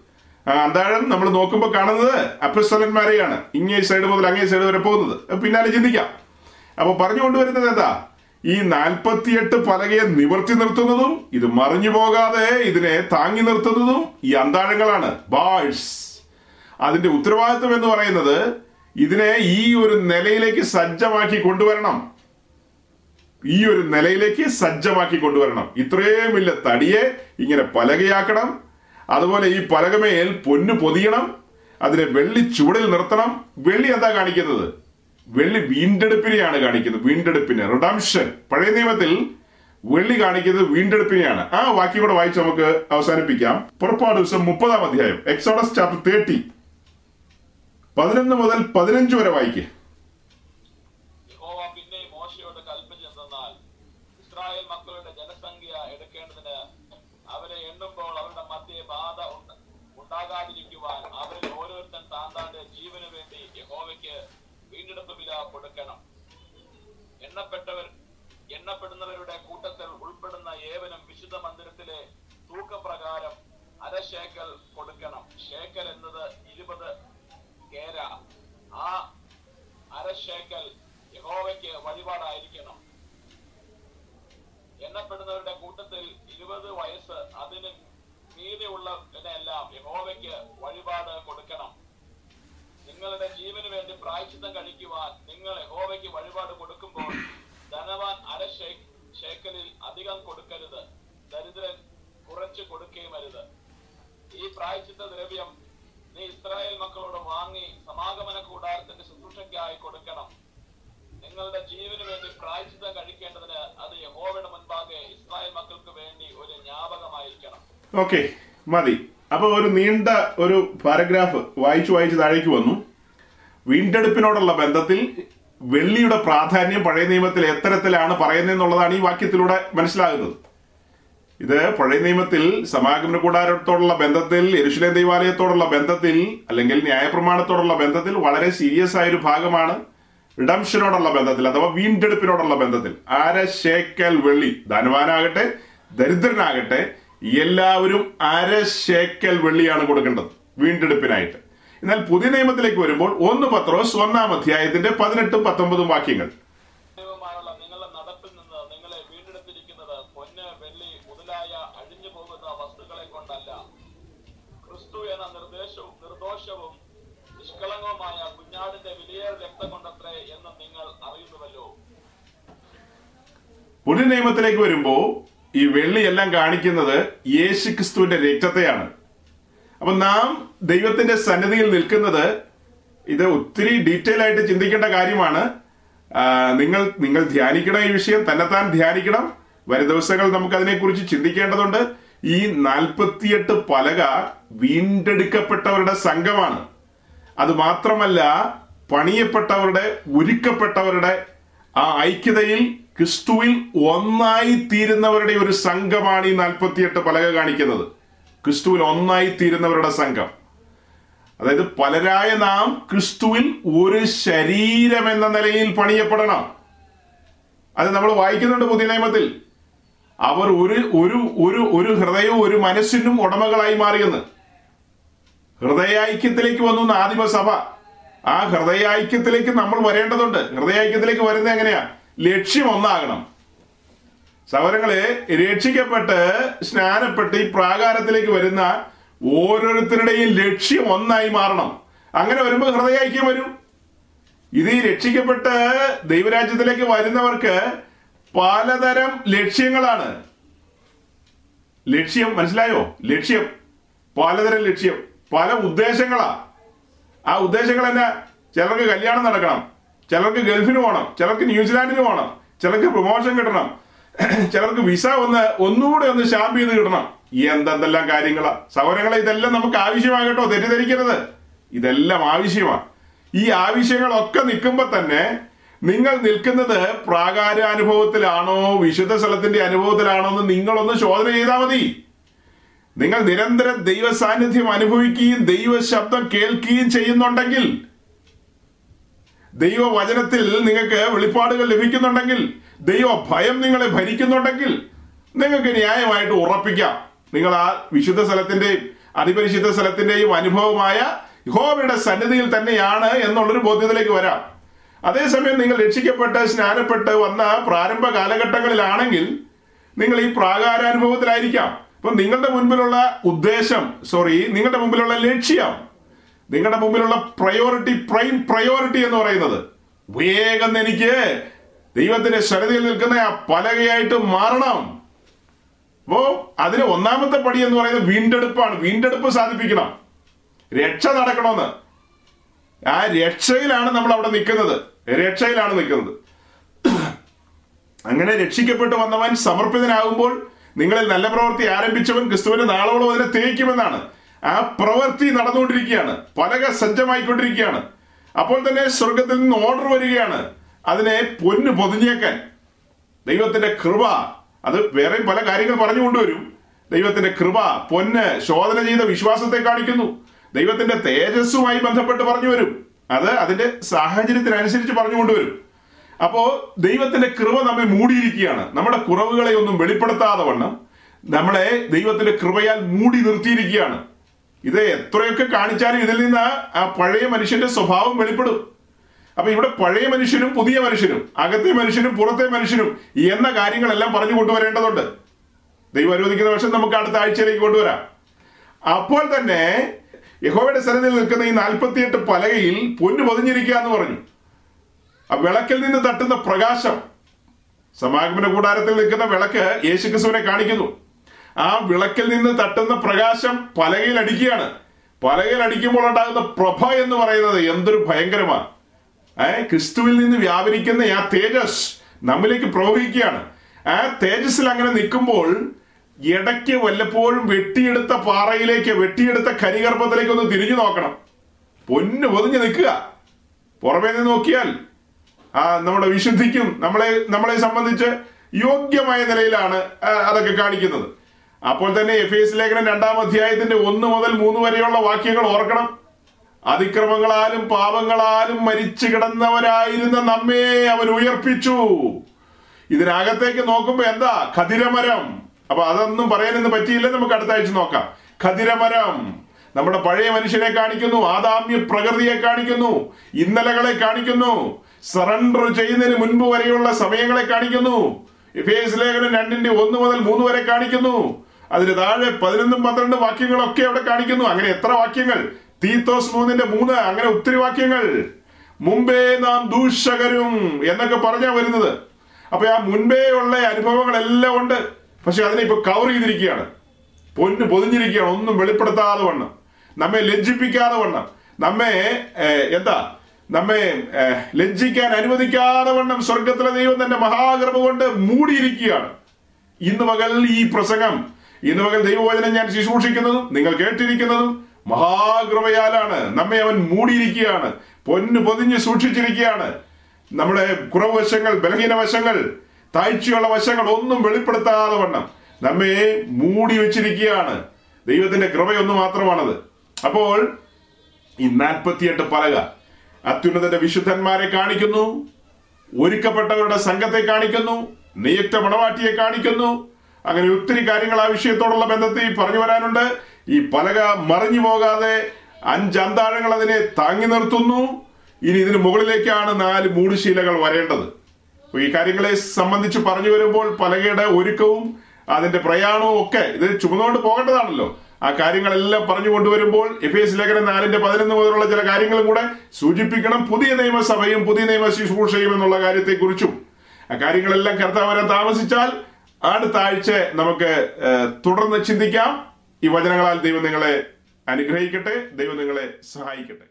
അന്താഴം നമ്മൾ നോക്കുമ്പോൾ കാണുന്നത് അപ്പസ്തലന്മാരെയാണ് ഇങ്ങേ സൈഡ് മുതൽ അങ്ങേ സൈഡ് വരെ പോകുന്നത്. പിന്നാലെ ചിന്തിക്കാം. അപ്പൊ പറഞ്ഞു എന്താ? ഈ നാൽപ്പത്തിയെട്ട് പലകയെ നിവർത്തി നിർത്തുന്നതും ഇത് മറിഞ്ഞു പോകാതെ ഇതിനെ താങ്ങി നിർത്തുന്നതും ഈ അന്താഴങ്ങളാണ്. ബാഴ്സ് അതിന്റെ ഉത്തരവാദിത്വം എന്ന് പറയുന്നത് ഇതിനെ ഈ ഒരു നിലയിലേക്ക് സജ്ജമാക്കി കൊണ്ടുവരണം. ഈ ഒരു നിലയിലേക്ക് സജ്ജമാക്കി കൊണ്ടുവരണം. ഇത്രയും വലിയ തടിയെ ഇങ്ങനെ പലകയാക്കണം. അതുപോലെ ഈ പലകമേൽ പൊന്നു പൊതിയണം. അതിനെ വെള്ളി ചുവടിൽ നിർത്തണം. വെള്ളി എന്താ കാണിക്കുന്നത്? വെള്ളി വീണ്ടെടുപ്പിനെയാണ് കാണിക്കുന്നത്. വീണ്ടെടുപ്പിനെ. റിഡംഷൻ പഴയ നിയമത്തിൽ വെള്ളി കാണിക്കുന്നത് വീണ്ടെടുപ്പിനെയാണ്. ആ വാക്യം കൂടെ വായിച്ച് നമുക്ക് അവസാനിപ്പിക്കാം. പുറപ്പാട് ദിവസം മുപ്പതാം അധ്യായം. എക്സോഡസ് ചാപ്റ്റർ തേർട്ടി പതിനൊന്ന് മുതൽ പതിനഞ്ച് വരെ വായിക്കുക യഹോവ പിന്നെ മോശയോട് കൽപ്പിച്ചെന്നാൽ ഇസ്രായേൽ മക്കളുടെ ജനസംഖ്യ എടുക്കേണ്ടതിന് അവരെ എണ്ണുമ്പോൾ അവരുടെ മധ്യേ ബാധ ഉണ്ട- ഉണ്ടാകാതിരിക്കുവാൻ അവരിൽ ഓരോരുത്തൻ താന്താന്റെ ജീവന് വേണ്ടി യഹോവയ്ക്ക് വീണ്ടെടുപ്പ് വില കൊടുക്കണം എണ്ണപ്പെട്ടവർ എണ്ണപ്പെടുന്നവരുടെ കൂട്ടത്തിൽ ഉൾപ്പെടുന്ന ഏവനും വിശുദ്ധ മന്ദിരത്തിലെ തൂക്കപ്രകാരം അര ശേക്കൽ കൊടുക്കണം. ശേക്കൽ എന്നത് ഇരുപത് കേര. ആ അര ശേക്കൽ യഹോവയ്ക്ക് വഴിപാടായിരിക്കണം. എണ്ണപ്പെടുന്നവരുടെ കൂട്ടത്തിൽ ഇരുപത് വയസ്സ് അതിന് മീതെയുള്ളതിനെല്ലാം യഹോവയ്ക്ക് വഴിപാട് കൊടുക്കണം. നിങ്ങളുടെ ജീവന് വേണ്ടി പ്രായച്ചിത്തം കഴിക്കുവാൻ നിങ്ങൾ യഹോവയ്ക്ക് വഴിപാട് കൊടുക്കുമ്പോൾ ധനവാൻ അര ശേക്കലിൽ അധികം കൊടുക്കരുത്. ദരിദ്രൻ കുറച്ച് കൊടുക്കുകയും ഈ പ്രായച്ചിത്ത ദ്രവ്യം നീ ഇസ്രായേൽ മക്കളോട് വാങ്ങി സമാഗമന കൂടാരത്തിന്റെ ശുശ്രൂഷയ്ക്കായി കൊടുക്കണം. നിങ്ങളുടെ ജീവന് വേണ്ടി പ്രായച്ചിത്തം കഴിക്കേണ്ടതിന് അത് യഹോവയുടെ മുൻപാകെ ഇസ്രായേൽ മക്കൾക്ക് വേണ്ടി ഒരു ജ്ഞാപകമായിരിക്കണം. ഓക്കെ മതി. അപ്പൊ ഒരു നീണ്ട ഒരു പാരഗ്രാഫ് വായിച്ചു വായിച്ച് താഴേക്ക് വന്നു. വീണ്ടെടുപ്പിനോടുള്ള ബന്ധത്തിൽ വെള്ളിയുടെ പ്രാധാന്യം പഴയ നിയമത്തിൽ എത്തരത്തിലാണ് പറയുന്നതെന്നുള്ളതാണ് ഈ വാക്യത്തിലൂടെ മനസ്സിലാകുന്നത്. ഇത് പഴയ നിയമത്തിൽ സമാഗമന കൂടാരത്തോടുള്ള ബന്ധത്തിൽ യരുഷലേ ദൈവാലയത്തോടുള്ള ബന്ധത്തിൽ അല്ലെങ്കിൽ ന്യായപ്രമാണത്തോടുള്ള ബന്ധത്തിൽ വളരെ സീരിയസ് ആയ ഒരു ഭാഗമാണ് റിഡംഷനോടുള്ള ബന്ധത്തിൽ അഥവാ വീണ്ടെടുപ്പിനോടുള്ള ബന്ധത്തിൽ. അര ശേക്കൽ വെള്ളി. ധനവാനാകട്ടെ ദരിദ്രനാകട്ടെ എല്ലാവരും അര ശേക്കൽ വെള്ളിയാണ് കൊടുക്കേണ്ടത് വീണ്ടെടുപ്പിനായിട്ട്. എന്നാൽ പുതിയ നിയമത്തിലേക്ക് വരുമ്പോൾ ഒന്ന് പത്രോസ് ഒന്നാം അധ്യായത്തിന്റെ പതിനെട്ടും പത്തൊമ്പതും വാക്യങ്ങൾ. പുതിയ നിയമത്തിലേക്ക് വരുമ്പോൾ ഈ വെള്ളി എല്ലാം കാണിക്കുന്നത് യേശു ക്രിസ്തുവിന്റെ രക്തത്തെയാണ്. അപ്പൊ നാം ദൈവത്തിന്റെ സന്നിധിയിൽ നിൽക്കുന്നത് ഇത് ഒത്തിരി ഡീറ്റെയിൽ ആയിട്ട് ചിന്തിക്കേണ്ട കാര്യമാണ്. നിങ്ങൾ നിങ്ങൾ ധ്യാനിക്കണം ഈ വിഷയം തന്നെത്താൻ ധ്യാനിക്കണം. വരും ദിവസങ്ങൾ നമുക്ക് അതിനെക്കുറിച്ച് ചിന്തിക്കേണ്ടതുണ്ട്. ഈ നാൽപ്പത്തിയെട്ട് പലക വീണ്ടെടുക്കപ്പെട്ടവരുടെ സംഘമാണ്. അത് മാത്രമല്ല പണിയപ്പെട്ടവരുടെ ഒരുക്കപ്പെട്ടവരുടെ ആ ഐക്യതയിൽ ക്രിസ്തുവിൽ ഒന്നായി തീരുന്നവരുടെ ഒരു സംഘമാണ് ഈ നാൽപ്പത്തിയെട്ട് പലക കാണിക്കുന്നത്. ക്രിസ്തുവിൽ ഒന്നായി തീരുന്നവരുടെ സംഘം. അതായത് പലരായ നാം ക്രിസ്തുവിൽ ഒരു ശരീരം എന്ന നിലയിൽ പണിയപ്പെടണം. അത് നമ്മൾ വായിക്കുന്നുണ്ട് പുതിയ നിയമത്തിൽ അവർ ഒരു ഒരു ഒരു ഒരു ഹൃദയവും ഒരു മനസ്സിനും ഉടമകളായി മാറിയെന്ന്. ഹൃദയൈക്യത്തിലേക്ക് വന്നു ആദിമസഭ ആ ഹൃദയൈക്യത്തിലേക്ക് നമ്മൾ വരേണ്ടതുണ്ട്. ഹൃദയൈക്യത്തിലേക്ക് വരുന്നത് എങ്ങനെയാ? ലക്ഷ്യം ഒന്നാകണം. സഹോദരങ്ങളെ രക്ഷിക്കപ്പെട്ട് സ്നാനപ്പെട്ട് ഈ പ്രാകാരത്തിലേക്ക് വരുന്ന ഓരോരുത്തരുടെയും ലക്ഷ്യം ഒന്നായി മാറണം. അങ്ങനെ വരുമ്പോൾ ഹൃദയൈക്യം വരും. ഇത് ഈ രക്ഷിക്കപ്പെട്ട് ദൈവരാജ്യത്തിലേക്ക് വരുന്നവർക്ക് പലതരം ലക്ഷ്യങ്ങളാണ്. ലക്ഷ്യം മനസ്സിലായോ? ലക്ഷ്യം. പലതരം ലക്ഷ്യം. പല ഉദ്ദേശങ്ങളാ. ആ ഉദ്ദേശങ്ങൾ എന്നാ ചിലർക്ക് കല്യാണം നടക്കണം. ചിലർക്ക് ഗൾഫിന് പോകണം ചിലർക്ക് ന്യൂസിലാൻഡിന് പോകണം ചിലർക്ക് പ്രൊമോഷൻ കിട്ടണം. ചിലർക്ക് വിസ ഒന്ന് ഒന്നുകൂടെ ഒന്ന് ഷാമ്പ് ചെയ്ത് കിട്ടണം. എന്തെന്തെല്ലാം കാര്യങ്ങളാ? സൗരങ്ങളെ ഇതെല്ലാം നമുക്ക് ആവശ്യമാകട്ടോ തെറ്റിദ്ധരിക്കരുത്. ഇതെല്ലാം ആവശ്യമാണ് ഈ ആവശ്യങ്ങളൊക്കെ നിൽക്കുമ്പോൾ തന്നെ നിങ്ങൾ നിൽക്കുന്നത് പ്രാകാര അനുഭവത്തിലാണോ വിശുദ്ധ സ്ഥലത്തിന്റെ അനുഭവത്തിലാണോ എന്ന് നിങ്ങളൊന്ന് ശോധന ചെയ്താൽ മതി. നിങ്ങൾ നിരന്തരം ദൈവ സാന്നിധ്യം അനുഭവിക്കുകയും ദൈവ ശബ്ദം കേൾക്കുകയും ചെയ്യുന്നുണ്ടെങ്കിൽ ദൈവവചനത്തിൽ നിങ്ങൾക്ക് വെളിപ്പാടുകൾ ലഭിക്കുന്നുണ്ടെങ്കിൽ ദൈവ ഭയം നിങ്ങളെ ഭരിക്കുന്നുണ്ടെങ്കിൽ നിങ്ങൾക്ക് ന്യായമായിട്ട് ഉറപ്പിക്കാം. നിങ്ങൾ ആ വിശുദ്ധ സ്ഥലത്തിന്റെയും അതിപരിശുദ്ധ സ്ഥലത്തിന്റെയും അനുഭവമായ യഹോവയുടെ സന്നിധിയിൽ തന്നെയാണ് എന്നുള്ളൊരു ബോധ്യത്തിലേക്ക് വരാം. അതേസമയം നിങ്ങൾ രക്ഷിക്കപ്പെട്ട് സ്നാനപ്പെട്ട് വന്ന പ്രാരംഭ കാലഘട്ടങ്ങളിലാണെങ്കിൽ നിങ്ങൾ ഈ പ്രാകാരാനുഭവത്തിലായിരിക്കാം. അപ്പൊ നിങ്ങളുടെ മുൻപിലുള്ള ഉദ്ദേശം സോറി നിങ്ങളുടെ മുമ്പിലുള്ള ലക്ഷ്യം നിങ്ങളുടെ മുമ്പിലുള്ള പ്രയോറിറ്റി പ്രൈം പ്രയോറിറ്റി എന്ന് പറയുന്നത് വേഗം എനിക്ക് ദൈവത്തിന്റെ ശരതിയിൽ നിൽക്കുന്ന ആ പലകയായിട്ട് മാറണം. അപ്പോ അതിന് ഒന്നാമത്തെ പടി എന്ന് പറയുന്നത് വീണ്ടെടുപ്പാണ്. വീണ്ടെടുപ്പ് സാധിപ്പിക്കണം. രക്ഷ നടക്കണമെന്ന്. ആ രക്ഷയിലാണ് നമ്മൾ അവിടെ നിൽക്കുന്നത്. രക്ഷയിലാണ് നിൽക്കുന്നത്. അങ്ങനെ രക്ഷിക്കപ്പെട്ടു വന്നവൻ സമർപ്പിതനാകുമ്പോൾ നിങ്ങളിൽ നല്ല പ്രവൃത്തി ആരംഭിച്ചവൻ ക്രിസ്തുവിന്റെ നാളോളം അതിനെ തേക്കുമെന്നാണ് ആ പ്രവൃത്തി നടന്നുകൊണ്ടിരിക്കുകയാണ്. പലക സജ്ജമായിക്കൊണ്ടിരിക്കുകയാണ്. അപ്പോൾ തന്നെ സ്വർഗത്തിൽ നിന്ന് ഓർഡർ വരികയാണ്. അതിനെ പൊന്ന് പൊതിഞ്ഞേക്കാൻ. ദൈവത്തിന്റെ കൃപ അത് വേറെയും പല കാര്യങ്ങൾ പറഞ്ഞു കൊണ്ടുവരും. ദൈവത്തിന്റെ കൃപ പൊന്ന് ശോധന ചെയ്ത വിശ്വാസത്തെ കാണിക്കുന്നു. ദൈവത്തിന്റെ തേജസ്സുമായി ബന്ധപ്പെട്ട് പറഞ്ഞു വരും. അത് അതിന്റെ സാഹചര്യത്തിനനുസരിച്ച് പറഞ്ഞു കൊണ്ടുവരും. അപ്പോ ദൈവത്തിന്റെ കൃപ നമ്മെ മൂടിയിരിക്കുകയാണ്. നമ്മുടെ കുറവുകളെ ഒന്നും വെളിപ്പെടുത്താതെ വണ്ണം നമ്മളെ ദൈവത്തിന്റെ കൃപയാൽ മൂടി നിർത്തിയിരിക്കുകയാണ്. ഇത് എത്രയൊക്കെ കാണിച്ചാലും ഇതിൽ നിന്ന് ആ പഴയ മനുഷ്യന്റെ സ്വഭാവം വെളിപ്പെടും. അപ്പൊ ഇവിടെ പഴയ മനുഷ്യനും പുതിയ മനുഷ്യനും അകത്തെ മനുഷ്യനും പുറത്തെ മനുഷ്യനും എന്ന കാര്യങ്ങളെല്ലാം പറഞ്ഞു കൊണ്ടുവരേണ്ടതുണ്ട്. ദൈവം അനുവദിക്കുന്ന പക്ഷം നമുക്ക് അടുത്ത ആഴ്ചയിലേക്ക് കൊണ്ടുവരാം. അപ്പോൾ തന്നെ യഹോവയുടെ സന്നിധിയിൽ നിൽക്കുന്ന ഈ നാൽപ്പത്തിയെട്ട് പലകയിൽ പൊന്നു പൊതിഞ്ഞിരിക്കുക എന്ന് പറഞ്ഞു. ആ വിളക്കിൽ നിന്ന് തട്ടുന്ന പ്രകാശം സമാഗമന കൂടാരത്തിൽ നിൽക്കുന്ന വിളക്ക് യേശുക്രിസ്തുവിനെ കാണിക്കുന്നു. ആ വിളക്കിൽ നിന്ന് തട്ടുന്ന പ്രകാശം പലകയിൽ അടിക്കുകയാണ്. പലകയിൽ അടിക്കുമ്പോൾ ഉണ്ടാകുന്ന പ്രഭ എന്ന് പറയുന്നത് എന്തൊരു ഭയങ്കരമാണ്. ക്രിസ്തുവിൽ നിന്ന് വ്യാപരിക്കുന്ന ആ തേജസ് നമ്മിലേക്ക് പ്രവഹിക്കുകയാണ്. ആ തേജസ്സിൽ അങ്ങനെ നിൽക്കുമ്പോൾ ഇടയ്ക്ക് വല്ലപ്പോഴും വെട്ടിയെടുത്ത പാറയിലേക്ക് വെട്ടിയെടുത്ത കരികർപ്പത്തിലേക്ക് ഒന്ന് തിരിഞ്ഞു നോക്കണം. പൊന്നു പൊതിഞ്ഞ് നിൽക്കുക. പുറമേ നിന്ന് നോക്കിയാൽ ആ നമ്മുടെ വിശുദ്ധിക്കും നമ്മളെ നമ്മളെ സംബന്ധിച്ച് യോഗ്യമായ നിലയിലാണ് അതൊക്കെ കാണിക്കുന്നത്. അപ്പോൾ തന്നെ എഫ് എസ് ലേഖനം രണ്ടാം അധ്യായത്തിന്റെ ഒന്ന് മുതൽ മൂന്ന് വരെയുള്ള വാക്യങ്ങൾ ഓർക്കണം. അതിക്രമങ്ങളാലും പാപങ്ങളാലും മരിച്ചു കിടന്നവരായിരുന്ന നമ്മെ അവൻ ഉയർപ്പിച്ചു. ഇതിനകത്തേക്ക് നോക്കുമ്പോ എന്താ? ഖതിരമരം അപ്പൊ അതൊന്നും പറയാനൊന്നും പറ്റിയില്ല. നമുക്ക് അടുത്ത ആഴ്ച നോക്കാം. ഖതിരമരം നമ്മുടെ പഴയ മനുഷ്യനെ കാണിക്കുന്നു. ആദാമ്യ പ്രകൃതിയെ കാണിക്കുന്നു. ഇന്നലകളെ കാണിക്കുന്നു. സറണ്ടർ ചെയ്യുന്നതിന് മുൻപ് വരെയുള്ള സമയങ്ങളെ കാണിക്കുന്നു. എഫേസ് ലേഖനം രണ്ടിന്റെ ഒന്ന് മുതൽ മൂന്ന് വരെ കാണിക്കുന്നു. അതിന് താഴെ പതിനൊന്നും പന്ത്രണ്ടും വാക്യങ്ങളൊക്കെ അവിടെ കാണിക്കുന്നു. അങ്ങനെ എത്ര വാക്യങ്ങൾ? തീത്തോസ് മൂന്നിന്റെ മൂന്ന് അങ്ങനെ ഒത്തിരി വാക്യങ്ങൾ. മുമ്പേ നാം ദൂഷകരും എന്നൊക്കെ പറഞ്ഞാ വരുന്നത്. അപ്പൊ ആ മുൻപേ ഉള്ള അനുഭവങ്ങളെല്ലാം ഉണ്ട്. പക്ഷെ അതിനെ ഇപ്പൊ കവർ ചെയ്തിരിക്കുകയാണ്. പൊന്ന് പൊതിഞ്ഞിരിക്കുകയാണ്. ഒന്നും വെളിപ്പെടുത്താതെ വണ്ണം. നമ്മെ ലജ്ജിപ്പിക്കാതെ വണ്ണം. നമ്മെ എന്താ? നമ്മെ ലജ്ജിക്കാൻ അനുവദിക്കാതെ വണ്ണം സ്വർഗത്തിലെ ദൈവം തന്റെ മഹാകൃപ കൊണ്ട് മൂടിയിരിക്കുകയാണ്. ഇന്ന് മകൾ ഈ പ്രസംഗം ഇന്ന് മകൾ ദൈവവചനം ഞാൻ ശുശ്രൂഷിക്കുന്നതും നിങ്ങൾ കേട്ടിരിക്കുന്നതും മഹാകൃപയാലാണ് നമ്മെ അവൻ മൂടിയിരിക്കുകയാണ്. പൊന്ന് പൊതിഞ്ഞ് സൂക്ഷിച്ചിരിക്കുകയാണ്. നമ്മുടെ കുറവ് വശങ്ങൾ ബലഹീന വശങ്ങൾ താഴ്ചയുള്ള വശങ്ങൾ ഒന്നും വെളിപ്പെടുത്താതെ വണ്ണം നമ്മെ മൂടി വെച്ചിരിക്കുകയാണ്. ദൈവത്തിന്റെ കൃപയൊന്ന് മാത്രമാണത്. അപ്പോൾ ഈ നാൽപ്പത്തിയെട്ട് പലക അത്യുന്നതന്റെ വിശുദ്ധന്മാരെ കാണിക്കുന്നു ഒരുക്കപ്പെട്ടവരുടെ സംഘത്തെ കാണിക്കുന്നു നിയുക്ത മണവാട്ടിയെ കാണിക്കുന്നു. അങ്ങനെ ഒത്തിരി കാര്യങ്ങൾ ആ വിഷയത്തോടുള്ള ബന്ധത്തിൽ പറഞ്ഞു വരാനുണ്ട്. ഈ പലക മറിഞ്ഞു പോകാതെ അഞ്ചന്താഴങ്ങൾ അതിനെ താങ്ങി നിർത്തുന്നു. ഇനി ഇതിന് മുകളിലേക്കാണ് നാല് മൂടുശീലകൾ വരേണ്ടത്. ഈ കാര്യങ്ങളെ സംബന്ധിച്ച് പറഞ്ഞു വരുമ്പോൾ പലകയുടെ ഒരുക്കവും അതിന്റെ പ്രയാണവും ഒക്കെ ഇത് ചുമന്നുകൊണ്ട് പോകേണ്ടതാണല്ലോ. ആ കാര്യങ്ങളെല്ലാം പറഞ്ഞു കൊണ്ടുവരുമ്പോൾ എഫ് എസ് ലേഖനം നാലിന്റെ പതിനൊന്ന് മുതലുള്ള ചില കാര്യങ്ങളും കൂടെ സൂചിപ്പിക്കണം. പുതിയ നിയമസഭയും പുതിയ നിയമ ശുശ്രൂഷയും എന്നുള്ള കാര്യത്തെക്കുറിച്ചും. ആ കാര്യങ്ങളെല്ലാം കർത്താവ് വരാൻ താമസിച്ചാൽ അടുത്ത ആഴ്ച നമുക്ക് തുടർന്ന് ചിന്തിക്കാം. ഈ വചനങ്ങളാൽ ദൈവം നിങ്ങളെ അനുഗ്രഹിക്കട്ടെ ദൈവം നിങ്ങളെ സഹായിക്കട്ടെ.